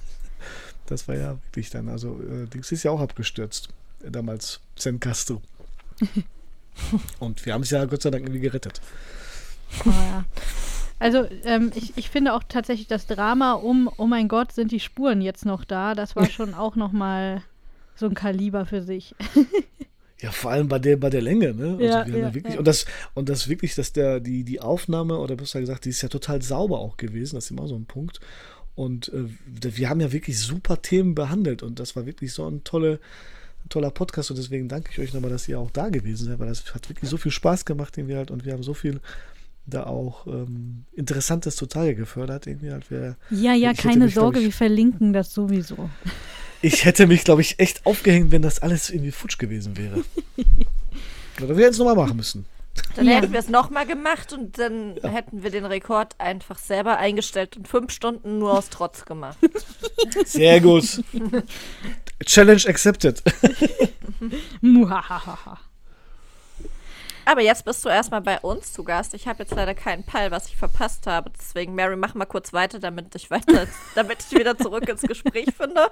das war ja wirklich dann, also äh, Dings ist ja auch abgestürzt. Äh, damals Zencaster. und wir haben es ja Gott sei Dank irgendwie gerettet. Oh, ja. Also ähm, ich, ich finde auch tatsächlich das Drama um, oh mein Gott, sind die Spuren jetzt noch da, das war schon auch noch mal so ein Kaliber für sich. Ja, vor allem bei der, bei der Länge, ne? Also ja, wir haben ja, ja wirklich, ja. und das, und das wirklich, dass der, die, die Aufnahme, oder besser gesagt, die ist ja total sauber auch gewesen, das ist immer so ein Punkt. Und äh, wir haben ja wirklich super Themen behandelt und das war wirklich so ein tolle, toller Podcast und deswegen danke ich euch nochmal, dass ihr auch da gewesen seid, weil das hat wirklich so viel Spaß gemacht irgendwie halt und wir haben so viel da auch ähm, Interessantes zutage gefördert irgendwie halt. Wer, ja, ja, keine Sorge, ich, wir verlinken das sowieso. Ich hätte mich, glaube ich, echt aufgehängt, wenn das alles irgendwie futsch gewesen wäre. Oder wir hätten es nochmal machen müssen. Dann ja. hätten wir es nochmal gemacht und dann ja. hätten wir den Rekord einfach selber eingestellt und fünf Stunden nur aus Trotz gemacht. Sehr gut. Challenge accepted. Muhahaha. Aber jetzt bist du erstmal bei uns zu Gast. Ich habe jetzt leider keinen Peil, was ich verpasst habe. Deswegen, Mary, mach mal kurz weiter, damit ich weiter, damit ich wieder zurück ins Gespräch finde.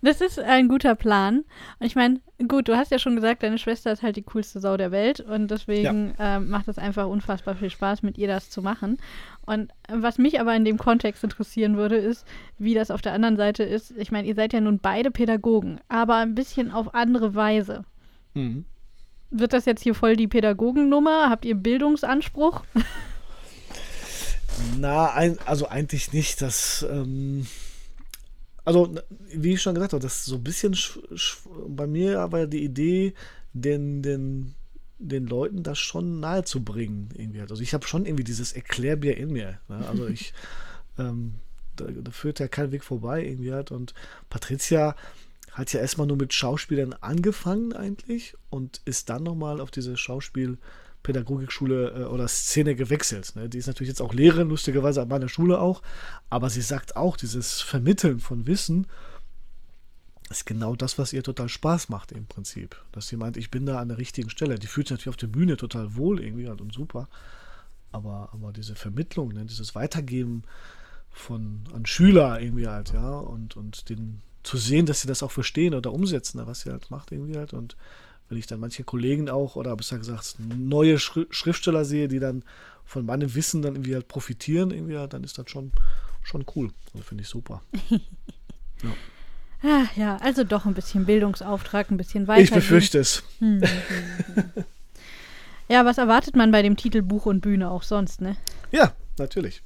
Das ist ein guter Plan. Und ich meine, gut, du hast ja schon gesagt, deine Schwester ist halt die coolste Sau der Welt und deswegen ja. ähm, macht es einfach unfassbar viel Spaß, mit ihr das zu machen. Und was mich aber in dem Kontext interessieren würde, ist, wie das auf der anderen Seite ist. Ich meine, ihr seid ja nun beide Pädagogen, aber ein bisschen auf andere Weise. Mhm. Wird das jetzt hier voll die Pädagogennummer? Habt ihr Bildungsanspruch? Na, ein, also eigentlich nicht. Das, ähm, also, wie ich schon gesagt habe, das ist so ein bisschen bei mir aber die Idee, den, den, den Leuten das schon nahe zu bringen. Irgendwie. Also ich habe schon irgendwie dieses Erklärbier in mir. Ne? Also ich, ähm, da, da führt ja kein Weg vorbei irgendwie halt. Und Patricia hat ja erstmal nur mit Schauspielern angefangen eigentlich und ist dann nochmal auf diese Schauspielpädagogikschule äh, oder Szene gewechselt. Ne? Die ist natürlich jetzt auch Lehrerin, lustigerweise an meiner Schule auch, aber sie sagt auch, dieses Vermitteln von Wissen ist genau das, was ihr total Spaß macht im Prinzip. Dass sie meint, ich bin da an der richtigen Stelle. Die fühlt sich natürlich auf der Bühne total wohl irgendwie halt und super. Aber, aber diese Vermittlung, ne, dieses Weitergeben von an Schüler irgendwie halt, ja, und, und den zu sehen, dass sie das auch verstehen oder umsetzen, was sie halt macht irgendwie halt. Und wenn ich dann manche Kollegen auch oder besser gesagt neue Schri Schriftsteller sehe, die dann von meinem Wissen dann irgendwie halt profitieren, irgendwie halt, dann ist das schon, schon cool. Also finde ich super. ja. Ah, ja, also doch ein bisschen Bildungsauftrag, ein bisschen weiter. Ich befürchte es. Hm, hm, hm. ja, was erwartet man bei dem Titel Buch und Bühne auch sonst, ne? Ja, natürlich.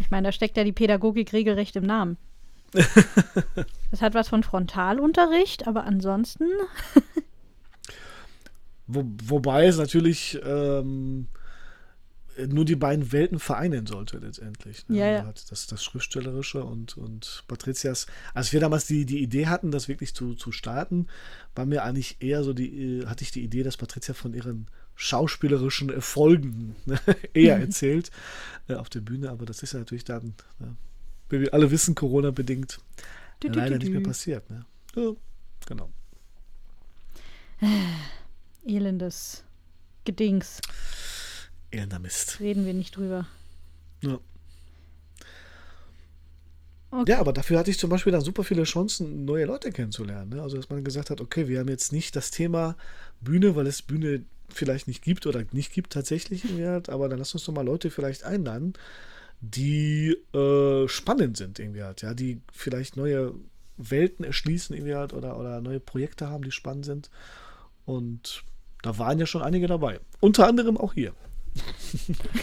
Ich meine, da steckt ja die Pädagogik regelrecht im Namen. das hat was von Frontalunterricht, aber ansonsten. Wo, wobei es natürlich ähm, nur die beiden Welten vereinen sollte letztendlich. Ne? Ja, ja. Das, das Schriftstellerische und, und Patrizias. Als wir damals die, die Idee hatten, das wirklich zu, zu starten, war mir eigentlich eher so die, hatte ich die Idee, dass Patricia von ihren schauspielerischen Erfolgen ne, eher erzählt äh, auf der Bühne, aber das ist ja natürlich dann, ne, wie wir alle wissen, Corona-bedingt du, du, leider du, nicht mehr passiert. Ne? Ja, genau. Elendes Gedings. Elender Mist. Reden wir nicht drüber. Ja. Okay. Ja, aber dafür hatte ich zum Beispiel dann super viele Chancen, neue Leute kennenzulernen. Ne? Also, dass man gesagt hat, okay, wir haben jetzt nicht das Thema Bühne, weil es Bühne vielleicht nicht gibt oder nicht gibt tatsächlich im Wert, aber dann lass uns doch mal Leute vielleicht einladen, die äh, spannend sind irgendwie halt, ja, die vielleicht neue Welten erschließen irgendwie halt oder, oder neue Projekte haben, die spannend sind. Und da waren ja schon einige dabei. Unter anderem auch hier.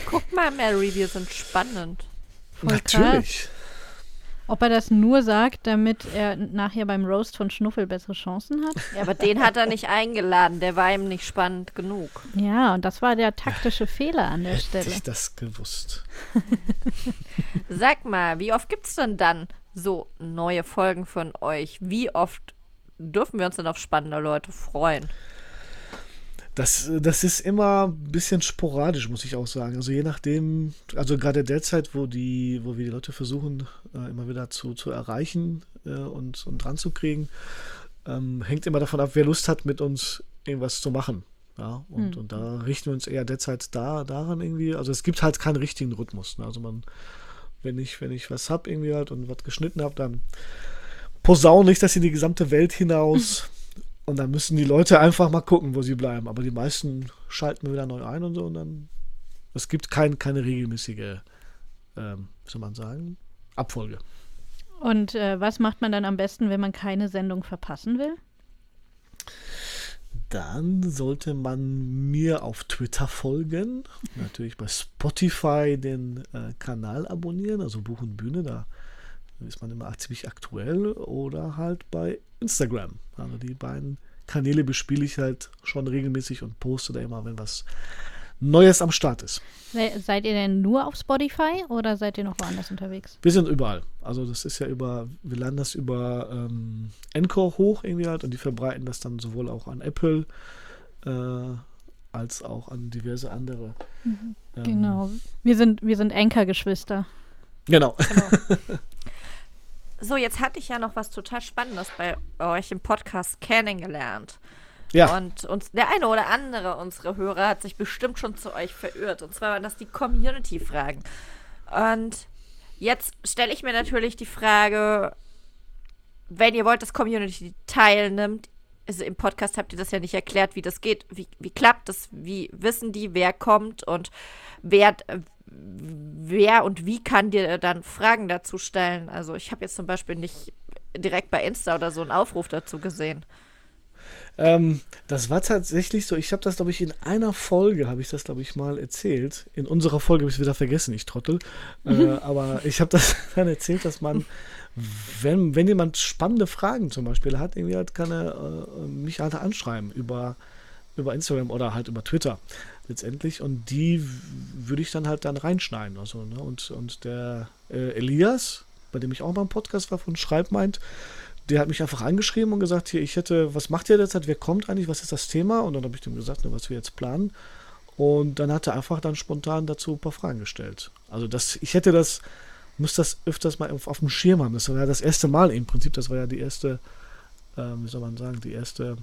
Guck mal, Mary, wir sind spannend. Voll Natürlich. Krass. Ob er das nur sagt, damit er nachher beim Roast von Schnuffel bessere Chancen hat? Ja, aber den hat er nicht eingeladen. Der war ihm nicht spannend genug. Ja, und das war der taktische Fehler an der Hätte Stelle. ich das gewusst. Sag mal, wie oft gibt es denn dann so neue Folgen von euch? Wie oft dürfen wir uns denn auf spannende Leute freuen? Das, das ist immer ein bisschen sporadisch, muss ich auch sagen. Also je nachdem, also gerade derzeit, wo die, wo wir die Leute versuchen, äh, immer wieder zu, zu erreichen äh, und, und dran zu kriegen, ähm, hängt immer davon ab, wer Lust hat, mit uns irgendwas zu machen. Ja, und, hm. und da richten wir uns eher derzeit da, daran irgendwie. Also es gibt halt keinen richtigen Rhythmus. Ne? Also man, wenn ich, wenn ich was hab irgendwie halt und was geschnitten habe, dann posaune ich das in die gesamte Welt hinaus. Und dann müssen die Leute einfach mal gucken, wo sie bleiben. Aber die meisten schalten wir wieder neu ein und so. Und dann, es gibt kein, keine regelmäßige, ähm, wie soll man sagen, Abfolge. Und äh, was macht man dann am besten, wenn man keine Sendung verpassen will? Dann sollte man mir auf Twitter folgen, natürlich bei Spotify den äh, Kanal abonnieren, also Buch und Bühne, da ist man immer ziemlich aktuell oder halt bei Instagram. Also die beiden Kanäle bespiele ich halt schon regelmäßig und poste da immer, wenn was Neues am Start ist. Seid ihr denn nur auf Spotify oder seid ihr noch woanders unterwegs? Wir sind überall. Also das ist ja über, wir laden das über ähm, Encore hoch irgendwie halt und die verbreiten das dann sowohl auch an Apple äh, als auch an diverse andere. Mhm. Ähm, genau. Wir sind, wir sind Anchor-Geschwister. Genau. genau. So, jetzt hatte ich ja noch was total Spannendes bei euch im Podcast kennengelernt. Ja. Und uns, der eine oder andere unserer Hörer hat sich bestimmt schon zu euch verirrt. Und zwar waren das die Community-Fragen. Und jetzt stelle ich mir natürlich die Frage, wenn ihr wollt, dass Community teilnimmt, also im Podcast habt ihr das ja nicht erklärt, wie das geht. Wie, wie klappt das? Wie wissen die, wer kommt und wer, wer und wie kann dir dann Fragen dazu stellen? Also ich habe jetzt zum Beispiel nicht direkt bei Insta oder so einen Aufruf dazu gesehen. Ähm, das war tatsächlich so. Ich habe das, glaube ich, in einer Folge, habe ich das, glaube ich, mal erzählt. In unserer Folge habe ich es wieder vergessen, ich trottel. Äh, aber ich habe das dann erzählt, dass man, wenn, wenn jemand spannende Fragen zum Beispiel hat, irgendwie halt kann er äh, mich halt anschreiben über, über Instagram oder halt über Twitter letztendlich. Und die würde ich dann halt dann reinschneiden. Also, ne? und, und der äh, Elias, bei dem ich auch mal im Podcast war, von Schreibmeint. Der hat mich einfach angeschrieben und gesagt, hier, ich hätte, was macht ihr derzeit, wer kommt eigentlich, was ist das Thema? Und dann habe ich dem gesagt, ne, was wir jetzt planen. Und dann hat er einfach dann spontan dazu ein paar Fragen gestellt. Also das, ich hätte das, müsste das öfters mal auf, auf dem Schirm haben. Das war ja das erste Mal im Prinzip, das war ja die erste, ähm, wie soll man sagen, die erste,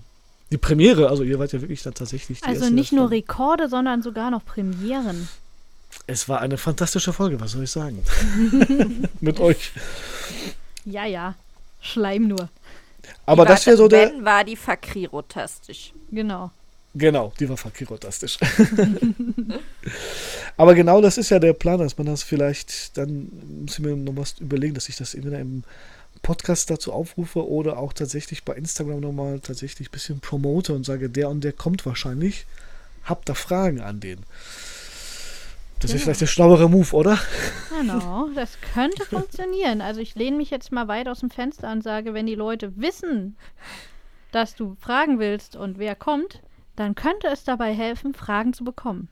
die Premiere. Also ihr wart ja wirklich dann tatsächlich die Also nicht nur Rekorde, sondern sogar noch Premieren. Es war eine fantastische Folge, was soll ich sagen? Mit euch. Ja, ja. Schleim nur. Aber Die das war- wäre so der. Wenn war die Fakrirotastisch. Genau. Genau, die war fakirrotastisch. Aber genau das ist ja der Plan, dass man das vielleicht, dann muss ich mir noch was überlegen, dass ich das entweder im Podcast dazu aufrufe oder auch tatsächlich bei Instagram nochmal tatsächlich ein bisschen promote und sage, der und der kommt wahrscheinlich. Habt da Fragen an den. Das ist Genau. vielleicht der schlauere Move, oder? Genau, das könnte funktionieren. Also ich lehne mich jetzt mal weit aus dem Fenster und sage, wenn die Leute wissen, dass du fragen willst und wer kommt, dann könnte es dabei helfen, Fragen zu bekommen.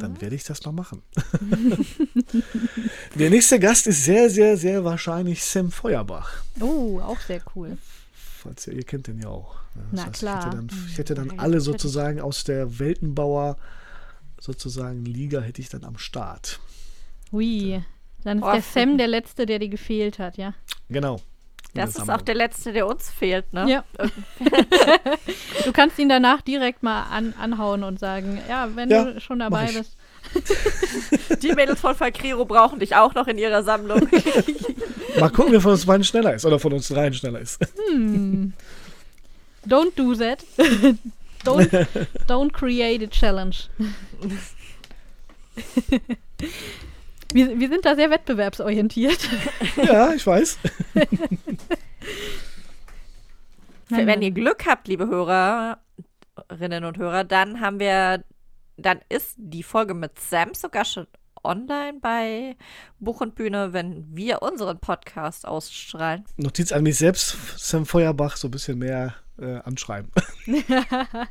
Dann werde ich das mal machen. der nächste Gast ist sehr, sehr, sehr wahrscheinlich Sam Feuerbach. Oh, auch sehr cool. Falls ihr, ihr kennt den ja auch. ne? Na Ich hätte klar. dann, ich hätte dann Ja, alle sozusagen aus der Weltenbauer sozusagen Liga hätte ich dann am Start. Hui. Dann ist Oh, der Sam der Letzte, der dir gefehlt hat, ja? Genau. Das ist auch der letzte, der uns fehlt, ne? Ja. du kannst ihn danach direkt mal an, anhauen und sagen, ja, wenn Ja, du schon dabei bist. Die Mädels von Fakriro brauchen dich auch noch in ihrer Sammlung. Mal gucken, wer von uns beiden schneller ist oder von uns dreien schneller ist. Don't do that. don't, don't create a challenge. Wir, wir sind da sehr wettbewerbsorientiert. ja, ich weiß. Wenn ihr Glück habt, liebe Hörerinnen und Hörer, dann haben wir, dann ist die Folge mit Sam sogar schon online bei Buch und Bühne, wenn wir unseren Podcast ausstrahlen. Notiz an mich selbst, Sam Feuerbach so ein bisschen mehr äh, anschreiben.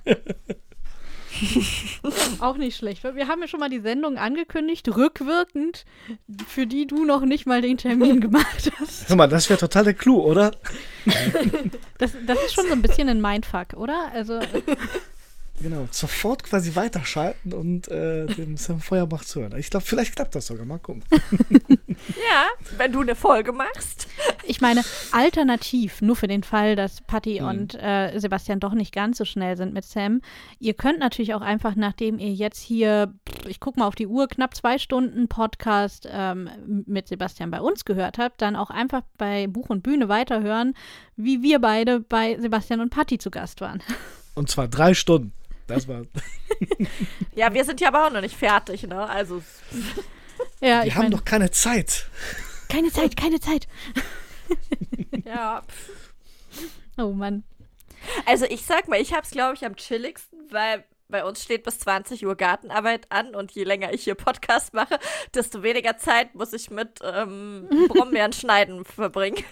Auch nicht schlecht. Wir haben ja schon mal die Sendung angekündigt, rückwirkend, für die du noch nicht mal den Termin gemacht hast. Hör mal, das wäre total der Clou, oder? Das, das ist schon so ein bisschen ein Mindfuck, oder? Also, Genau, sofort quasi weiterschalten und äh, dem Sam Feuerbach zuhören. Ich glaube, vielleicht klappt das sogar. Mal gucken. Ja, wenn du eine Folge machst. ich meine, alternativ, nur für den Fall, dass Patty Mhm. und äh, Sebastian doch nicht ganz so schnell sind mit Sam, ihr könnt natürlich auch einfach, nachdem ihr jetzt hier, ich gucke mal auf die Uhr, knapp zwei Stunden Podcast ähm, mit Sebastian bei uns gehört habt, dann auch einfach bei Buch und Bühne weiterhören, wie wir beide bei Sebastian und Patty zu Gast waren. Und zwar drei Stunden. Das war. Ja, wir sind ja aber auch noch nicht fertig, ne? Also, Ja, Wir ich haben meine, doch keine Zeit. keine Zeit, keine Zeit. ja. Oh Mann. Also ich sag mal, ich hab's, glaube ich, am chilligsten, weil bei uns steht bis 20 Uhr Gartenarbeit an und je länger ich hier Podcast mache, desto weniger Zeit muss ich mit ähm, Brombeeren schneiden verbringen.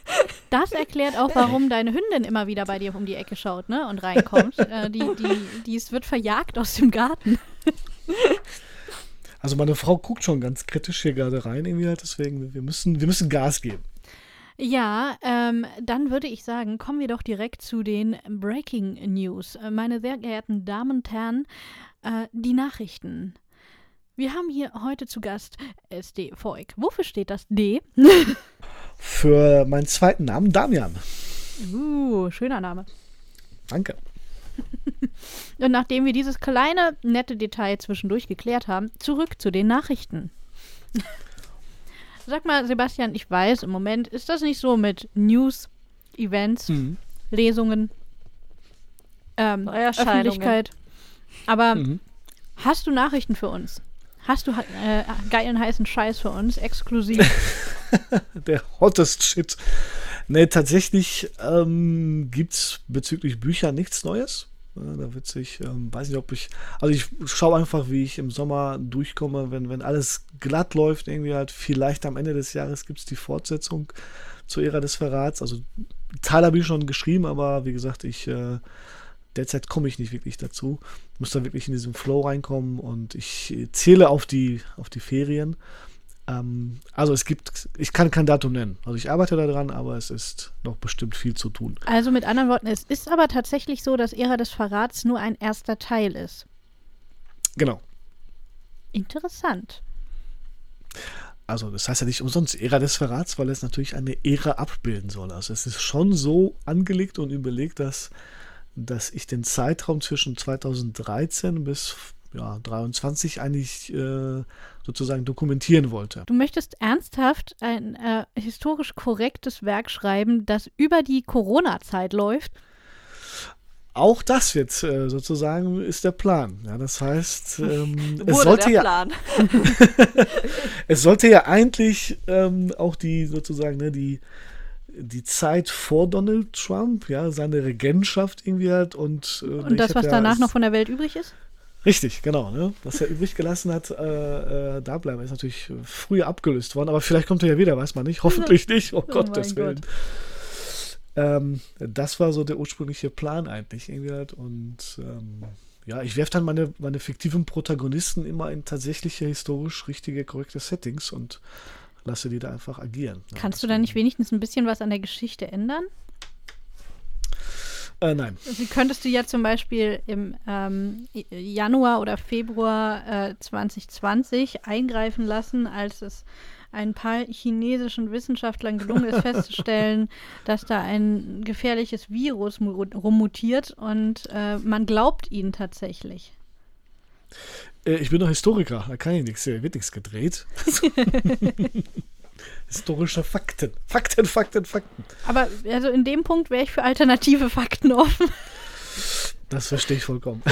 Das erklärt auch, warum deine Hündin immer wieder bei dir um die Ecke schaut, ne? Und reinkommt. äh, die, die, die ist, wird verjagt aus dem Garten. Also meine Frau guckt schon ganz kritisch hier gerade rein, irgendwie halt, deswegen, wir müssen, wir müssen Gas geben. Ja, ähm, dann würde ich sagen, kommen wir doch direkt zu den Breaking News. Äh, Meine sehr geehrten Damen und Herren, äh, die Nachrichten. Wir haben hier heute zu Gast SD Voig. Wofür steht das D? Für meinen zweiten Namen Damian. Uh, schöner Name. Danke. Und nachdem wir dieses kleine, nette Detail zwischendurch geklärt haben, zurück zu den Nachrichten. Sag mal, Sebastian, ich weiß, im Moment ist das nicht so mit News, Events, Mhm. Lesungen, ähm. Öffentlichkeit. Aber Mhm. hast du Nachrichten für uns? Hast du äh, geilen heißen Scheiß für uns, exklusiv? Der hottest Shit. Nee, tatsächlich ähm, gibt es bezüglich Bücher nichts Neues. Ja, da sich, ähm, weiß nicht, ob ich, also ich schaue einfach, wie ich im Sommer durchkomme, wenn, wenn alles glatt läuft, irgendwie halt, vielleicht am Ende des Jahres gibt es die Fortsetzung zur Ära des Verrats. Also Teil habe ich schon geschrieben, aber wie gesagt, ich äh, derzeit komme ich nicht wirklich dazu. Ich muss da wirklich in diesen Flow reinkommen und ich äh, zähle auf die, auf die Ferien. Ähm, also es gibt, ich kann kein Datum nennen. Also ich arbeite daran, aber es ist noch bestimmt viel zu tun. Also mit anderen Worten, es ist aber tatsächlich so, dass Ära des Verrats nur ein erster Teil ist. Genau. Interessant. Also das heißt ja nicht umsonst Ära des Verrats, weil es natürlich eine Ära abbilden soll. Also es ist schon so angelegt und überlegt, dass, dass ich den Zeitraum zwischen 2013 bis ja, 23 eigentlich äh, sozusagen dokumentieren wollte. Du möchtest ernsthaft ein äh, historisch korrektes Werk schreiben, das über die Corona-Zeit läuft? Auch das jetzt äh, sozusagen ist der Plan. Ja, das heißt, ähm, es sollte der ja, Plan. es sollte ja eigentlich ähm, auch die sozusagen ne, die die Zeit vor Donald Trump, ja, seine Regentschaft irgendwie hat und äh, Und das, was ja, danach noch von der Welt übrig ist? Richtig, genau. Ne? Was er übrig gelassen hat, äh, äh, da bleiben, ist natürlich früher abgelöst worden. Aber vielleicht kommt er ja wieder, weiß man nicht. Hoffentlich nicht. Oh, Gottes mein Willen. Ähm, das war so der ursprüngliche Plan eigentlich. Irgendwie halt. Und ähm, ja, ich werfe dann meine, meine fiktiven Protagonisten immer in tatsächliche, historisch richtige, korrekte Settings und lasse die da einfach agieren. Ja, Kannst du da nicht wenigstens ein bisschen was an der Geschichte ändern? Äh, nein. Also könntest du ja zum Beispiel im ähm, Januar oder Februar äh, 2020 eingreifen lassen, als es ein paar chinesischen Wissenschaftlern gelungen ist festzustellen, dass da ein gefährliches Virus mu- rummutiert und äh, man glaubt ihnen tatsächlich. Äh, ich bin doch Historiker, da kann ich nichts, wird nichts gedreht. Historische Fakten. Fakten, Fakten, Fakten. Aber also in dem Punkt wäre ich für alternative Fakten offen. Das verstehe ich vollkommen.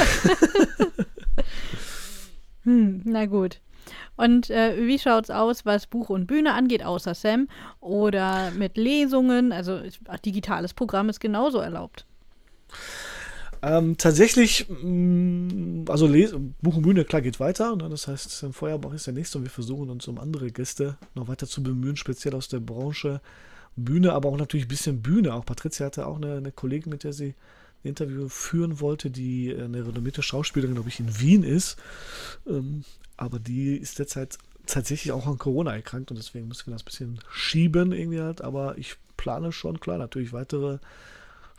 Hm, na gut. Und äh, wie schaut's aus, was Buch und Bühne angeht, außer Sam? Oder mit Lesungen? Also digitales Programm ist genauso erlaubt. Ähm, tatsächlich, mh, also Les Buch und Bühne, klar, geht weiter. Ne? Das heißt, Feuerbach ist der nächste und wir versuchen uns um andere Gäste noch weiter zu bemühen, speziell aus der Branche Bühne, aber auch natürlich ein bisschen Bühne. Auch Patricia hatte auch eine, eine Kollegin, mit der sie ein Interview führen wollte, die äh, eine renommierte Schauspielerin, glaube ich, in Wien ist. Ähm, aber die ist derzeit tatsächlich auch an Corona erkrankt und deswegen müssen wir das ein bisschen schieben irgendwie halt. Aber ich plane schon, klar, natürlich weitere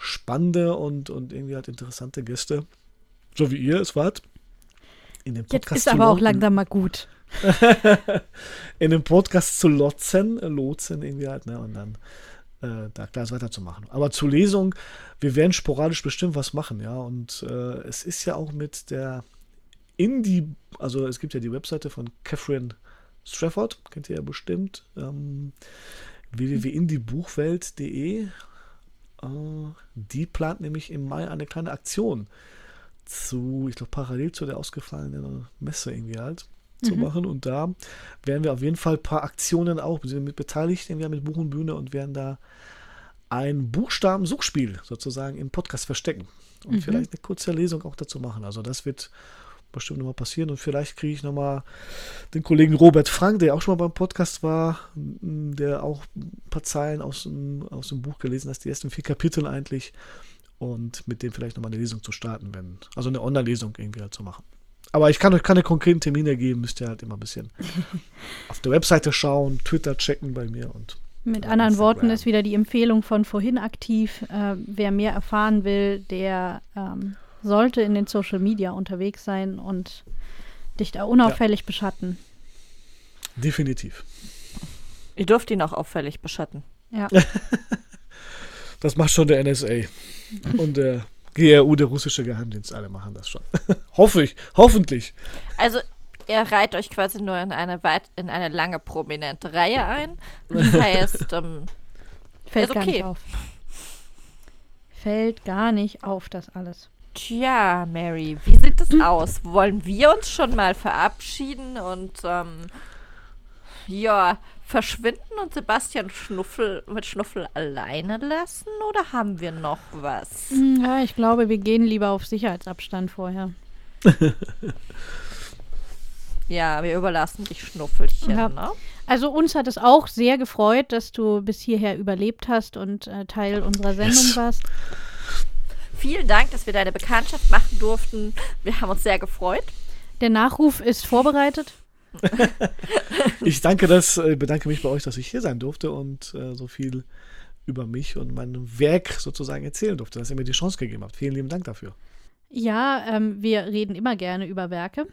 spannende und, und irgendwie halt interessante Gäste, so wie ihr es wart. In dem Jetzt Podcast ist zu aber auch langsam mal gut. in dem Podcast zu lotzen, äh, lotsen irgendwie halt, ne? Und dann äh, da klar es weiterzumachen. Aber zur Lesung, wir werden sporadisch bestimmt was machen, ja. Und äh, es ist ja auch mit der Indie, also es gibt ja die Webseite von Catherine Strafford, kennt ihr ja bestimmt, ähm, www.indiebuchwelt.de. Die plant nämlich im Mai eine kleine Aktion zu, ich glaube, parallel zu der ausgefallenen Messe irgendwie halt zu machen. Und da werden wir auf jeden Fall ein paar Aktionen auch, mit beteiligt, irgendwie mit Buch und Bühne und werden da ein Buchstaben-Suchspiel sozusagen im Podcast verstecken. Und vielleicht eine kurze Lesung auch dazu machen. Also das wird bestimmt nochmal passieren und vielleicht kriege ich nochmal den Kollegen Robert Frank, der auch schon mal beim Podcast war, der auch ein paar Zeilen aus dem, aus dem Buch gelesen hat, die ersten vier Kapitel eigentlich und mit dem vielleicht nochmal eine Lesung zu starten, wenn, also eine Online-Lesung irgendwie halt zu machen. Aber ich kann euch keine konkreten Termine geben, müsst ihr halt immer ein bisschen auf der Webseite schauen, Twitter checken bei mir und Mit anderen. Worten ist wieder die Empfehlung von vorhin aktiv. Äh, wer mehr erfahren will, der ähm, sollte in den Social Media unterwegs sein und dich da unauffällig beschatten. definitiv. Ihr dürft ihn auch auffällig beschatten. Ja. Das macht schon der NSA und der GRU, der russische Geheimdienst, alle machen das schon. Hoffe ich, hoffentlich. Also, ihr reiht euch quasi nur in eine, weit, in eine lange prominente Reihe ein. Das heißt, ähm, Fällt Ist gar nicht okay. auf. Fällt gar nicht auf, das alles. Tja, Mary, wie sieht das aus? Wollen wir uns schon mal verabschieden und, ähm, ja, verschwinden und Sebastian Schnuffel mit Schnuffel alleine lassen? Oder haben wir noch was? Hm, Ja, ich glaube, wir gehen lieber auf Sicherheitsabstand vorher. Ja, wir überlassen dich Schnuffelchen, Ja. ne? Also uns hat es auch sehr gefreut, dass du bis hierher überlebt hast und äh, Teil unserer Sendung Yes. warst. Vielen Dank, dass wir deine Bekanntschaft machen durften. Wir haben uns sehr gefreut. Der Nachruf ist vorbereitet. ich danke das, äh, bedanke mich bei euch, dass ich hier sein durfte und äh, so viel über mich und mein Werk sozusagen erzählen durfte, dass ihr mir die Chance gegeben habt. Vielen lieben Dank dafür. Ja, ähm, wir reden immer gerne über Werke.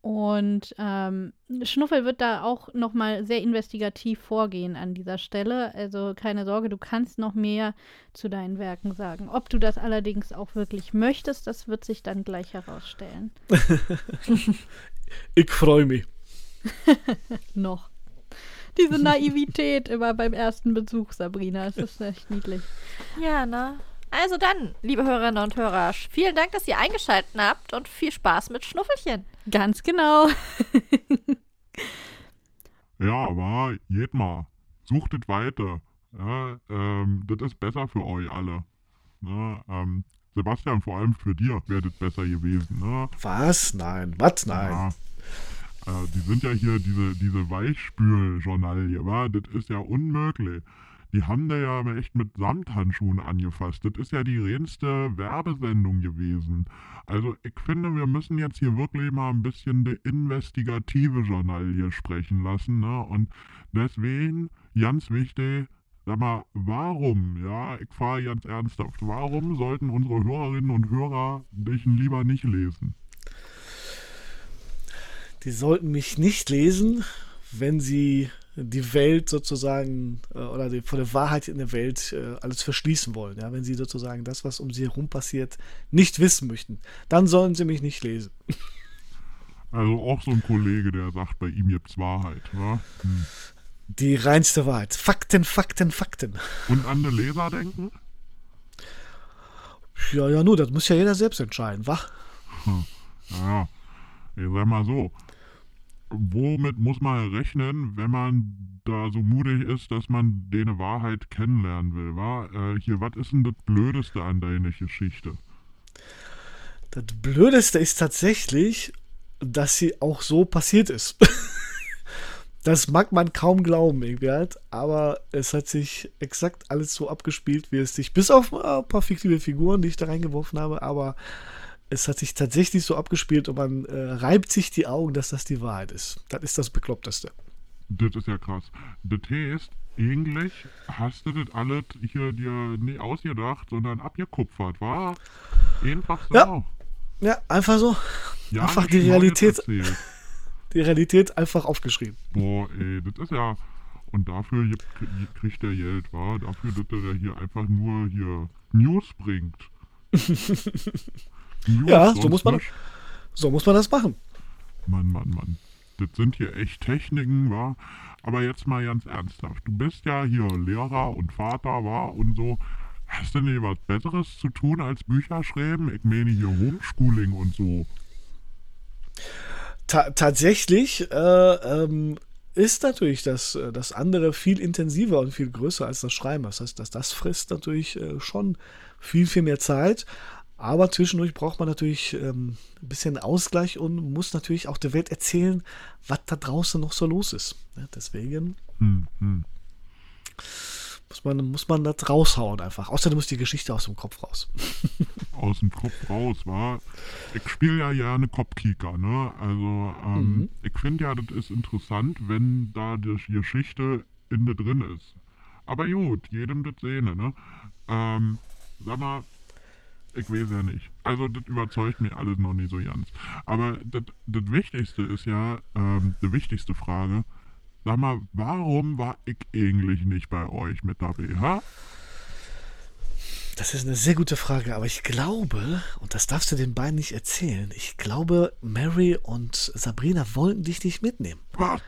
Und ähm, Schnuffel wird da auch nochmal sehr investigativ vorgehen an dieser Stelle. Also keine Sorge, du kannst noch mehr zu deinen Werken sagen. Ob du das allerdings auch wirklich möchtest, das wird sich dann gleich herausstellen. ich freue mich. noch. Diese Naivität immer beim ersten Besuch, Sabrina, das ist echt niedlich. Ja, ne? Also dann, liebe Hörerinnen und Hörer, vielen Dank, dass ihr eingeschaltet habt und viel Spaß mit Schnuffelchen. Ganz genau. ja, aber geht mal. Sucht es weiter. Ja, ähm, das ist besser für euch alle. Ja, ähm, Sebastian, vor allem für dir wäre das besser gewesen. Ne? Was? Nein. Was? Nein. Ja, äh, die sind ja hier diese, diese Weichspül-Journalie, wa? Das ist ja unmöglich die haben da ja echt mit Samthandschuhen angefasst. Das ist ja die reinste Werbesendung gewesen. Also ich finde, wir müssen jetzt hier wirklich mal ein bisschen die investigative Journal hier sprechen lassen. Ne? Und deswegen, ganz wichtig, sag mal, warum, ja, ich fahre ganz ernsthaft, warum sollten unsere Hörerinnen und Hörer dich lieber nicht lesen? Die sollten mich nicht lesen, wenn sie die Welt sozusagen äh, oder die, von der Wahrheit in der Welt äh, alles verschließen wollen. Ja? Wenn sie sozusagen das, was um sie herum passiert, nicht wissen möchten, dann sollen sie mich nicht lesen. Also auch so ein Kollege, der sagt, bei ihm gibt's Wahrheit, wa? Hm. Die reinste Wahrheit. Fakten, Fakten, Fakten. Und an den Leser denken? Ja, ja, nur, das muss ja jeder selbst entscheiden, wa? Hm. Naja, ich sag mal so, womit muss man rechnen, wenn man da so mutig ist, dass man deine Wahrheit kennenlernen will, wa? Äh, hier, was ist denn das Blödeste an deiner Geschichte? Das Blödeste ist tatsächlich, dass sie auch so passiert ist. das mag man kaum glauben, irgendwie halt, aber es hat sich exakt alles so abgespielt, wie es sich, bis auf ein paar fiktive Figuren, die ich da reingeworfen habe, aber es hat sich tatsächlich so abgespielt und man äh, reibt sich die Augen, dass das die Wahrheit ist. Das ist das Bekloppteste. Das ist ja krass. Das heißt, eigentlich hast du das alles hier dir nicht ausgedacht, sondern abgekupfert, war? Einfach so. Ja, ja einfach so. Ja, einfach die Realität. Die Realität einfach aufgeschrieben. Boah, ey, das ist ja. Und dafür kriegt der Geld, war? Dafür, dass er hier einfach nur hier News bringt. ja, so muss, man, so muss man das machen. Mann, Mann, Mann. Das sind hier echt Techniken, wa? Aber jetzt mal ganz ernsthaft. Du bist ja hier Lehrer und Vater, wa? Und so. Hast du denn was Besseres zu tun als Bücher schreiben? Ich meine hier Homeschooling und so. Ta tatsächlich äh, ähm, ist natürlich das, äh, das andere viel intensiver und viel größer als das Schreiben. Das heißt, dass das frisst natürlich äh, schon viel, viel mehr Zeit. Aber zwischendurch braucht man natürlich ähm, ein bisschen Ausgleich und muss natürlich auch der Welt erzählen, was da draußen noch so los ist. Ja, deswegen hm, hm. Muss, man, muss man das raushauen einfach. Außerdem muss die Geschichte aus dem Kopf raus. aus dem Kopf raus, war. Ich spiele ja gerne Kopfkicker, ne? Also, ähm, mhm. ich finde ja, das ist interessant, wenn da die Geschichte in der drin ist. Aber gut, jedem das Sehne, ne? Ähm, sag mal, ich weiß ja nicht. Also, das überzeugt mich alles noch nicht so ganz. Aber das, Wichtigste ist ja, ähm, die wichtigste Frage, sag mal, warum war ich eigentlich nicht bei euch mit dabei, ha? Das ist eine sehr gute Frage, aber ich glaube, und das darfst du den beiden nicht erzählen, ich glaube, Mary und Sabrina wollten dich nicht mitnehmen. Was?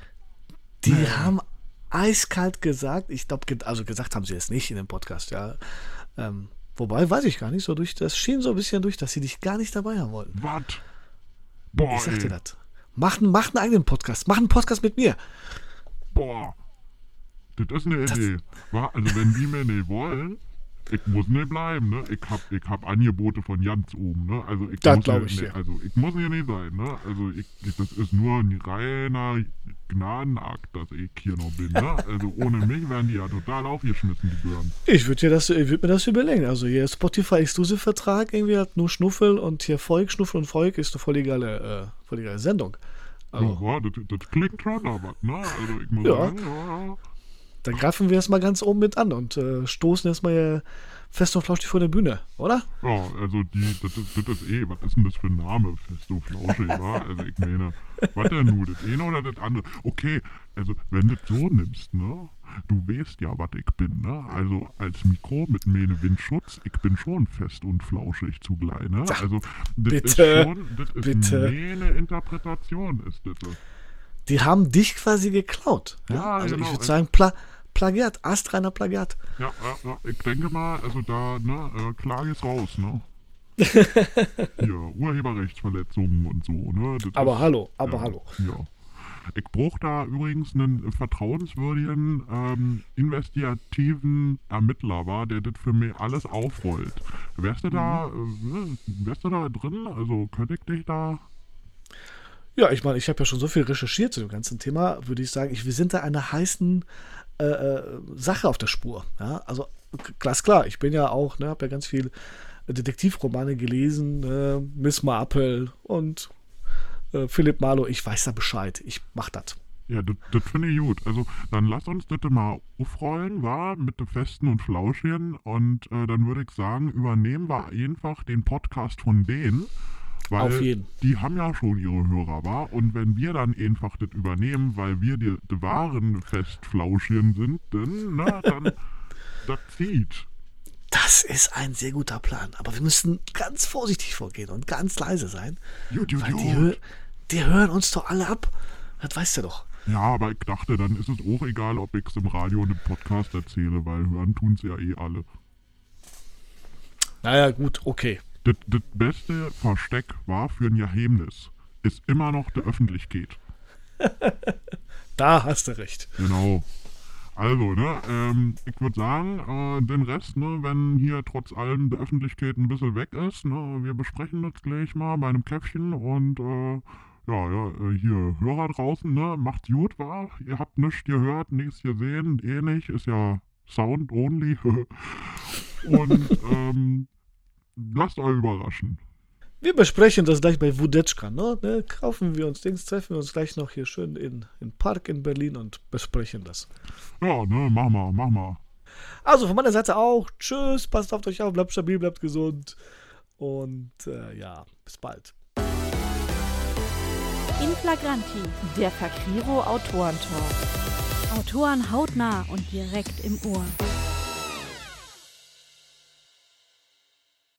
Die nee. haben eiskalt gesagt, ich glaube, also gesagt haben sie es nicht in dem Podcast, ja. Ähm, Wobei, weiß ich gar nicht, so durch, das schien so ein bisschen durch, dass sie dich gar nicht dabei haben wollten. Was? Boah. Ich sagte das. Mach, mach einen eigenen Podcast. Mach einen Podcast mit mir. Boah. Das ist eine das Idee. Also, wenn die mir nicht wollen, ich muss nicht bleiben, ne? Ich hab, ich hab Angebote von ganz oben, ne? Also ich das glaube ich, ne. Also ich muss hier nicht sein, ne? Also ich, das ist nur ein reiner Gnadenakt, dass ich hier noch bin, ne? Also ohne mich wären die ja total aufgeschmissen, die Bürger. Ich würde dir das, würd mir das überlegen. Also hier Spotify-Exclusive-Vertrag irgendwie hat nur Schnuffel und hier Volk, Schnuffel und Volk ist eine voll legale, äh, voll legale Sendung. Also, Ja, das, das klingt schon aber, ne? Also ich muss Ja. sagen, ja, dann greifen wir erstmal ganz oben mit an und äh, stoßen erstmal hier fest und flauschig vor der Bühne, oder? ja, also die, das, ist- das ist eh, was ist denn das für ein Name? Festo Flauschig, wa? Also ich meine, was denn nun, das eine oder das andere? Okay, also wenn du das so nimmst, ne? Du weißt ja, was ich bin, ne? Also als Mikro mit meine Windschutz, ich bin schon fest und flauschig zugleich, ne? Also das ist bitte, schon, das ist bitte. meine Interpretation, ist das. Die haben dich quasi geklaut. Ja, Ja, also genau. ich würde sagen, Pla Plagiat, astreiner Plagiat. Ja, ja, ja, ich denke mal, also da, ne, äh, Klage ist raus, ne? ja, Urheberrechtsverletzungen und so, ne? Das Aber ist, hallo, aber ja, hallo. Ja. Ich brauche da übrigens einen vertrauenswürdigen, ähm, investigativen Ermittler, war, der das für mich alles aufrollt. Wärst du da, Mhm. äh, ne, wärst du da drin? Also könnte ich dich da. Ja, ich meine, ich habe ja schon so viel recherchiert zu dem ganzen Thema, würde ich sagen, ich, wir sind da einer heißen äh, äh, Sache auf der Spur. Ja? Also k- glasklar, ich bin ja auch, ne, habe ja ganz viel Detektivromane gelesen, äh, Miss Marple und äh, Philipp Marlowe, ich weiß da Bescheid, ich mach das. Ja, das, finde ich gut. Also, dann lass uns das mal aufrollen, war mit den Festen und Flauschchen. Und äh, dann würde ich sagen, übernehmen wir einfach den Podcast von denen. Weil die haben ja schon ihre Hörer, war. Und wenn wir dann einfach das übernehmen, weil wir die, die wahren Festflauschchen sind, dann, na, dann, das zieht. Das ist ein sehr guter Plan, aber wir müssen ganz vorsichtig vorgehen und ganz leise sein, Gut, gut, weil die, hö gut. die hören uns doch alle ab. Das weißt du doch. Ja, aber ich dachte, dann ist es auch egal, ob ich es im Radio und im Podcast erzähle, weil hören tun es ja eh alle. Naja, gut, okay. Das, das beste Versteck war für ein Geheimnis. Ist immer noch der Öffentlichkeit. Da hast du recht. Genau. Also, ne, ähm, ich würde sagen, äh, den Rest, ne, wenn hier trotz allem der Öffentlichkeit ein bisschen weg ist, ne, wir besprechen das gleich mal bei einem Käffchen und, äh, ja, ja, äh, hier, Hörer draußen, ne, macht's gut, war, ihr habt nichts gehört, nichts gesehen, eh nicht, ist ja Sound only. und, ähm, lasst euch überraschen. Wir besprechen das gleich bei Wudetschka, ne? ne? Kaufen wir uns Dings, treffen wir uns gleich noch hier schön in, in Park in Berlin und besprechen das. Ja, ne, mach mal, mach mal. Also von meiner Seite auch. Tschüss, passt auf euch auf, bleibt stabil, bleibt gesund. Und äh, ja, bis bald. In Flagranti. Der Fakriro Autorentalk. Autoren hautnah und direkt im Ohr.